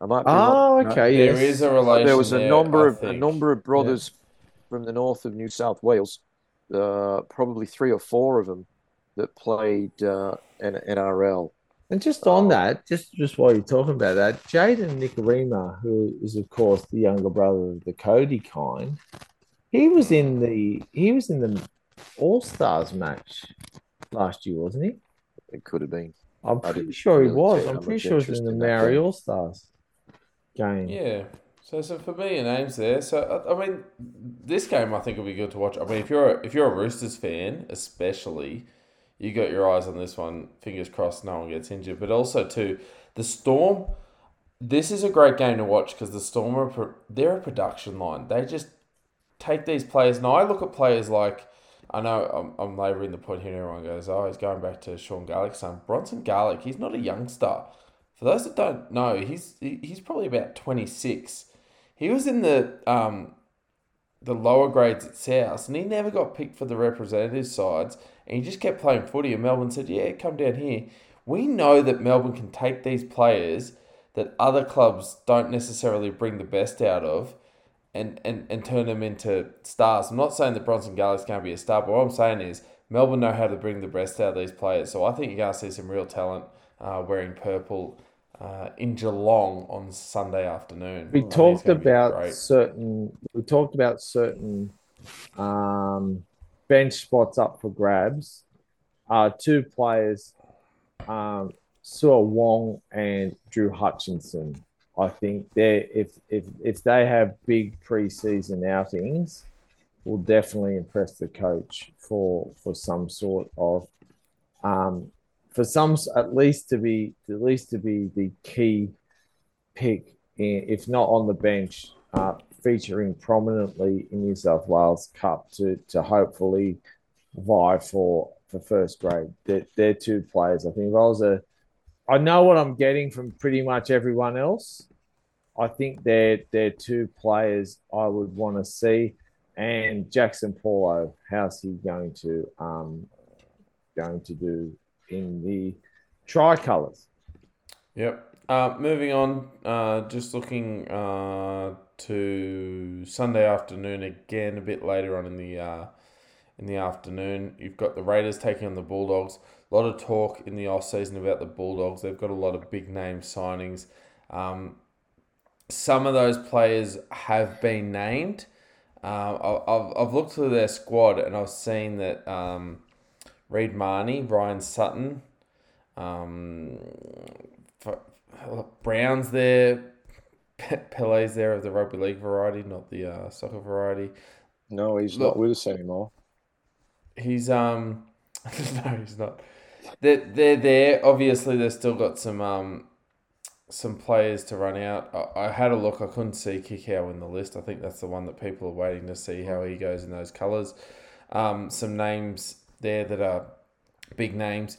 I might be Oh, wrong. okay. There yes. is a relation. There was a there, number I of a number of brothers from the north of New South Wales. Uh, probably three or four of them that played uh, in NRL. And just on that, just just while you're talking about that, Jayden Nikorima, who is of course the younger brother of the Cody kind, he was in the he was in the All Stars match last year, wasn't he? It could have been. I'm I pretty didn't sure he really was. I'm pretty much sure he was in the in that Maori game. All Stars game. Yeah. So some familiar names there. So I, I mean, this game I think will be good to watch. I mean, if you're a, if you're a Roosters fan, especially, you got your eyes on this one. Fingers crossed, no one gets injured. But also too, the Storm. This is a great game to watch because the Storm are pro- they're a production line. They just take these players. Now I look at players like I know I'm, I'm labouring the point here. and Everyone goes, "Oh, he's going back to Sean Garlick's son, Bronson Garlick." He's not a youngster. For those that don't know, he's he- he's probably about twenty six. He was in the um the lower grades at South, and he never got picked for the representative sides, and he just kept playing footy. And Melbourne said, "Yeah, come down here." We know that Melbourne can take these players that other clubs don't necessarily bring the best out of, and, and, and turn them into stars. I'm not saying that Bronson Garlick's going to be a star, but what I'm saying is Melbourne know how to bring the best out of these players. So I think you're going to see some real talent uh, wearing purple uh, in Geelong on Sunday afternoon. We I think it's talked about certain. We talked about certain um, bench spots up for grabs. Uh, two players, um, Siua Wong and Drew Hutchinson. I think they if if if they have big preseason outings, will definitely impress the coach for for some sort of um, for some at least to be at least to be the key pick, i- if not on the bench, uh, featuring prominently in New South Wales Cup to to hopefully vie for for first grade. They're, they're two players. I think if I was a, I know what I'm getting from pretty much everyone else. I think they're they're two players I would want to see. And Jaxson Paulo, how's he going to um going to do in the tricolours? Yep. Uh, moving on, uh, just looking uh, to Sunday afternoon again, a bit later on in the uh, in the afternoon. You've got the Raiders taking on the Bulldogs. A lot of talk in the off season about the Bulldogs. They've got a lot of big name signings. Um, some of those players have been named. I- I've, I've looked through their squad and I've seen that um, Reed Mahoney, Ryan Sutton, um, Brown's there, Pele's there of the rugby league variety, not the uh, soccer variety. No, he's Look- not with us anymore. He's um, no, he's not. They're they're there. Obviously, they've still got some um, some players to run out. I, I had a look. I couldn't see Kikau in the list. I think that's the one that people are waiting to see how he goes in those colours. Um, some names there that are big names.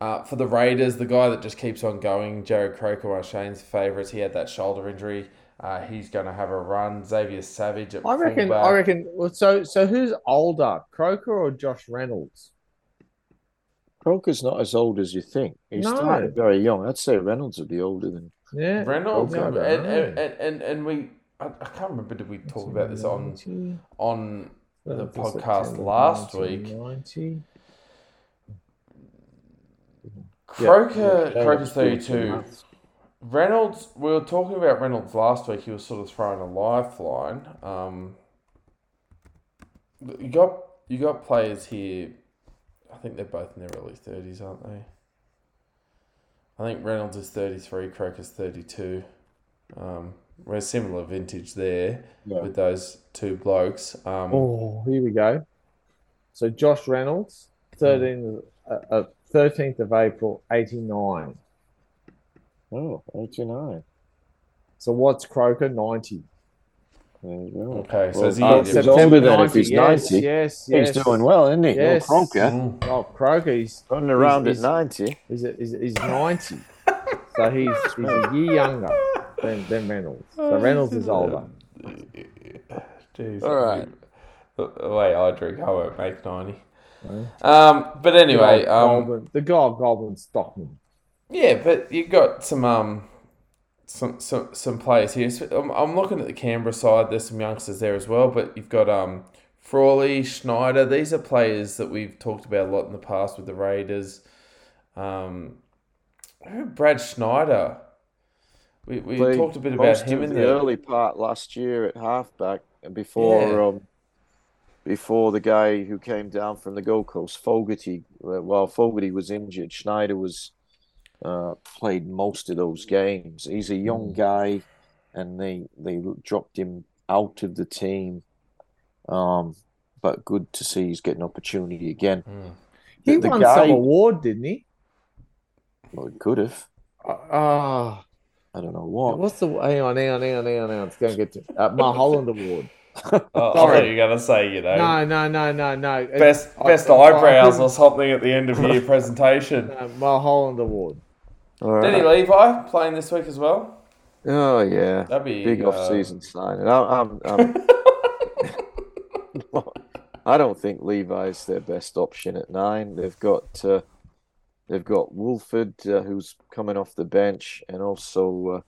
Uh, for the Raiders, the guy that just keeps on going, Jarrod Croker, one of Shane's favourites. He had that shoulder injury. Uh, he's going to have a run. Xavier Savage at I reckon. fullback. I reckon. So, so who's older, Croker or Josh Reynolds? Croker's not as old as you think. He's No. still very young. I'd say Reynolds would be older than. Yeah, Reynolds Okay, I and, and, and, and, and we I, I can't remember did we talk about this on 90, on the podcast September last week? Croker Yeah, Croker's thirty two Reynolds we were talking about Reynolds last week. He was sort of throwing a lifeline. Um you got you got players here I think they're both in their early thirties aren't they I think Reynolds is thirty three Croker's thirty two um we're similar vintage there Yeah. with those two blokes um Oh, here we go. So Josh Reynolds, 13th, uh, uh, 13th of April, 89. Oh, 89. So what's Croker? 90. There you go. Okay, so Well, is he- uh, he's he's September older than if he's 90. Yes, yes. He's doing well, isn't he? Yes. Well, Croker. Mm. Oh, Croker, he's, Running around He's- at 90. he's, he's, he's 90. so he's, he's a year younger than, than Reynolds. So Reynolds is older. Jeez, All right. The the way I drink, I won't make 90. No. Um, but anyway, um, Goblin, the guy Goblin Stockman. yeah, but you've got some um, some some some players here. So I'm, I'm looking at the Canberra side. There's some youngsters there as well, but you've got um, Frawley, Schneider. These are players that we've talked about a lot in the past with the Raiders. Um, Brad Schneider. We, we Played talked a bit about him in the the early part last year at halfback before Yeah. um, before the guy who came down from the Gold Coast, Fogarty. uh, While Fogarty was injured, Schneider was uh, played most of those games. He's a young guy, and they they dropped him out of the team. Um, but good to see he's getting opportunity again. Mm. He The- the won guy- some award, didn't he? Well, he could have. Ah, I don't know what. what's the hang on, hang on, hang on, hang on, hang on. It's going to get to uh, Mulholland Award. Oh, I Sorry. thought you were going to say, you know, No, no, no, no, no. Best I- best I- I eyebrows couldn't- or something at the end of your presentation. No, Mulholland Award. All right. Danny Levi playing this week as well. Oh yeah. That'd be big uh, off-season signing. I, I'm, I'm, I don't think Levi's their best option at nine. They've got uh, they've got Woolford, uh, who's coming off the bench, and also uh,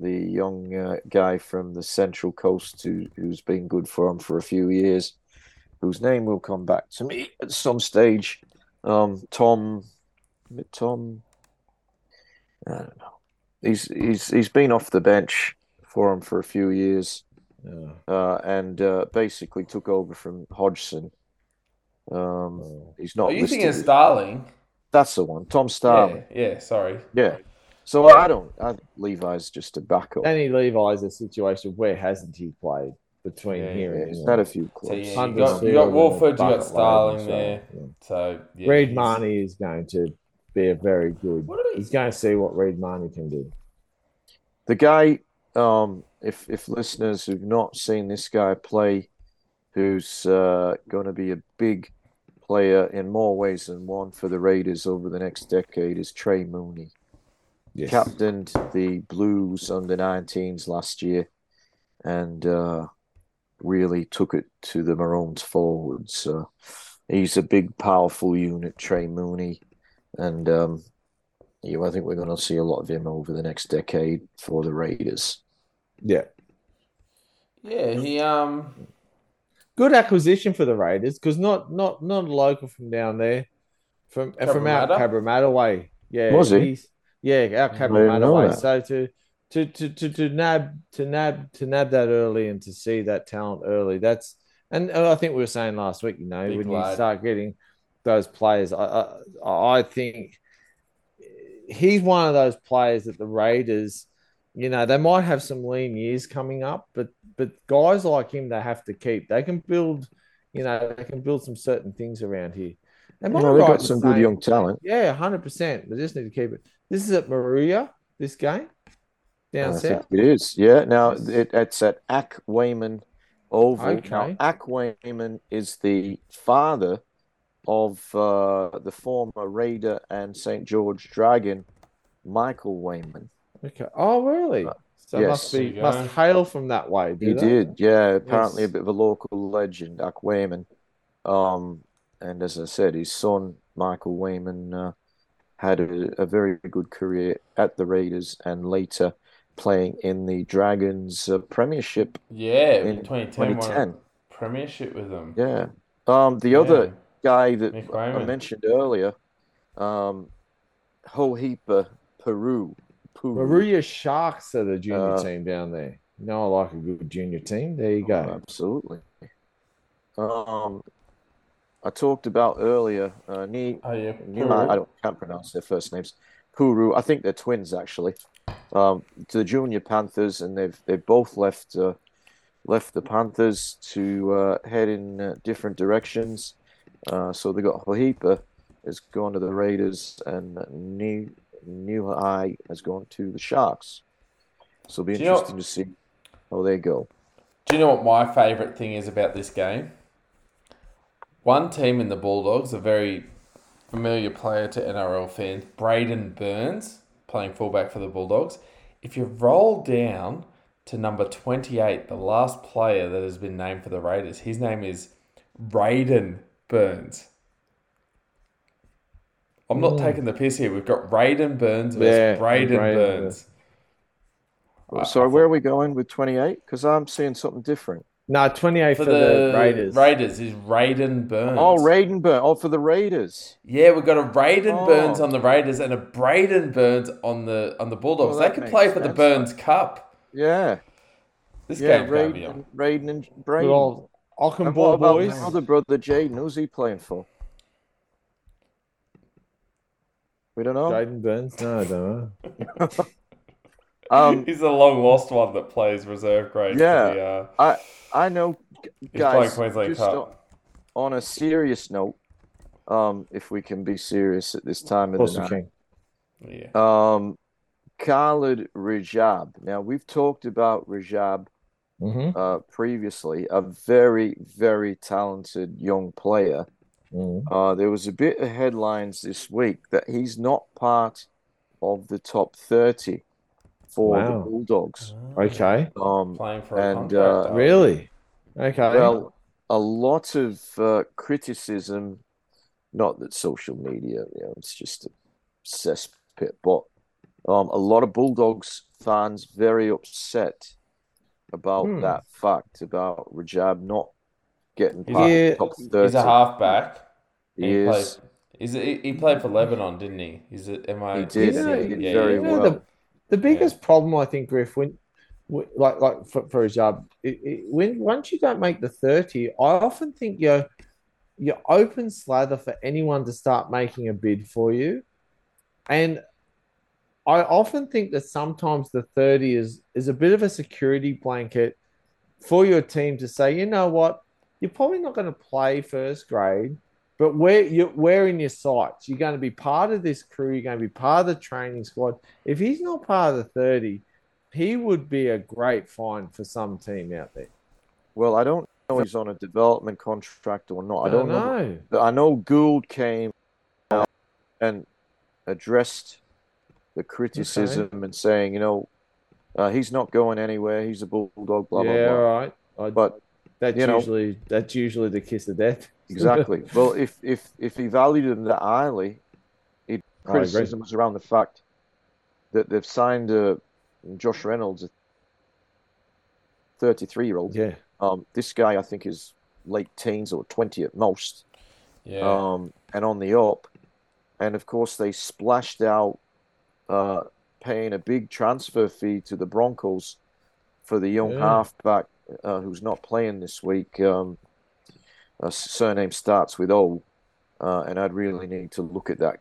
the young uh, guy from the Central Coast who who's been good for him for a few years, whose name will come back to me at some stage. Um, Tom, Tom. I don't know. He's he's he's been off the bench for him for a few years, Yeah. uh, and uh, basically took over from Hodgson. Um, Oh. he's Oh, not you think of listed. Starling? That's the one, Tom Starling. Yeah, yeah. Sorry. Yeah. So I don't. I, Levi's just a backup. Danny Levi's a situation where hasn't he played between Yeah, here Yeah, and he's England? had a few So clubs. yeah, you got you got Woolford, you got Bucket Starling there. yeah. So yeah, Reed he's- Mahoney is going to be a very good. What He's going to see what Reed Mahoney can do. The guy, um, if if listeners who've not seen this guy play, who's uh, going to be a big player in more ways than one for the Raiders over the next decade, is Trey Mooney. Yes. Captained the Blues under 19s last year, and uh, really took it to the Maroons forwards. Uh, he's a big, powerful unit, Trey Mooney, and um, you know, I think we're going to see a lot of him over the next decade for the Raiders. Yeah. Yeah, he um Good acquisition for the Raiders because not not not a local from down there, from from out Cabramatta? Cabramatta way. Yeah, Was he? Yeah, out didn't Cabramatta know way. that. So to to to to to nab to nab to nab that early and to see that talent early, that's and I think we were saying last week, you know, Big when you start getting those players, I I, I think he's one of those players that the Raiders, you know, they might have some lean years coming up, but but guys like him, they have to keep. They can build, you know, they can build some certain things around here. Am I Well, they've right got in some good young talent. Yeah, hundred percent. They just need to keep it. This is at Moruya. This game down I think south. it is. Yeah. Now it, it's at Ack Weyman Oval. Okay. Now Ack Weyman is the father of uh, the former Raider and St George Dragon, Michael Weyman. Okay. Oh, really? So yes. must be must hail from that way. He do they? did, yeah. Apparently, Yes. a bit of a local legend, Ack Weyman. Um, and as I said, his son Michael Weyman uh, had a, a very good career at the Raiders and later playing in the Dragons uh, Premiership yeah, in 2010, 2010. premiership with them. Yeah. Um, the other guy that I mentioned earlier, um, Hohepa Puru. Puru. Moruya Sharks are the junior Uh, team down there. You know, I like a good junior team. There you Oh, go. absolutely. Um, I talked about earlier, uh, Ni, Oh yeah, I don't can't pronounce their first names. Puru, I think they're twins actually. Um, to the junior Panthers, and they've they've both left uh, left the Panthers to uh, head in uh, different directions. Uh, so they got Hohepa has gone to the Raiders, and New New High has gone to the Sharks. So it'll be Do you know- interesting to see how they go. Do you know what my favourite thing is about this game? One team in the Bulldogs, a very familiar player to NRL fans, Braidon Burns, playing fullback for the Bulldogs. If you roll down to number 28, the last player that has been named for the Raiders, his name is Raiden Burns. I'm not mm. taking the piss here. We've got Raiden Burns versus Yeah, Braidon Braidon Burns. I- So where are we going with 28? Because I'm seeing something different. No, 28 for for, the, the, Raiders. Raiders is Raiden Burns. Oh, Raiden Burns. Oh, for the Raiders. Yeah, we've got a Raiden Oh. Burns on the Raiders and a Braidon Burns on the on the Bulldogs. Well, they that could play for the sense. Burns Cup. Yeah. This Yeah, game's going to be on. Raiden, Raiden and Good Braidon. old And what Ockenball about boys. my other brother, Jaden? Who's he playing for? We don't know. Jaden Burns. No, I don't know. Um, He's a long lost one that plays reserve grade. Yeah. For the, uh, I I know, g- he's guys. Queensland Just Cup. on, on a serious note, um, if we can be serious at this time Of of the night. Yeah. um, Khalid Rajab. Now we've talked about Rajab Mm-hmm. uh, previously, a very very talented young player. Mm-hmm. Uh, there was a bit of headlines this week that he's not part of the top 30 for the Wow. Bulldogs. Okay. Um, Playing for and, contract. uh. Really? Okay. well, a lot of uh, criticism, not that social media, you know, it's just a cesspit, but um, a lot of Bulldogs fans very upset about Hmm. that fact, about Rajab not getting He's part a- of the top 30. He's a halfback. He He is. plays, Is it? He he played for Lebanon, didn't he? Is it? Am I? He did, You know, and he did yeah, very You know, well. the, the biggest problem I think, Griff, when like like for, for his job, it, it, when once you don't make the thirty, I often think you're you're open slather for anyone to start making a bid for you, and I often think that sometimes the thirty is is a bit of a security blanket for your team to say, you know what, you're probably not going to play first grade. But where you're wearing your sights, you're going to be part of this crew. You're going to be part of the training squad. If he's not part of the thirty, he would be a great find for some team out there. Well, I don't know if he's on a development contract or not. I don't know. know. I know Gould came out and addressed the criticism and saying, you know, uh, he's not going anywhere. He's a bulldog. Blah yeah, blah blah. all right. I, But that's you know- usually that's usually the kiss of death. Exactly. well, if if if he valued them that highly, he I criticism was around the fact that they've signed uh, Josh Reynolds, a 33 year old. yeah. Um, this guy, I think, is late teens or 20 at most. Yeah. um, and on the up. And of course, they splashed out uh, paying a big transfer fee to the Broncos for the young Yeah. halfback uh, who's not playing this week. Um, a surname starts with O, uh, and I'd really need to look at that.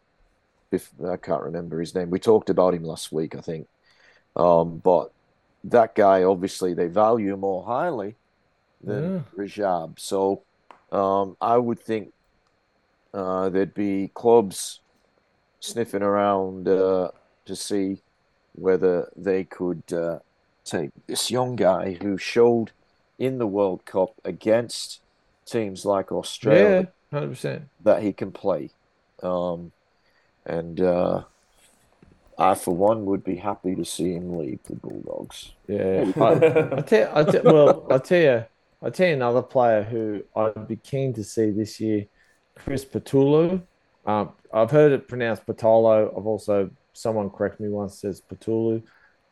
If I can't remember his name, we talked about him last week, I think. Um, but that guy, obviously, they value more highly than Rajab. So um, I would think uh, there'd be clubs sniffing around uh, to see whether they could uh, take this young guy who showed in the World Cup against teams like Yeah, Australia hundred percent. that he can play. Um, and uh, I, for one, would be happy to see him leave the Bulldogs. Yeah, I, I tell, I tell, well, I tell you, I tell you another player who I'd be keen to see this year, Chris Patulu. Um, I've heard it pronounced Patolo. I've also someone correct me once says Patulu.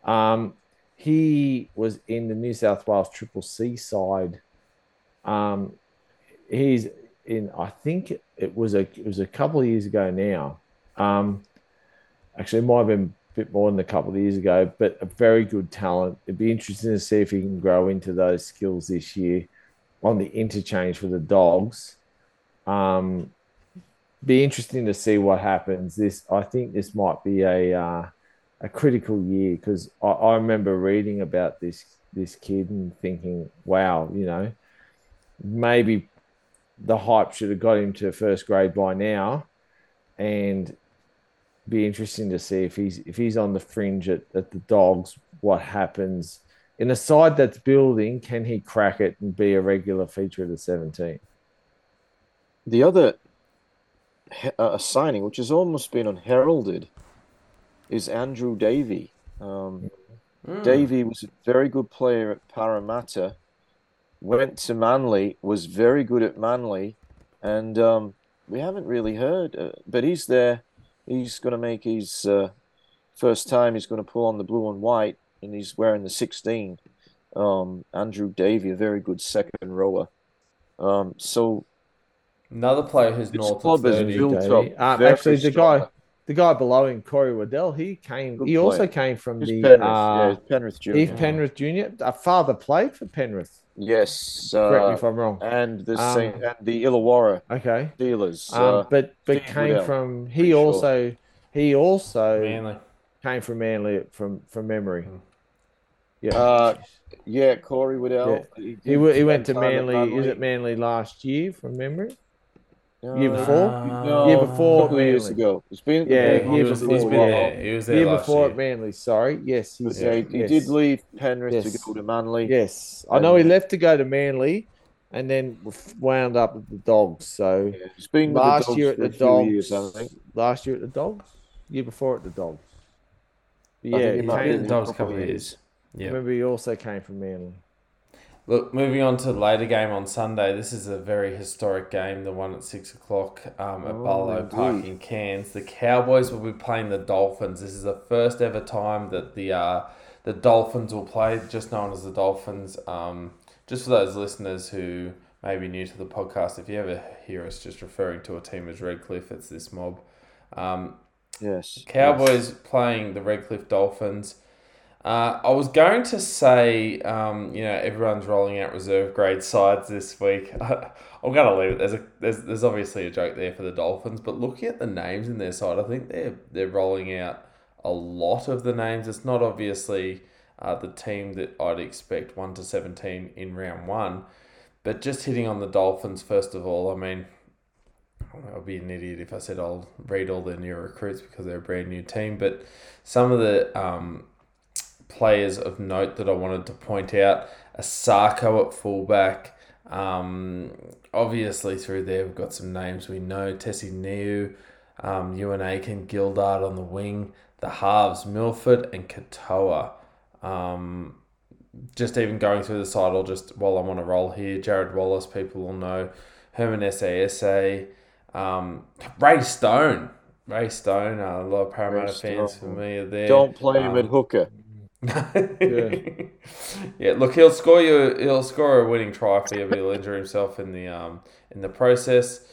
Um, he was in the New South Wales Triple C side. Um, he's in. I think it was a it was a couple of years ago now. Um, actually, it might have been a bit more than a couple of years ago, but a very good talent. It'd be interesting to see if he can grow into those skills this year on the interchange for the Dogs. Um, be interesting to see what happens. This, I think, this might be a uh, a critical year because I, I remember reading about this this kid and thinking, wow, you know, maybe the hype should have got him to first grade by now, and be interesting to see if he's if he's on the fringe at, at the dogs, what happens in a side that's building. Can he crack it and be a regular feature of the seventeen? The other he- uh, signing, which has almost been unheralded, is Andrew Davey. Um, Mm. Davey was a very good player at Parramatta, went to Manly, was very good at Manly, and um, we haven't really heard. Uh, but he's there. He's going to make his uh, first time. He's going to pull on the blue and white, and he's wearing the 16. Um, Andrew Davey, a very good second rower. Um, so Another player who's This north club of is 30. built Davey. up Uh, actually, the strong. guy, the guy below him, Corey Waddell, he came. Good he also came from He's the Penrith, uh, yeah, Penrith Jr. Eve Penrith Jr. A father played for Penrith. Yes, Correct me uh, if I'm wrong. and the Um, Saint, and the Illawarra Okay. Steelers. Um, uh, but but came Waddell, from he pretty sure. also he also Manly. came from Manly from from memory. Yeah. Uh, yeah, Corey Waddell. he did w- he went to spend time at Manly. Is it Manly last year from memory? Uh, year before? No, Year before a couple years ago. It's been Yeah, year he was, before, he's been yeah. He was there year last before year. at Manly. Sorry. Yes, he's Yeah, he, he yes. did leave Penrith Yes. to go to Manly. Yes, I know he left to go to Manly, and then wound up at the Dogs. So Yeah, He's been with last the year at the Dogs. years, I think. Last year at the Dogs. Year before at the Dogs. Yeah, think he he might Been came, in dogs a couple of years. Yeah. remember he also came from Manly. Look, moving on to the later game on Sunday. This is a very historic game, the one at six o'clock um, at Oh, Barlow Park in Cairns. The Cowboys will be playing the Dolphins. This is the first ever time that the uh, the Dolphins will play, just known as the Dolphins. Um, just for those listeners who may be new to the podcast, if you ever hear us just referring to a team as Redcliffe, it's this mob. Um, Yes. Cowboys playing the Redcliffe Dolphins. Uh, I was going to say, um, you know, everyone's rolling out reserve grade sides this week. I'm going to leave it. There's a there's, there's obviously a joke there for the Dolphins, but looking at the names in their side, I think they're they're rolling out a lot of the names. It's not obviously uh, the team that I'd expect one to seventeen in round one, but just hitting on the Dolphins first of all. I mean, I'll be an idiot if I said I'll read all their new recruits because they're a brand new team. But some of the um, players of note that I wanted to point out Asako at fullback. Um, obviously, through there, we've got some names we know Tesi Niu, um, Euan Aitken, Gildart on the wing, the halves, Milford and Katoa. Um, just even going through the side, I'll just, while I'm on a roll here, Jarrod Wallace, people will know, Herman SASA, um, Ray Stone. Ray Stone, uh, a lot of Parramatta fans familiar there. Don't play him at Um, hooker. yeah. look, he'll score you. He'll score a winning try for you, but he'll injure himself in the um in the process.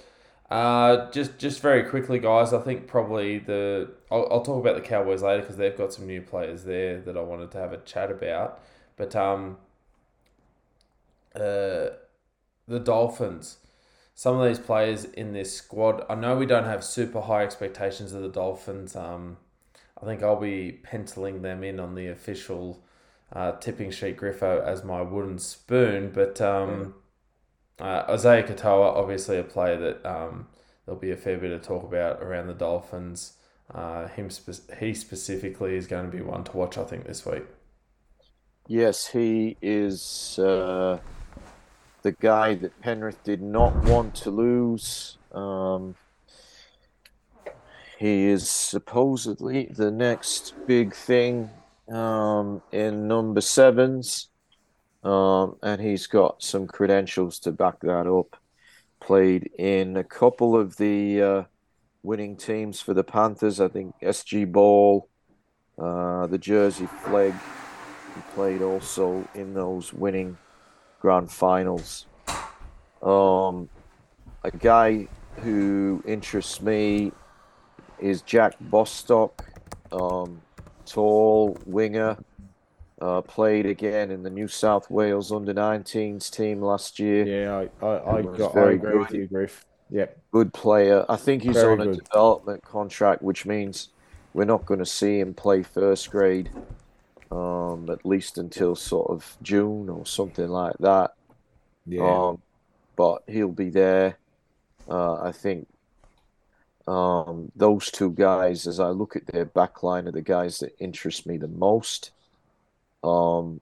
Uh, just just very quickly, guys. I think probably the I'll, I'll talk about the Cowboys later because they've got some new players there that I wanted to have a chat about. But um, uh, the Dolphins. Some of these players in this squad, I know we don't have super high expectations of the Dolphins. Um, I think I'll be penciling them in on the official uh, tipping sheet Griffo as my wooden spoon. But um, uh, Isaiah Katoa, obviously a player that um, there'll be a fair bit of talk about around the Dolphins. Uh, him spe- he specifically is going to be one to watch, I think, this week. Yes, he is uh, the guy that Penrith did not want to lose. Um, he is supposedly the next big thing um, in number sevens, um, and he's got some credentials to back that up. Played in a couple of the uh, winning teams for the Panthers. I think SG Ball, uh, the Jersey Flegg. He played also in those winning grand finals. Um, a guy who interests me is Jack Bostock, um, tall winger. Uh, played again in the New South Wales under 19s team last year. Yeah, I, I, I, got, I agree with good. you, Griff. Yep. Good player. I think he's Very on a good. development contract, which means we're not going to see him play first grade um, at least until sort of June or something like that. Yeah. Um, but he'll be there. Uh, I think um, those two guys, as I look at their back line, are the guys that interest me the most. Um,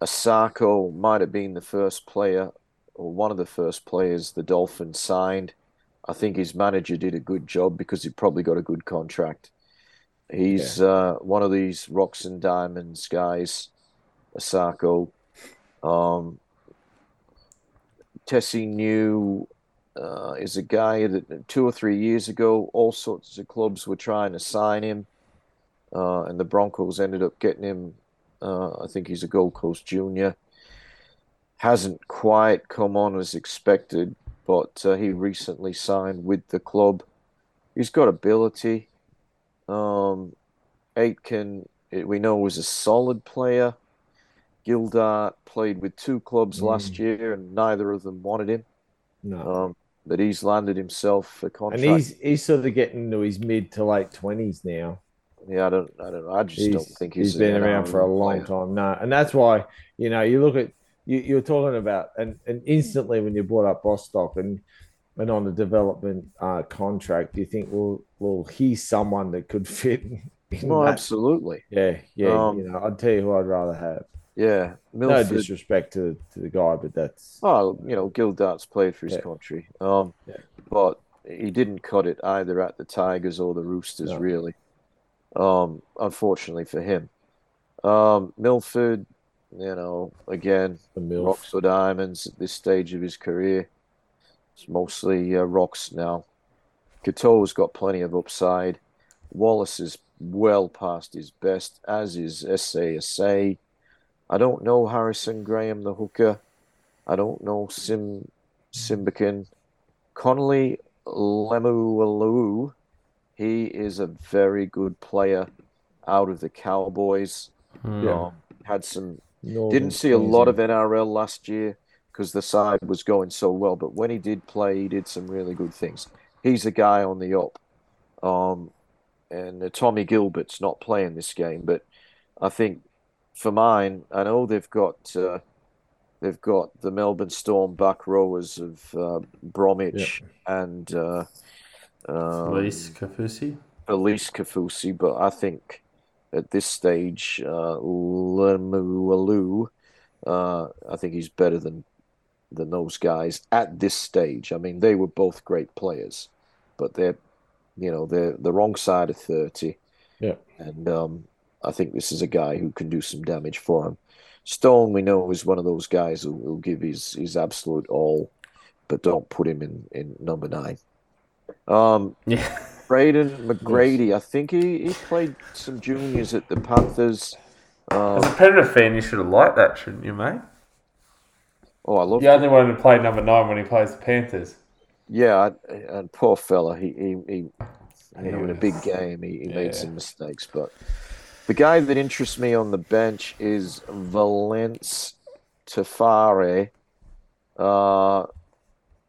Asako might have been the first player or one of the first players the Dolphins signed. I think his manager did a good job because he probably got a good contract. He's uh, one of these rocks and diamonds guys, Asako. Um, Tesi Niu uh, is a guy that two or three years ago, all sorts of clubs were trying to sign him, uh, and the Broncos ended up getting him. Uh, I think he's a Gold Coast junior. Hasn't quite come on as expected, but uh, he recently signed with the club. He's got ability. Um, Aitken, eh, we know, was a solid player. Gildart played with two clubs last year, and neither of them wanted him. no. Um, but he's landed himself a contract. and he's he's sort of getting into his mid to late twenties now. yeah, I don't, I don't know. I just He's, don't think he's, he's been around for a long player. time. No, and that's why you know you look at you, you're talking about and, and instantly when you brought up Bostock and and on the development uh, contract, you think, well, well, he's someone that could fit. In Well, that. absolutely. Yeah, yeah. Um, you know, I'd tell you who I'd rather have. Yeah, No Milford. disrespect to, to the guy, but that's Oh, you know, Gildart's played for his Yeah. country. Um, Yeah. but he didn't cut it either at the Tigers or the Roosters, No. really. Um, unfortunately for him. Um, Milford, you know, again, rocks or diamonds at this stage of his career. It's mostly uh, rocks now. Katoa's got plenty of upside. Wallace is well past his best, as is SASA. I don't know Harrison Graham, the hooker. I don't know Sim Simbiken. Connelly Lemuelu, he is a very good player out of the Cowboys. Hmm. Um, had some Northern didn't see a lot of NRL last year because the side was going so well. But when he did play, he did some really good things. He's a guy on the up. Um, and uh, Tommy Gilbert's not playing this game, but I think for mine, I know they've got uh, they've got the Melbourne Storm back rowers of uh, Bromwich and uh, um, Felise Kaufusi. Felise Kaufusi, but I think at this stage, uh, Lemuelu, uh, I think he's better than than those guys at this stage. I mean, they were both great players, but they're you know they're the wrong side of thirty. Yeah. and um, I think this is a guy who can do some damage for him. Stone, we know, is one of those guys who will give his his absolute all, but don't put him in in number nine. Um, Yeah. Braden McGrady, I think he, he played some juniors at the Panthers. As Um, a Penrith fan, you should have liked that, shouldn't you, mate? oh, I love You only wanted to play number nine when he plays the Panthers. Yeah, and poor fella, he he, he you know, in a big game, he, he yeah. made some mistakes. But the guy that interests me on the bench is Valence Tafare. Uh,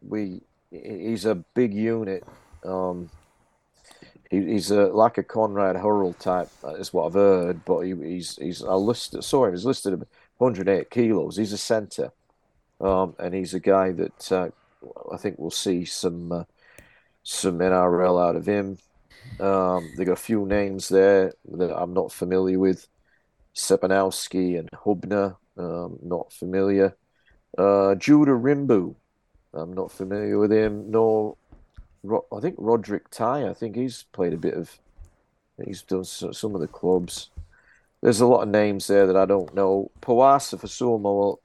we he's a big unit. Um, he, he's a like a Conrad Hurrell type, uh, is what I've heard. But he, he's he's I listed saw him. He's listed at 108 kilos. He's a centre, um, and he's a guy that uh, I think we'll see some uh, some NRL out of him. Um, they got a few names there that I'm not familiar with. Sepanowski and Hubner, um, not familiar. Uh, Judah Rimbu, I'm not familiar with him. Nor, Ro- I think Roderick Tai. I think he's played a bit of. He's done so- some of the clubs. There's a lot of names there that I don't know. Pawasa Fasumo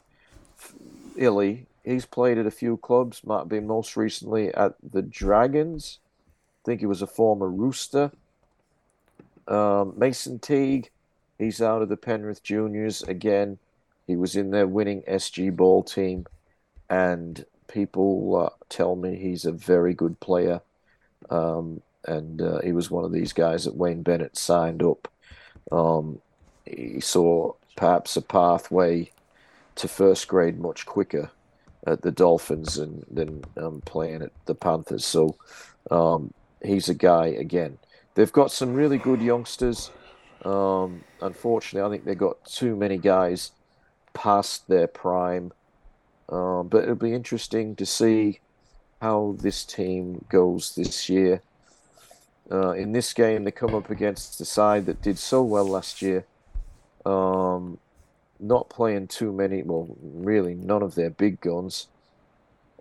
Illy, he's played at a few clubs. Might be most recently at the Dragons. I think he was a former Rooster. Um, Mason Teague, he's out of the Penrith Juniors again. He was in their winning SG ball team, and people uh, tell me he's a very good player. Um, and uh, he was one of these guys that Wayne Bennett signed up. Um, he saw perhaps a pathway to first grade much quicker at the Dolphins than um, playing at the Panthers. So um, he's a guy, again. They've got some really good youngsters. Um, unfortunately, I think they've got too many guys past their prime. Um, but it'll be interesting to see how this team goes this year. Uh, in this game, they come up against the side that did so well last year. Um, not playing too many, well, really none of their big guns.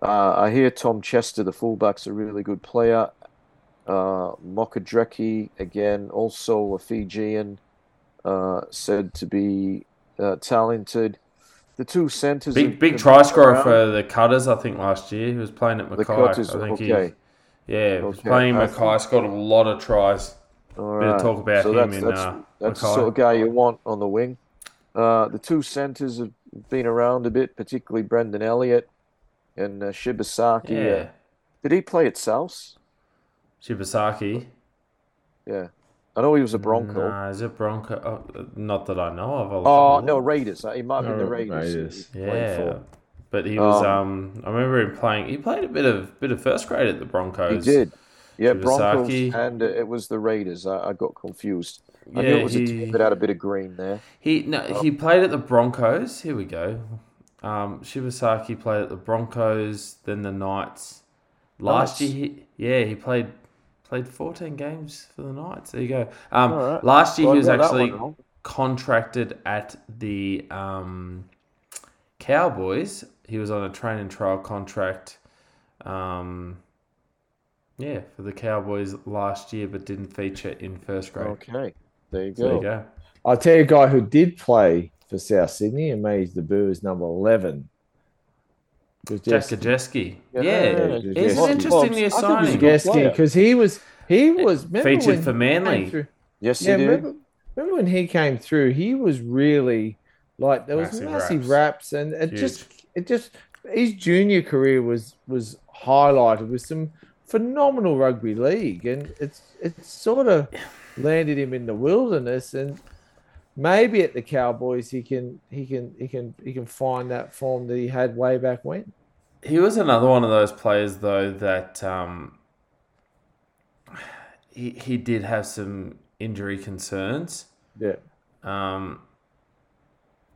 Uh, I hear Tom Chester, the fullback's a really good player. Uh, Mokadreki, again, also a Fijian, uh, said to be uh, talented. The two centres. Big big try scorer around. for the Cutters, I think, last year. He was playing at the Mackay. Cutters. I think Okay, he, yeah, he was Okay. playing I Mackay, scored a lot of tries. all Bit talk about so him that's, in, that's, uh, that's the sort of guy you want on the wing. Uh, the two centres have been around a bit, particularly Brendan Elliott and uh, Shibasaki. Yeah. Uh, did he play at South? Shibasaki. Yeah, I know he was a Bronco. Nah, is it Bronco? Oh, not that I know of. I'll Oh no. Raiders. He might have been the Oh, Raiders. he- Raiders. Yeah, but he was. Um, Um, I remember him playing. He played a bit of bit of first grade at the Broncos. He did. Yeah, Broncos, Shibasaki. and uh, it was the Raiders. I, I got confused. I knew it was a he- team that had a bit of green there. He no, he played at the Broncos. Here we go. Um, Shibasaki played at the Broncos, then the Knights. Last Nice. year, he, yeah, he played played fourteen games for the Knights. There you go. Um, All right. last year So I he was actually contracted at the um, Cowboys. He was on a train and trial contract. Um, yeah, for the Cowboys last year, but didn't feature in first grade. Okay, there you go. there you go. I'll tell you a guy who did play for South Sydney and made his debut as number 11. Was Jack Gosiewski. Yeah, Yeah, yeah, he's an interesting new I think he's a signing. good because he was he was Featured for Manly. came through- Yes, Yeah, he did. remember, remember when he came through? He was really like there was Massive massive, raps. raps. and it Huge. just it just his junior career was was highlighted with some phenomenal rugby league, and it's it's sort of landed him in the wilderness. And maybe at the Cowboys, he can he can he can he can find that form that he had way back when. He was another one of those players, though, that um, he he did have some injury concerns. Yeah, Um,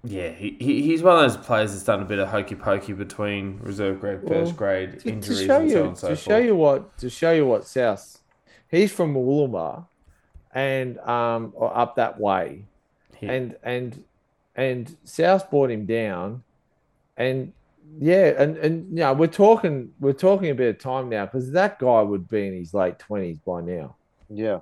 yeah, he, he he's one of those players that's done a bit of hokey pokey between reserve grade, first Well, grade to, to show and so on you and so to forth. show you what to show you what South. He's from Woolloomba, and um or up that way, He- and and and South brought him down, and yeah, and and you know we're talking we're talking a bit of time now because that guy would be in his late twenties by now. Yeah.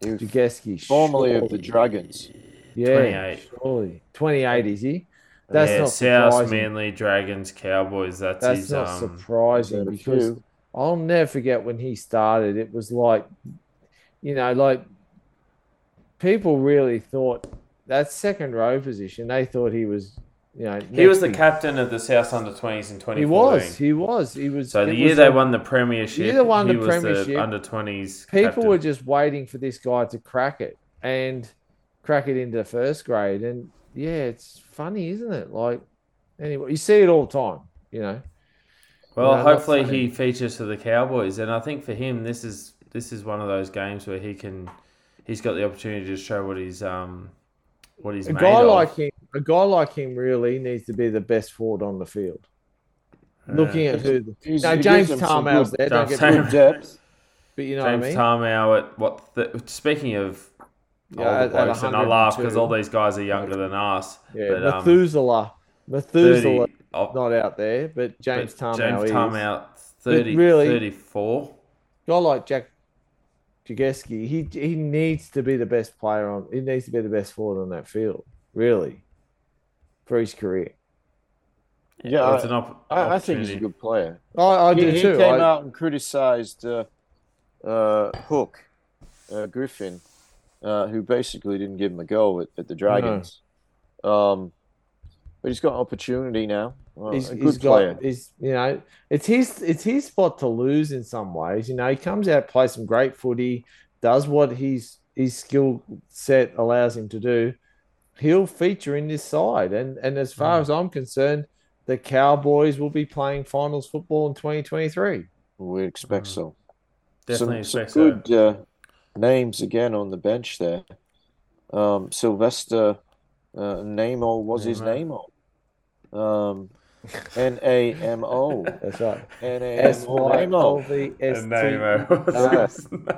He was Gosiewski, formerly of the. Dragons. yeah, 28. surely twenty eight is he? That's yeah, not South, surprising. Manly, Dragons, Cowboys. That's, That's his. not um, surprising because few. I'll never forget when he started. It was like, you know, like people really thought that second row position. They thought he was, you know, He was the big- captain of the South under twenties in twenty He was. He was. He was. So the year was they won the premiership, year they won he the was premiership, the under twenties. people were just waiting for this guy to crack it and crack it into first grade. And yeah, it's funny, isn't it? Like, anyway, you see it all the time. You know. Well, No, hopefully he features for the Cowboys, and I think for him, this is this is one of those games where he can, he's got the opportunity to show what he's um, what he's a guy of. like him, a guy like him, really needs to be the best forward on the field. Looking at who, the, He's- no, James gives them some Tamou's there. Don't get me wrong, depth. but you know James what I mean. Tamou at what? The, speaking of Yeah, older at- at blokes, and I laugh because all these guys are younger than us. Yeah, but, um, Methuselah, 30, Methuselah, oh, not out there, but James but Tamou James is. Tamou, 30, really- 34. guy like Jack Gosiewski, he he needs to be the best player on. He needs to be the best forward on that field, really, for his career. Yeah, it's an op- I, I think he's a good player. I, I he, do he too. came I- out and criticised uh, uh, Hook, uh, Griffin, uh, who basically didn't give him a go at, at the Dragons. Um, but he's got an opportunity now. Well, he's, a he's good player. got he's you know it's his it's his spot to lose in some ways you know he comes out plays some great footy does what his his skill set allows him to do he'll feature in this side and and as Mm. far as i'm concerned the cowboys will be playing finals football in 2023 We expect so. Definitely some, some expect so. good uh, names again on the bench there. Um, Sylvester uh, Namo was his Namo. name. Um, N A M O. that's right N A s M O. y l Namo. v s And t Namo was Yeah. his name.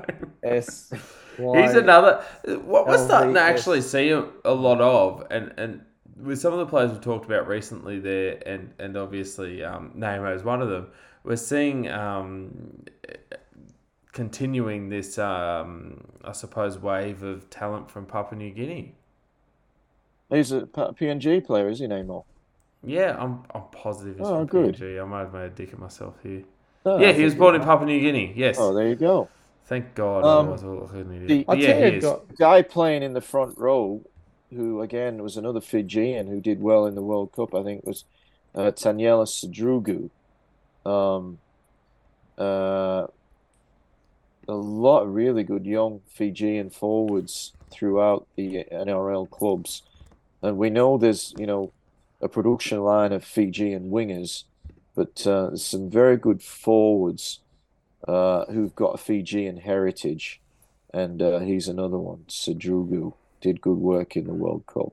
s He's another. What we're starting to actually see a, a lot of, and and with some of the players we've talked about recently there, and and obviously um, Namo is one of them. We're seeing um, continuing this, um, I suppose, wave of talent from Papua New Guinea. He's a P- PNG player, is he, Namo? Yeah, I'm I'm positive. He's Oh, from good. PNG. I might have made a dick of myself here. No, yeah, he was born in Papua New Guinea. Yes. Oh, there you go. Thank God. Um, I look like an the- I yeah, he got- Guy playing in the front row, who again was another Fijian who did well in the World Cup, I think was uh, Taniela Sadrugu. Um, uh, a lot of really good young Fijian forwards throughout the NRL clubs. And we know there's, you know, a production line of Fijian wingers, but uh, some very good forwards uh, who've got a Fijian heritage. And uh, he's another one. Sadrugu did good work in the World Cup.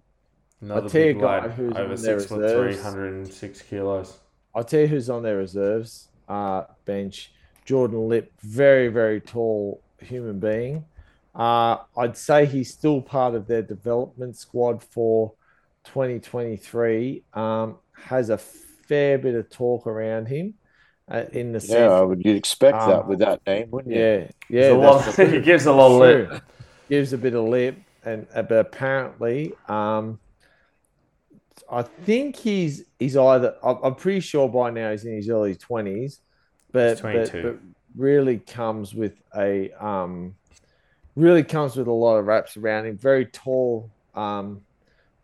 Another tell you big guy who's over on their six foot reserves. three, 106 kilos. I'll tell you who's on their reserves uh, bench. Jordan Lip, very, very tall human being. Uh, I'd say he's still part of their development squad for 2023. Um, has a fair bit of talk around him uh, in the Yeah, I sense. would you'd expect that Um, with that name, wouldn't you? Yeah, yeah. There's lot- that's he gives a lot of lip. Gives a bit of lip, and uh, but apparently, um, I think he's he's either. I'm I'm pretty sure by now he's in his early twenties, but, He's but but really comes with a um, really comes with a lot of wraps around him. Very tall, um,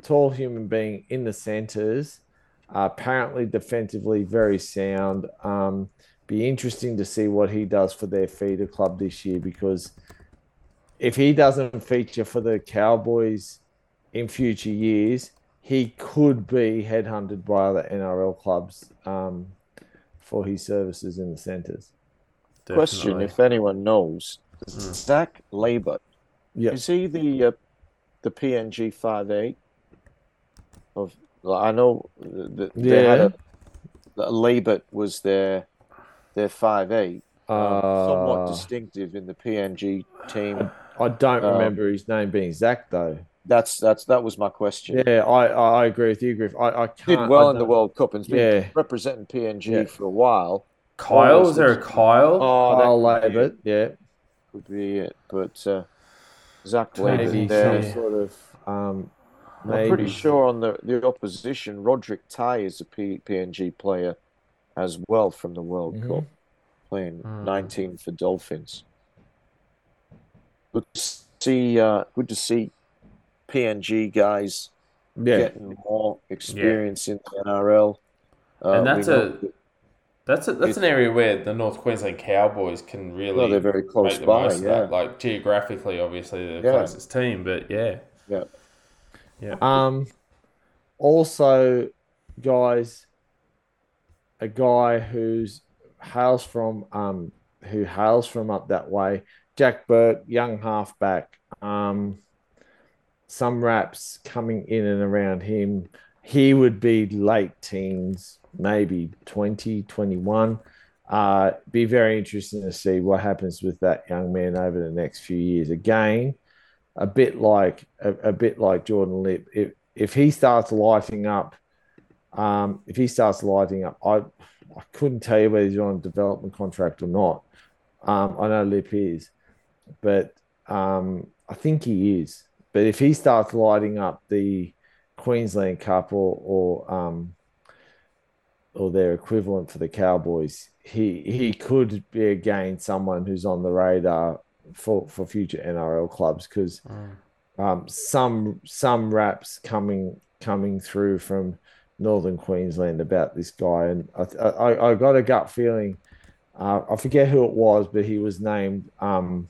tall human being in the centers. Uh, apparently, defensively, very sound. Um, be interesting to see what he does for their feeder club this year because if he doesn't feature for the Cowboys in future years, he could be headhunted by other NRL clubs um, for his services in the centres. Question: If anyone knows, Zach Laybutt Yeah, is he the uh, the PNG five eight? Of like, I know that they had Yeah. a, that was their their five eight, somewhat Uh, distinctive in the PNG team. I don't uh, remember his name being Zach though. That's that's that was my question. Yeah, I, I, I agree with you, Griff. I, I can't. Did well I in the World Cup and has been Yeah. representing PNG Yeah. for a while. Kyle, Oh, is there a Kyle? Oh, that Kyle could be Laybutt, yeah, could be it. But uh, Zach maybe Laybutt some there. sort of. Um, I'm pretty sure on the, the opposition, Roderick Tai is a P, PNG player as well from the World Mhm. Cup, playing Mm. 19 for Dolphins. Good to see. Uh, good to see PNG guys Yeah, getting more experience in the NRL. Uh, And that's a- That's a, that's an area where the North Queensland Cowboys can really well, they're very close make the by. most of Yeah, that. Like geographically, obviously, they're the Yeah. closest team, but yeah, yeah. Um, also, guys, a guy who's hails from um who hails from up that way, Jack Burke, young halfback. Um, some raps coming in and around him. He would be late teens, maybe 20, 21. Uh, be very interesting to see what happens with that young man over the next few years. Again, a bit like a, a bit like Jordan Lip. If if he starts lighting up, um, if he starts lighting up, I I couldn't tell you whether he's on a development contract or not. Um, I know Lip is, but um, I think he is. But if he starts lighting up the Queensland Cup or or um, or their equivalent for the Cowboys, he he could be again someone who's on the radar for for future NRL clubs because um, some some raps coming coming through from northern Queensland about this guy, and I I, I got a gut feeling. Uh, I forget who it was, but he was named. Um,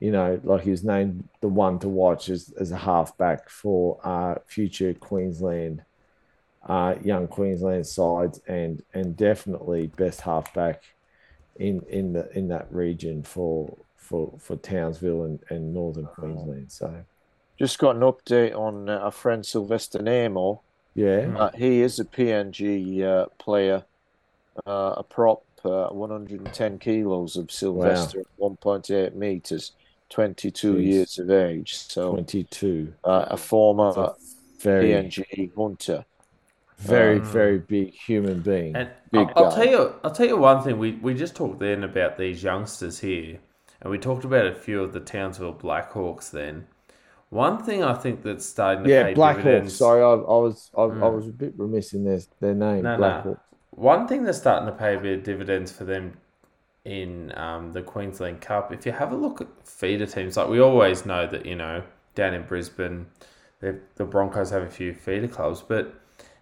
you know, like he was named the one to watch as, as a halfback for uh, future Queensland, uh, young Queensland sides, and and definitely best halfback in in the in that region for for for Townsville and, and northern Queensland. So Just got an update on uh, our friend Sylvester Namo. yeah, Uh, he is a PNG uh, player, uh, a prop, uh, 110 kilos of Sylvester, 1.8 meters, 22 Jeez. years of age. So twenty two. uh, a former So very PNG hunter. very Um, very big human being. And Big I'll, I'll tell you, I'll tell you one thing. We we just talked then about these youngsters here, and we talked about a few of the Townsville Blackhawks. Then, one thing I think that's starting to yeah, pay Blackhawks. dividends. Sorry, I, I was I, I Mm. was a bit remiss in their their name. No, no. Blackhawks. One thing that's starting to pay a bit of dividends for them in um, the Queensland Cup, if you have a look at feeder teams, like we always know that, you know, down in Brisbane, the the Broncos have a few feeder clubs, but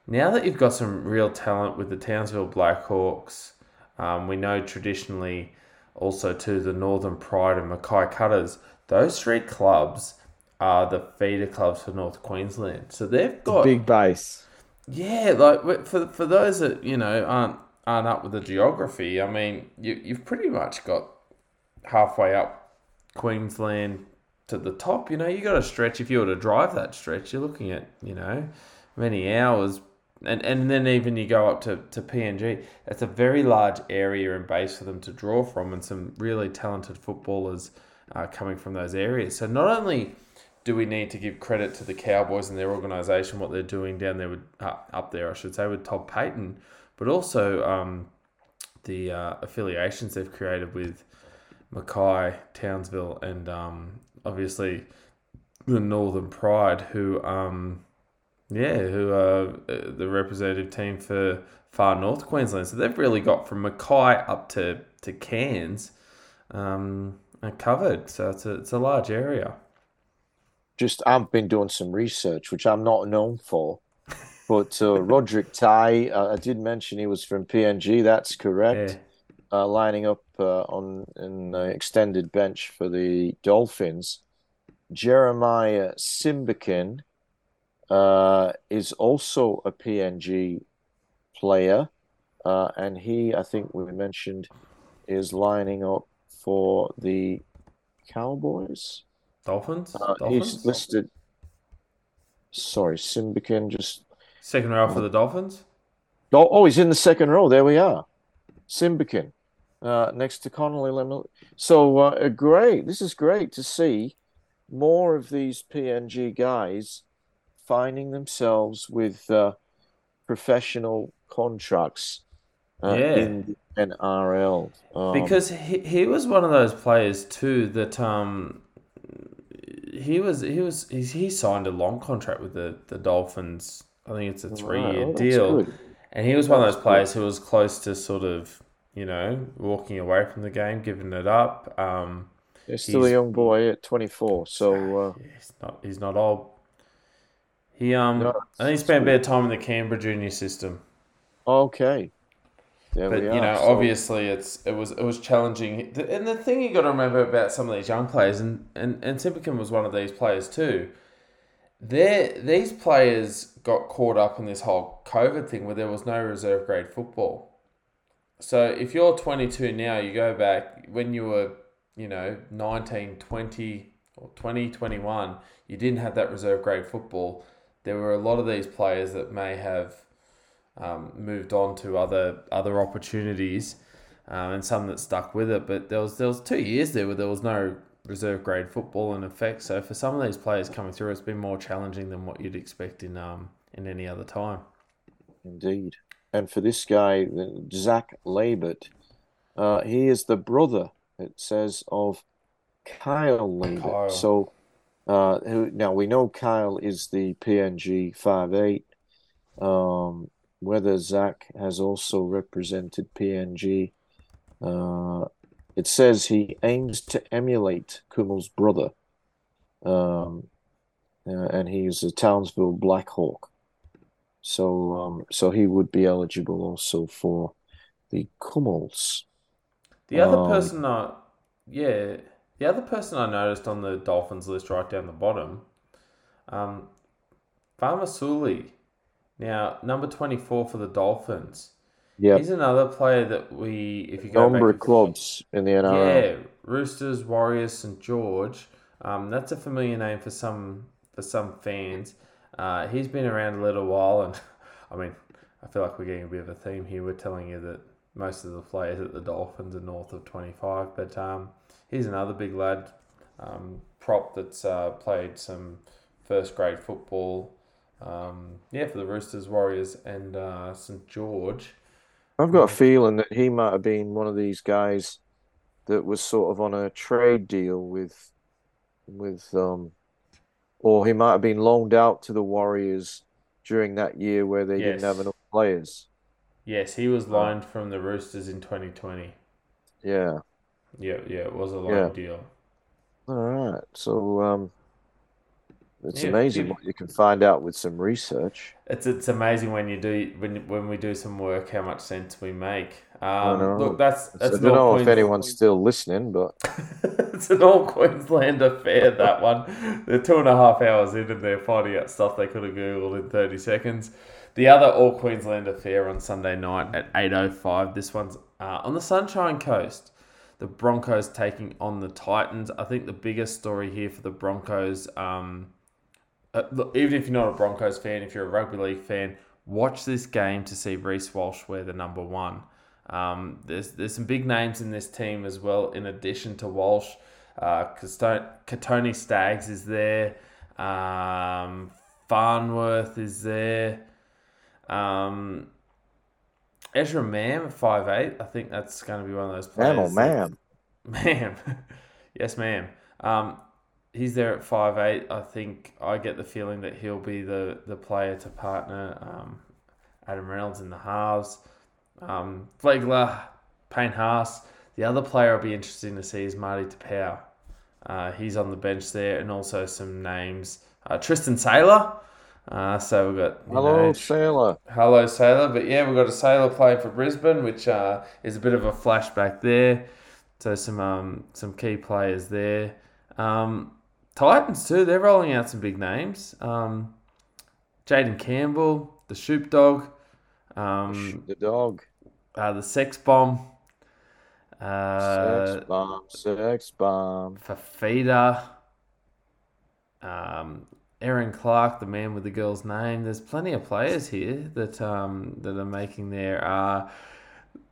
now that you've got some real talent with the Townsville Blackhawks, um, we know traditionally also to the Northern Pride and Mackay Cutters, those three clubs are the feeder clubs for North Queensland. So they've The got big base. yeah, like for for those that you know aren't aren't up with the geography, I mean, you you've pretty much got halfway up Queensland to the top. You know, you got to stretch. If you were to drive that stretch, you're looking at you know many hours, and and then even you go up to to PNG. That's a very large area and base for them to draw from, and some really talented footballers uh, coming from those areas. So not only do we need to give credit to the Cowboys and their organisation, what they're doing down there with uh, up there, I should say, with Todd Payten, but also um, the uh, affiliations they've created with Mackay, Townsville, and um, obviously the Northern Pride, who um, yeah, who are uh, the representative team for far north Queensland. So they've really got from Mackay up to to Cairns um, covered. So it's a it's a large area. Just I've been doing some research, which I'm not known for. But uh, Roderick Tai, uh, I did mention he was from PNG. That's correct. Yeah. Uh, lining up uh, on an extended bench for the Dolphins. Jeremiah Simbiken uh, is also a PNG player, uh, and he, I think we mentioned, is lining up for the Cowboys. Dolphins. Uh, Dolphins. he's listed. Sorry, Simbiken just. Second row for the Dolphins. Oh, oh, he's in the second row. There we are. Simbiken, uh, next to Connelly Lemon. So uh, great. This is great to see more of these PNG guys finding themselves with uh, professional contracts uh, Yeah. in the NRL. Um, because he, he was one of those players too that um he was he was he, he signed a long contract with the, the Dolphins. I think it's a three year deal, good. and he was one of those players who was close to sort of you know walking away from the game, giving it up. Um, He's still a young boy at 24. So uh, he's not he's not old. He um No, I think he spent a bit of time in the Canberra junior system. okay, there But you know, So- obviously, it's it was it was challenging. And the thing you got to remember about some of these young players, and and and Simbiken was one of these players too. They these players got caught up in this whole COVID thing where there was no reserve grade football. So if you're 22 now, you go back when you were, you know, 19, 20 or 20, 21, you didn't have that reserve grade football. There were a lot of these players that may have um, moved on to other other opportunities, um, and some that stuck with it. But there was there was two years there where there was no reserve grade football in effect. So for some of these players coming through, it's been more challenging than what you'd expect in um in any other time. Indeed. And for this guy, Zach Laybutt, uh, he is the brother, it says, of Kyle Laybutt. Kyle. So uh, who, now we know Kyle is the PNG 5'8. Um, whether Zach has also represented PNG, uh, it says he aims to emulate Kumul's brother. Um, uh, and he's a Townsville Blackhawk. So, um, so he would be eligible also for the Kumuls. The other Um, person, I, yeah, the other person I noticed on the Dolphins list right down the bottom, um, Faamausili. Now, number 24 for the Dolphins. Yeah, He's another player that we, if you go number of clubs in the NRL. Yeah, Roosters, Warriors, St George. Um, that's a familiar name for some for some fans. Uh, he's been around a little while, and I mean, I feel like we're getting a bit of a theme here. We're telling you that most of the players at the Dolphins are north of twenty five, but um, he's another big lad, um, prop that's uh, played some first grade football. Um, yeah, for the Roosters, Warriors, and uh, St George. I've got a feeling that he might have been one of these guys that was sort of on a trade deal with, with um, or he might have been loaned out to the Warriors during that year where they didn't have enough players. Yes, he was loaned from the Roosters in twenty twenty. Yeah. Yeah, yeah, it was a long Yeah. deal. All right. So, um, it's Yeah, amazing what you can find out with some research. It's it's amazing when you do when when we do some work how much sense we make. Um, look, that's I don't know if anyone's still listening, but it's an all Queensland affair. That one, they're two and a half hours in and they're finding out stuff they could have googled in thirty seconds. The other all Queensland affair on Sunday night at eight oh five. This one's uh, on the Sunshine Coast. The Broncos taking on the Titans. I think the biggest story here for the Broncos. Um, uh, look, even if you're not a Broncos fan, if you're a rugby league fan, watch this game to see Reece Walsh wear the number one. Um, there's there's some big names in this team as well. In addition to Walsh, uh, Kotoni Staggs is there. Um, Farnworth is there. Um, Ezra Mam, five eight. I think that's going to be one of those players. man, oh that- man. Ma'am. yes, ma'am. Um, he's there at five eight. I think I get the feeling that he'll be the, the player to partner um, Adam Reynolds in the halves. Um, Flegler, Payne Haas. The other player I'll be interested to see is Marty Taupau. Uh, he's on the bench there, and also some names. Uh, Tristan Sailor. Uh, so we've got Hello, know, sailor. Hello, Sailor. But yeah, we've got a Sailor playing for Brisbane, which uh, is a bit of a flashback there. So some um, some key players there. Um, Titans too. They're rolling out some big names. Um, Jayden Campbell, the Shoop Dog, um, the dog. uh, the Sex Bomb, uh, sex bomb. Sex bomb. Fifita, um, Erin Clark, the man with the girl's name. There's plenty of players here that um, that are making their uh,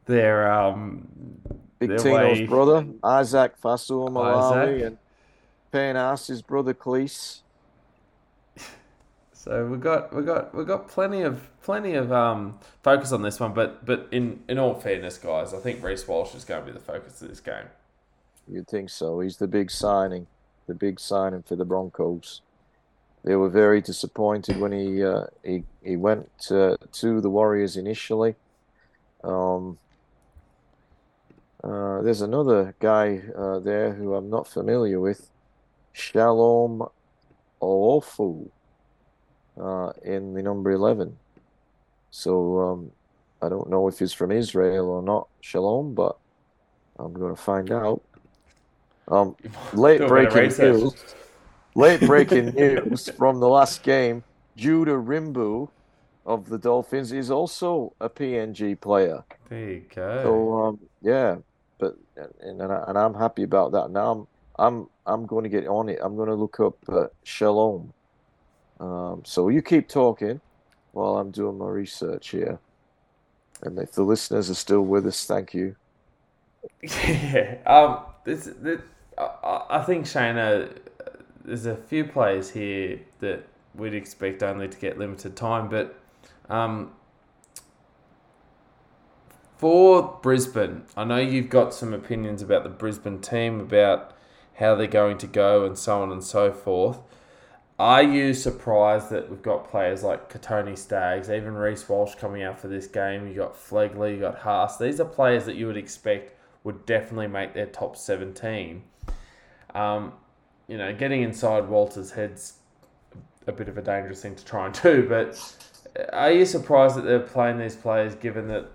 their um, Big their Tino's way- brother, Isaac Fasul Malawi, and his brother Cleese. So we got we got we got plenty of plenty of um, focus on this one, but but in in all fairness, guys, I think Reece Walsh is going to be the focus of this game. You'd think so. He's the big signing, the big signing for the Broncos. They were very disappointed when he uh, he he went uh, to the Warriors initially. Um, uh, there's another guy uh, there who I'm not familiar with, Shalom Oofu, uh, in the number eleven. So um, I don't know if he's from Israel or not, Shalom, but I'm going to find out. Um, late Do a bit of breaking news. Late breaking news from the last game. Judah Rimbu of the Dolphins is also a PNG player. There you go. So um, yeah, but and and, I, I'm happy about that. Now I'm I'm I'm going to get on it. I'm going to look up uh, Shalom. Um, so you keep talking while I'm doing my research here. And if the listeners are still with us, thank you. Yeah. Um. This. this I, I think Shayna. There's a few players here that we'd expect only to get limited time, but um. For Brisbane, I know you've got some opinions about the Brisbane team, about how they're going to go, and so on and so forth. Are you surprised that we've got players like Kotoni Staggs, even Reece Walsh coming out for this game? You got Flegler, you got Haas. These are players that you would expect would definitely make their top 17. Um, you know, getting inside Walter's head's a bit of a dangerous thing to try and do, but are you surprised that they're playing these players given that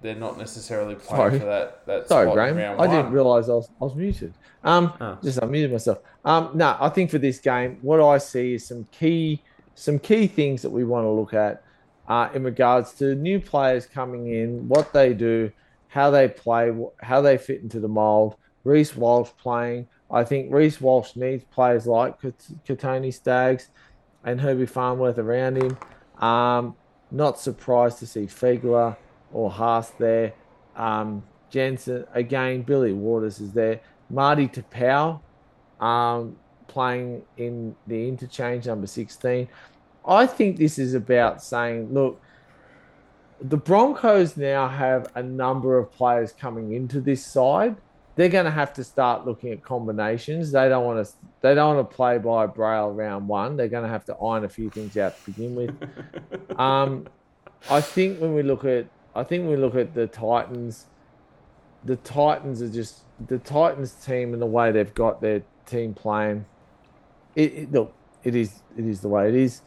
they're not necessarily playing Sorry. for that, that Sorry, spot Graham. I one? didn't realise I was, I was muted. Um, Oh. just unmuted myself. Um, no, I think for this game, what I see is some key, some key things that we want to look at, uh, in regards to new players coming in, what they do, how they play, how they fit into the mold. Reece Walsh playing. I think Reece Walsh needs players like Kat- Kotoni Staggs and Herbie Farnworth around him. Um, not surprised to see Flegler or Haas there. Um, Jensen again, Billy Walters is there. Marty Taupau um, playing in the interchange number 16. I think this is about saying, look, the Broncos now have a number of players coming into this side. They're going to have to start looking at combinations. They don't want to. They don't want to play by braille round one. They're going to have to iron a few things out to begin with. um, I think when we look at, I think when we look at the Titans, the Titans are just the Titans team and the way they've got their team playing. It, it look, it is it is the way it is.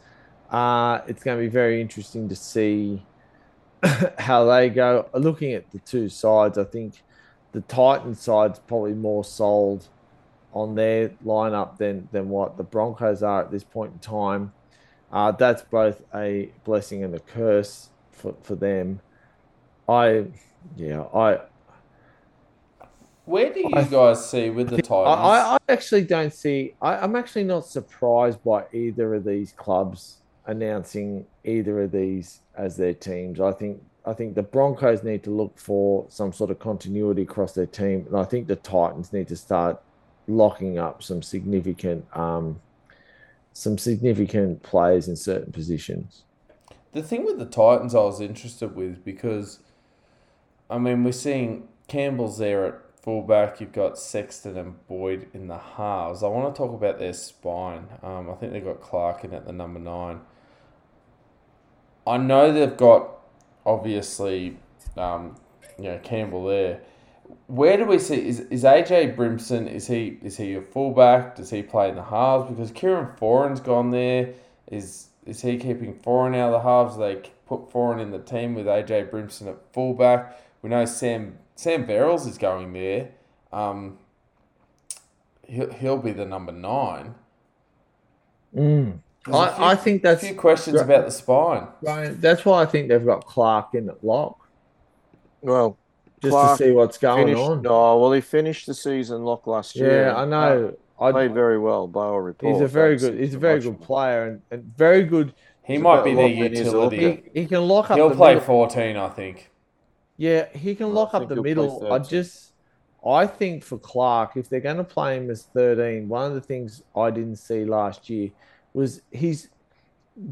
Uh, it's going to be very interesting to see how they go. Looking at the two sides, I think the Titan side's probably more sold on their lineup than than what the Broncos are at this point in time. Uh, that's both a blessing and a curse for, for them. I, yeah, I, Where do you I- guys see with the Titans? I, I, I actually don't see. I, I'm actually not surprised by either of these clubs announcing either of these as their teams. I think I think the Broncos need to look for some sort of continuity across their team, and I think the Titans need to start locking up some significant um, some significant players in certain positions. The thing with the Titans, I was interested with because, I mean, we're seeing Campbell's there at fullback. You've got Sexton and Boyd in the halves. I want to talk about their spine. Um, I think they've got Clark in at the number nine. I know they've got obviously, um, you know, Campbell there. Where do we see is, is AJ Brimson? Is he is he a fullback? Does he play in the halves? Because Kieran Foran's gone there. Is is he keeping Foran out of the halves? They put Foran in the team with AJ Brimson at fullback. We know Sam Sam Verrills is going there. Um, he'll, he'll be the number nine. Mm. There's a few- I, I think that's a few questions about the spine. right, that's why I think they've got Clark in at lock Well, just Clark to see what's going finished, on. no, well, he finished the season lock last year. yeah, I know. I, Played very well by all reports. he's a very Thanks good. He's a very good player and, and very good. He might be their lock than his utility. He, he can lock up. He'll the play middle. 14, I think. Yeah, he can lock up the middle. I just, I think for Clark, if they're going to play him as 13, one of the things I didn't see last year was he's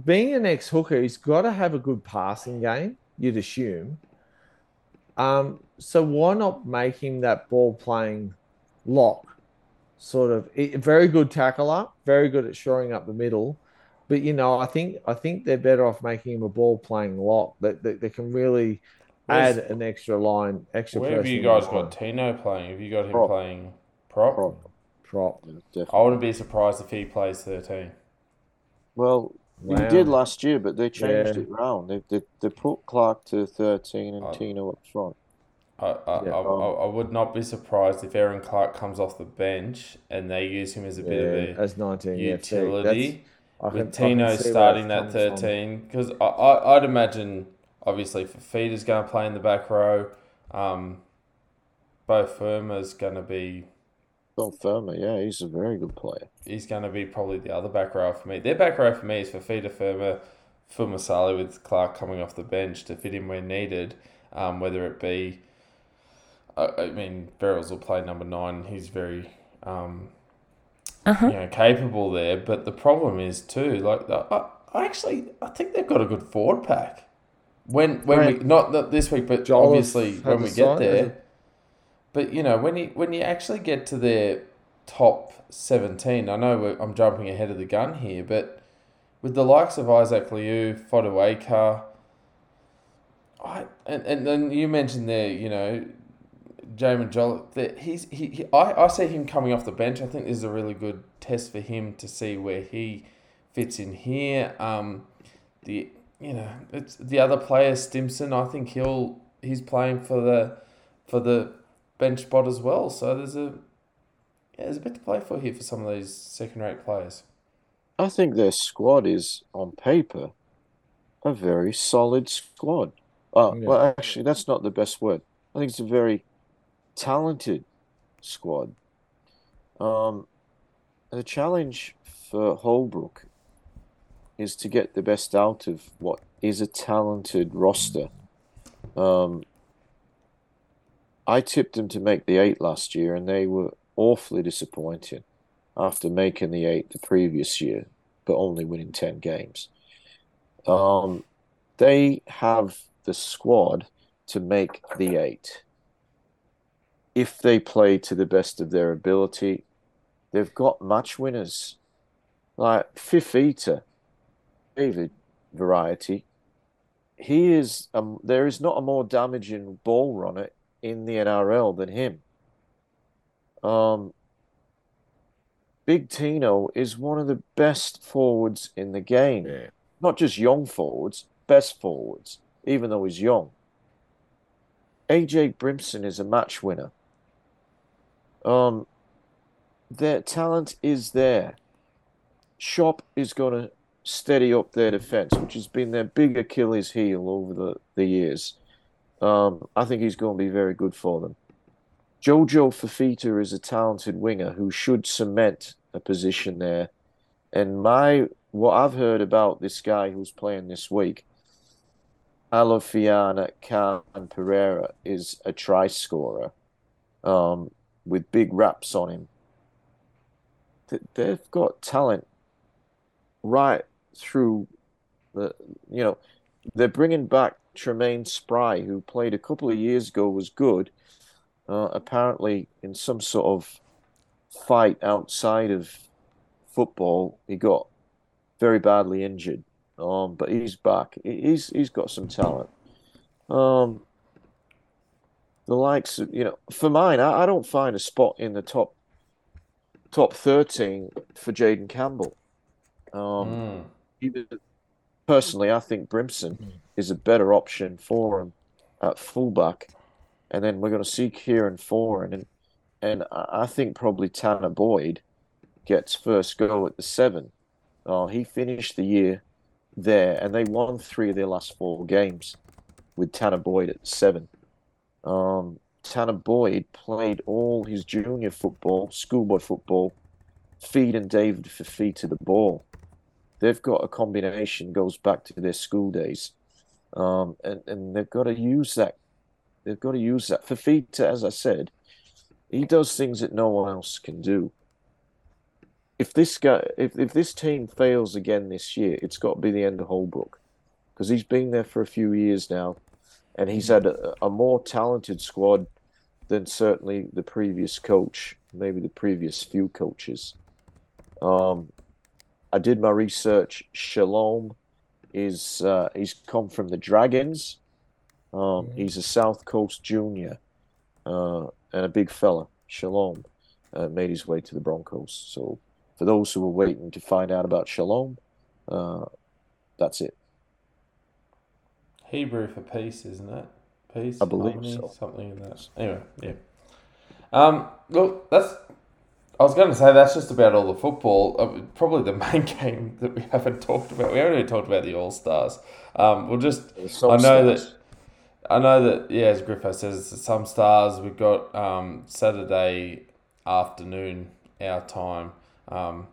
being an ex hooker, he's got to have a good passing game, you'd assume. Um, so why not make him that ball playing lock? Sort of very good tackler, very good at shoring up the middle. But you know, I think I think they're better off making him a ball playing lock that, that, that can really Where's- add an extra line, extra. Where have you guys the line. got Tino playing? Have you got him Prop. playing prop? Prop. Prop. Yeah. I wouldn't be surprised if he plays 13. Well, Wow. he did last year, but they changed Yeah. it round. They, they they put Clark to thirteen and Oh. Tino up front. I, I, Yeah. I, I, I would not be surprised if Erin Clark comes off the bench and they use him as a Yeah, bit of as 19 a yeah, utility. I can- I with Tino starting that 13 because I, I, I'd imagine obviously Fifita's going to play in the back row um, Beau Fermor's going to be Bill Fermor, yeah, he's a very good player. he's going to be probably the other back row for me their back row for me is Fifita Fermor Fumasali with Clark coming off the bench to fit in where needed um, whether it be I, I mean Verrills will play number 9 he's very um, Uh-huh. you know, capable there. But the problem is too, like I, I actually I think they've got a good forward pack. When when we not, not this week, but Joel obviously when we get side, there. But you know when you when you actually get to their top seventeen, I know I'm jumping ahead of the gun here, but with the likes of Isaac Liu, Fotuaika, I and, and then you mentioned there, you know, Jaimin Jolliffe, that he's he, he I, I see him coming off the bench. I think this is a really good test for him to see where he fits in here. Um, the you know it's the other player Stimson. I think he'll he's playing for the for the bench spot as well. So there's a yeah, there's a bit to play for here for some of these second rate players. I think their squad is on paper a very solid squad. Uh, Yeah. well, actually, that's not the best word. I think it's a very talented squad. Um, the challenge for Holbrook is to get the best out of what is a talented roster. Um, I tipped them to make the eight last year, and they were awfully disappointing after making the eight the previous year, but only winning 10 games. Um, they have the squad to make the eight. If they play to the best of their ability, they've got match winners like Fifita, David variety. He is um, there is not a more damaging ball runner in the NRL than him. Um, Big Tino is one of the best forwards in the game. Yeah. Not just young forwards, best forwards, even though he's young. AJ Brimson is a match winner. Um, their talent is there. Shop is going to steady up their defense, which has been their big Achilles heel over the, the years. Um, I think he's going to be very good for them. Jojo Fifita is a talented winger who should cement a position there. And my what I've heard about this guy who's playing this week, Alofiana Khan Pereira, is a try scorer um, with big raps on him. They've got talent right through the, you know, they're bringing back Treymain Spry, who played a couple of years ago, was good. Uh, apparently, in some sort of fight outside of football, he got very badly injured. Um, but he's back. He- He's he's got some talent. Um, the likes of you know, for mine, I, I don't find a spot in the top top thirteen for Jayden Campbell. Um, Mm. either personally, I think Brimson is a better option for him at fullback, and then we're going to see Kieran Foran, and and I think probably Tanah Boyd gets first go at the seven. Uh, he finished the year there, and they won three of their last four games with Tanah Boyd at seven. Um, Tanah Boyd played all his junior football, schoolboy football, feeding David Fifita to the ball. They've got a combination goes back to their school days, um, and and they've got to use that. They've got to use that. Fifita, as I said, he does things that no one else can do. If this guy, if, if this team fails again this year, it's got to be the end of Holbrook, because he's been there for a few years now, and he's had a, a more talented squad than certainly the previous coach, maybe the previous few coaches. Um, I did my research. Shalom is uh, he's come from the Dragons. Um, He's a South Coast junior uh, and a big fella. Shalom uh, made his way to the Broncos. So for those who were waiting to find out about Shalom, uh, that's it. Hebrew for peace, isn't it? Peace. I believe harmony, so. Something in that. Anyway, yeah. Um, look, that's. I was going to say that's just about all the football. Uh, probably the main game that we haven't talked about. We haven't even talked about the All Stars. Um, we'll just. I know that. I know that. Yeah, as Griffo says, some stars. We've got um, Saturday afternoon our time. Um,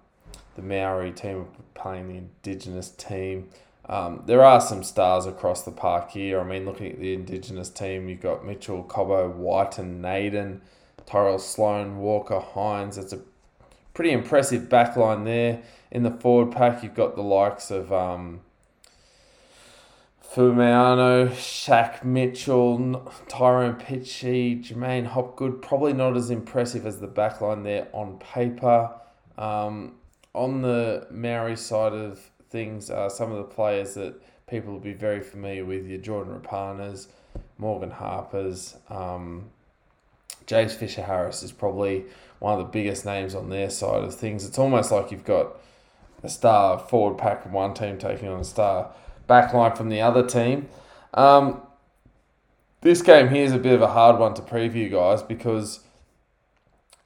the Maori team are playing the Indigenous team. Um, there are some stars across the park here. I mean, looking at the Indigenous team, you've got Mitchell, Cobbo, Wighton, and Naden, Tyrell Sloan, Walker, Hynes. It's a pretty impressive backline there. In the forward pack, you've got the likes of um, Fumiano, Shaq Mitchell, Tyrone Peachey, Jermaine Hopgood. Probably not as impressive as the backline there on paper. Um, on the Maori side of things, uh, some of the players that people will be very familiar with, your Jordan Rapanas, Morgan Harpers, um, James Fisher Harris is probably one of the biggest names on their side of things. It's almost like you've got a star forward pack from one team taking on a star backline from the other team. Um, this game here is a bit of a hard one to preview, guys, because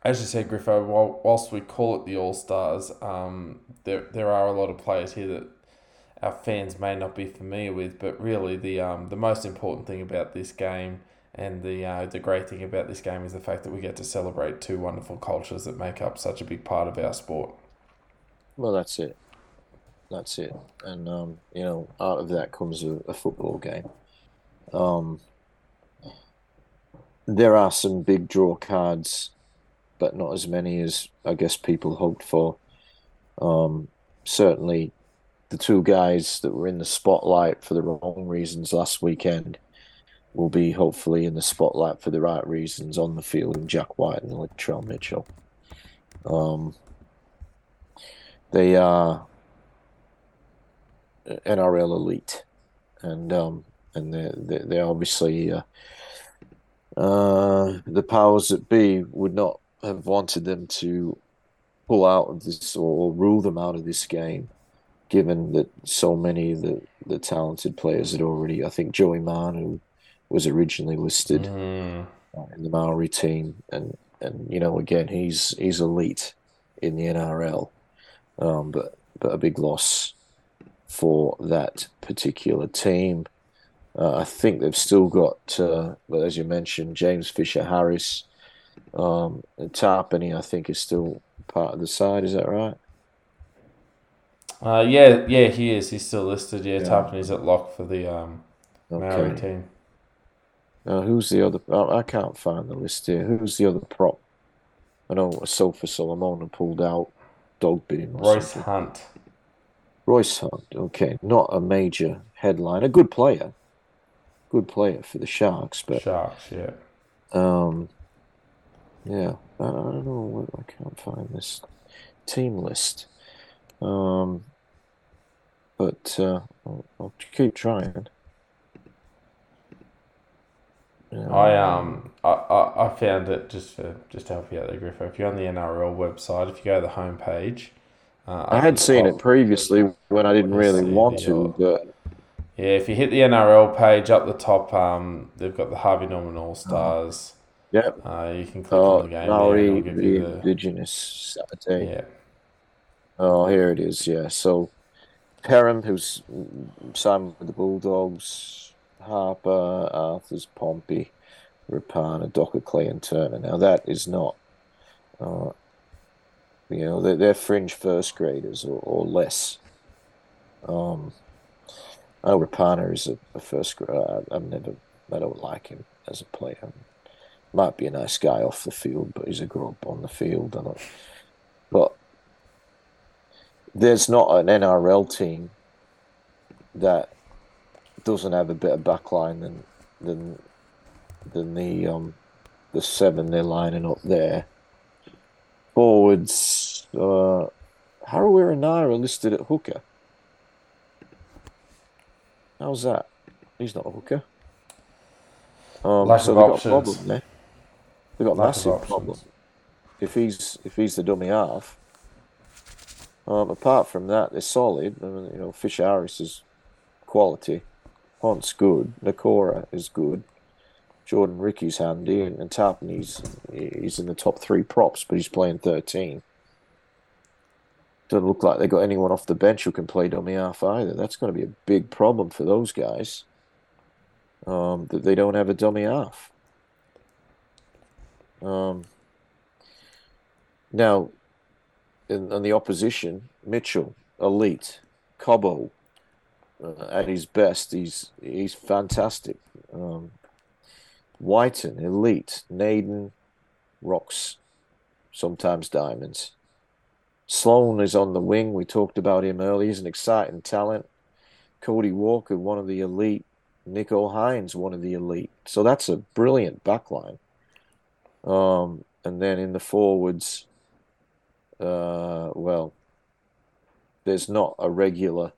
as you said, Griffo, whilst we call it the All Stars, um, there there are a lot of players here that our fans may not be familiar with. But really, the um, the most important thing about this game and the uh, the great thing about this game is the fact that we get to celebrate two wonderful cultures that make up such a big part of our sport. Well, that's it. That's it. And um, you know, out of that comes a, a football game. Um, there are some big draw cards, but not as many as I guess people hoped for. Um, certainly, the two guys that were in the spotlight for the wrong reasons last weekend will be hopefully in the spotlight for the right reasons on the field in Jack Wighton and Latrell Mitchell. Um, they are NRL elite, and um, and they they obviously uh, uh, the powers that be would not have wanted them to pull out of this or rule them out of this game, given that so many of the the talented players had already. I think Joey Manu, who was originally listed Mm. uh, in the Maori team, and and you know again he's he's elite in the NRL, um, but but a big loss for that particular team. Uh, I think they've still got, uh, well, as you mentioned, James Fisher Harris, um, and Tapine. I think is still part of the side. Is that right? Uh, yeah, yeah, he is. He's still listed. Yeah, Yeah. Tapine's at lock for the um, Maori team. Uh, who's the other? Oh, I can't find the list here. Who's the other prop? I know Sofa Solomon pulled out. Dog bit Royce something. Hunt. Royce Hunt, okay, not a major headline, a good player, good player for the Sharks, but Sharks, yeah. um, yeah, I, I don't know, I can't find this team list, um, but uh, I'll, I'll keep trying. I um I, I, I found it just for just to help you out there, Griffo. If you're on the NRL website, if you go to the homepage, Uh, I had seen top. it previously when I didn't really want the, to, but Yeah, if you hit the NRL page up the top, um, they've got the Harvey Norman All Stars. Yep. Uh, you can click Oh, on the game. there Maori, it'll give the you the, Indigenous Saturday. yeah. Oh, here it is. Yeah. So, Perham, who's signed with the Bulldogs, Harper, Arthars, Pompey, Rapana, Dockar, Clay, and Turner. Now that is not, uh, you know, they're, they're fringe first graders or, or less. Um, I know Rapana is a, a first grader. I've never, I don't like him as a player. Might be a nice guy off the field, but he's a grub on the field. I don't, but there's not an NRL team that doesn't have a better backline than than than the um the seven they're lining up there. Forwards, uh, Harawira and Naera listed at hooker. How's that? He's not a hooker. Um, Lack so of they've got a problem there. They've got a massive problem if he's if he's the dummy half. Um, apart from that, they're solid. I mean, you know, Fish Harris is quality. Hunt's good. Nakora is good. Jordan Riki's handy, and, and Tapine he's in the top three props, but he's playing thirteen. Doesn't look like they've got anyone off the bench who can play dummy half either. That's going to be a big problem for those guys. Um, that they don't have a dummy half. Um, now, in, on the opposition, Mitchell, elite, Cobbo, uh, at his best, he's he's fantastic. Um, Wighton, elite, Naden, rocks, sometimes diamonds. Sloan is on the wing. We talked about him earlier. He's an exciting talent. Cody Walker, one of the elite. Nicho Hynes, one of the elite. So that's a brilliant backline. Um, and then in the forwards, uh, well, there's not a regular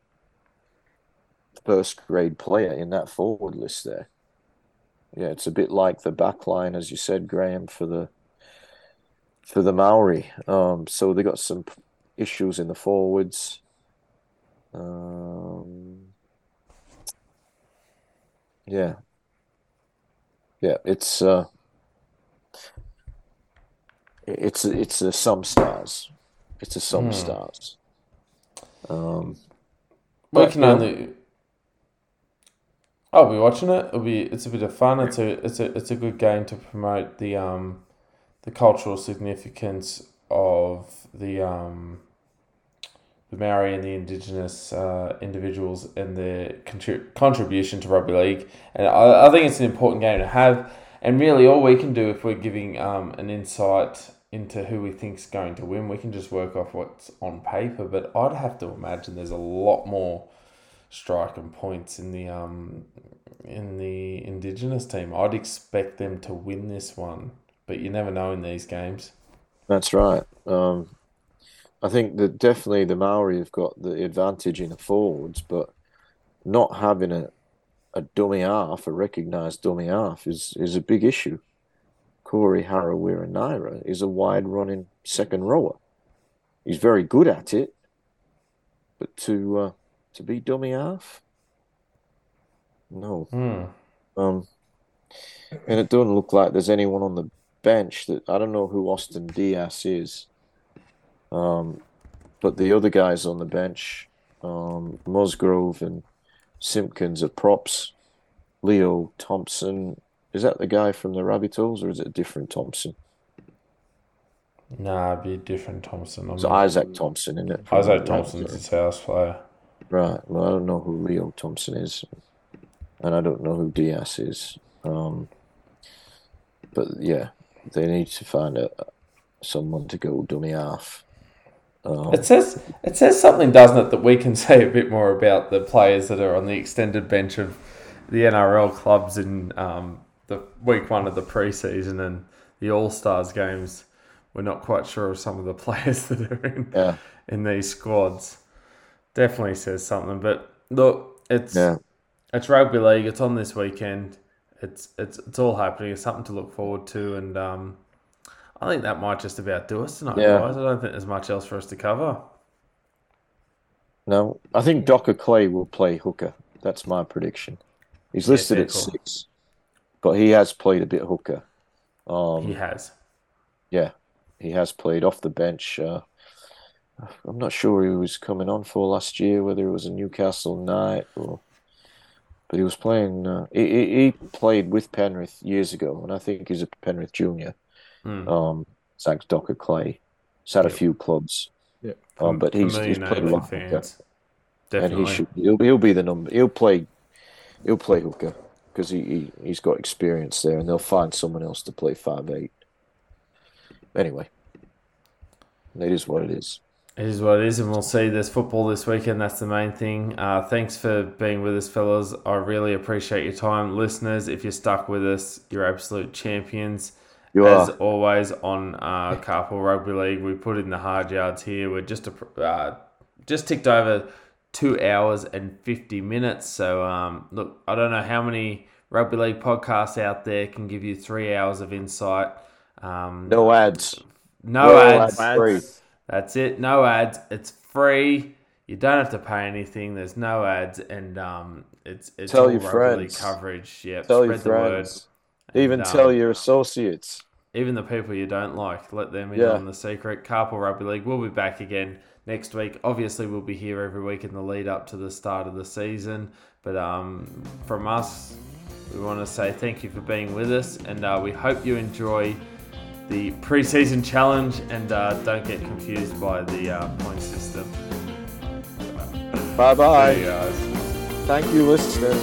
first grade player in that forward list there. Yeah, it's a bit like the back line, as you said, Graham, for the for the Maori. Um, so they got some issues in the forwards. Um, yeah, yeah, it's uh, it's it's a some stars. It's a some Hmm. stars. Um, We But, can only. I'll be watching it. It'll be. It's a bit of fun. It's a. It's a. It's a good game to promote the um, the cultural significance of the um, the Maori and the Indigenous uh, individuals and their contri- contribution to rugby league. And I, I think it's an important game to have. And really, all we can do if we're giving um, an insight into who we think's going to win, we can just work off what's on paper. But I'd have to imagine there's a lot more striking points in the um in the Indigenous team. I'd expect them to win this one, but you never know in these games. That's right. Um, I think that definitely the Maori have got the advantage in the forwards, but not having a, a dummy half, a recognised dummy half, is, is a big issue. Corey Harawira Naera is a wide running second rower. He's very good at it, but to uh, to be dummy half, no. Hmm. Um, and it doesn't look like there's anyone on the bench that I don't know who Austin Diaz is. Um, but the other guys on the bench, um, Musgrove and Simpkins are props. Leo Thompson, is that the guy from the Rabbitohs or is it a different Thompson? Nah, it'd be a different Thompson. I'm It's not- Isaac Thompson, isn't it? Isaac Thompson's a South player. Right. Well, I don't know who Leo Thompson is, and I don't know who Diaz is. Um, but yeah, they need to find a someone to go dummy half. Um, It says it says something, doesn't it, that we can say a bit more about the players that are on the extended bench of the NRL clubs in um, the week one of the preseason and the All Stars games. We're not quite sure of some of the players that are in yeah, in these squads. Definitely says something. But look, it's yeah, it's rugby league. It's on this weekend. It's it's it's all happening. It's something to look forward to, and um, I think that might just about do us tonight, Yeah. guys. I don't think there's much else for us to cover. No, I think Dockar Clay will play hooker. That's my prediction. He's listed fair at call. six, but he has played a bit hooker. Um, He has. Yeah, he has played off the bench. Uh, I'm not sure who he was coming on for last year, whether it was a Newcastle Knight or, but he was playing. Uh, he, he played with Penrith years ago, and I think he's a Penrith junior. Hmm. Um, Zach Dockar Clay. He's had a few clubs, Yeah. um, but he's he's played a lot for of hooker, fans. and he should he'll, he'll be the number. He'll play. He'll play hooker because he, he he's got experience there, and they'll find someone else to play five eight. Anyway, it is what it is. It is what it is, and we'll see. There's football this weekend. That's the main thing. Uh, thanks for being with us, fellas. I really appreciate your time, listeners. If you're stuck with us, you're absolute champions. You As are. always on uh, Carpool Rugby League, we put in the hard yards here. We're just a, uh, just ticked over two hours and fifty minutes. So um, look, I don't know how many rugby league podcasts out there can give you three hours of insight. Um, No ads. no no ads. ads. That's it. No ads. It's free. You don't have to pay anything. There's no ads, and um, it's it's Tell all your rugby league friends. coverage. Yeah, Tell spread your the word. friends. Even And, tell um, your associates. even the people you don't like, let them in Yeah. on the secret. Carpool Rugby League. We'll be back again next week. Obviously, we'll be here every week in the lead up to the start of the season. But um, from us, we want to say thank you for being with us, and uh, we hope you enjoy the preseason challenge and uh, don't get confused by the uh, point system. Bye bye. Thank you, listeners.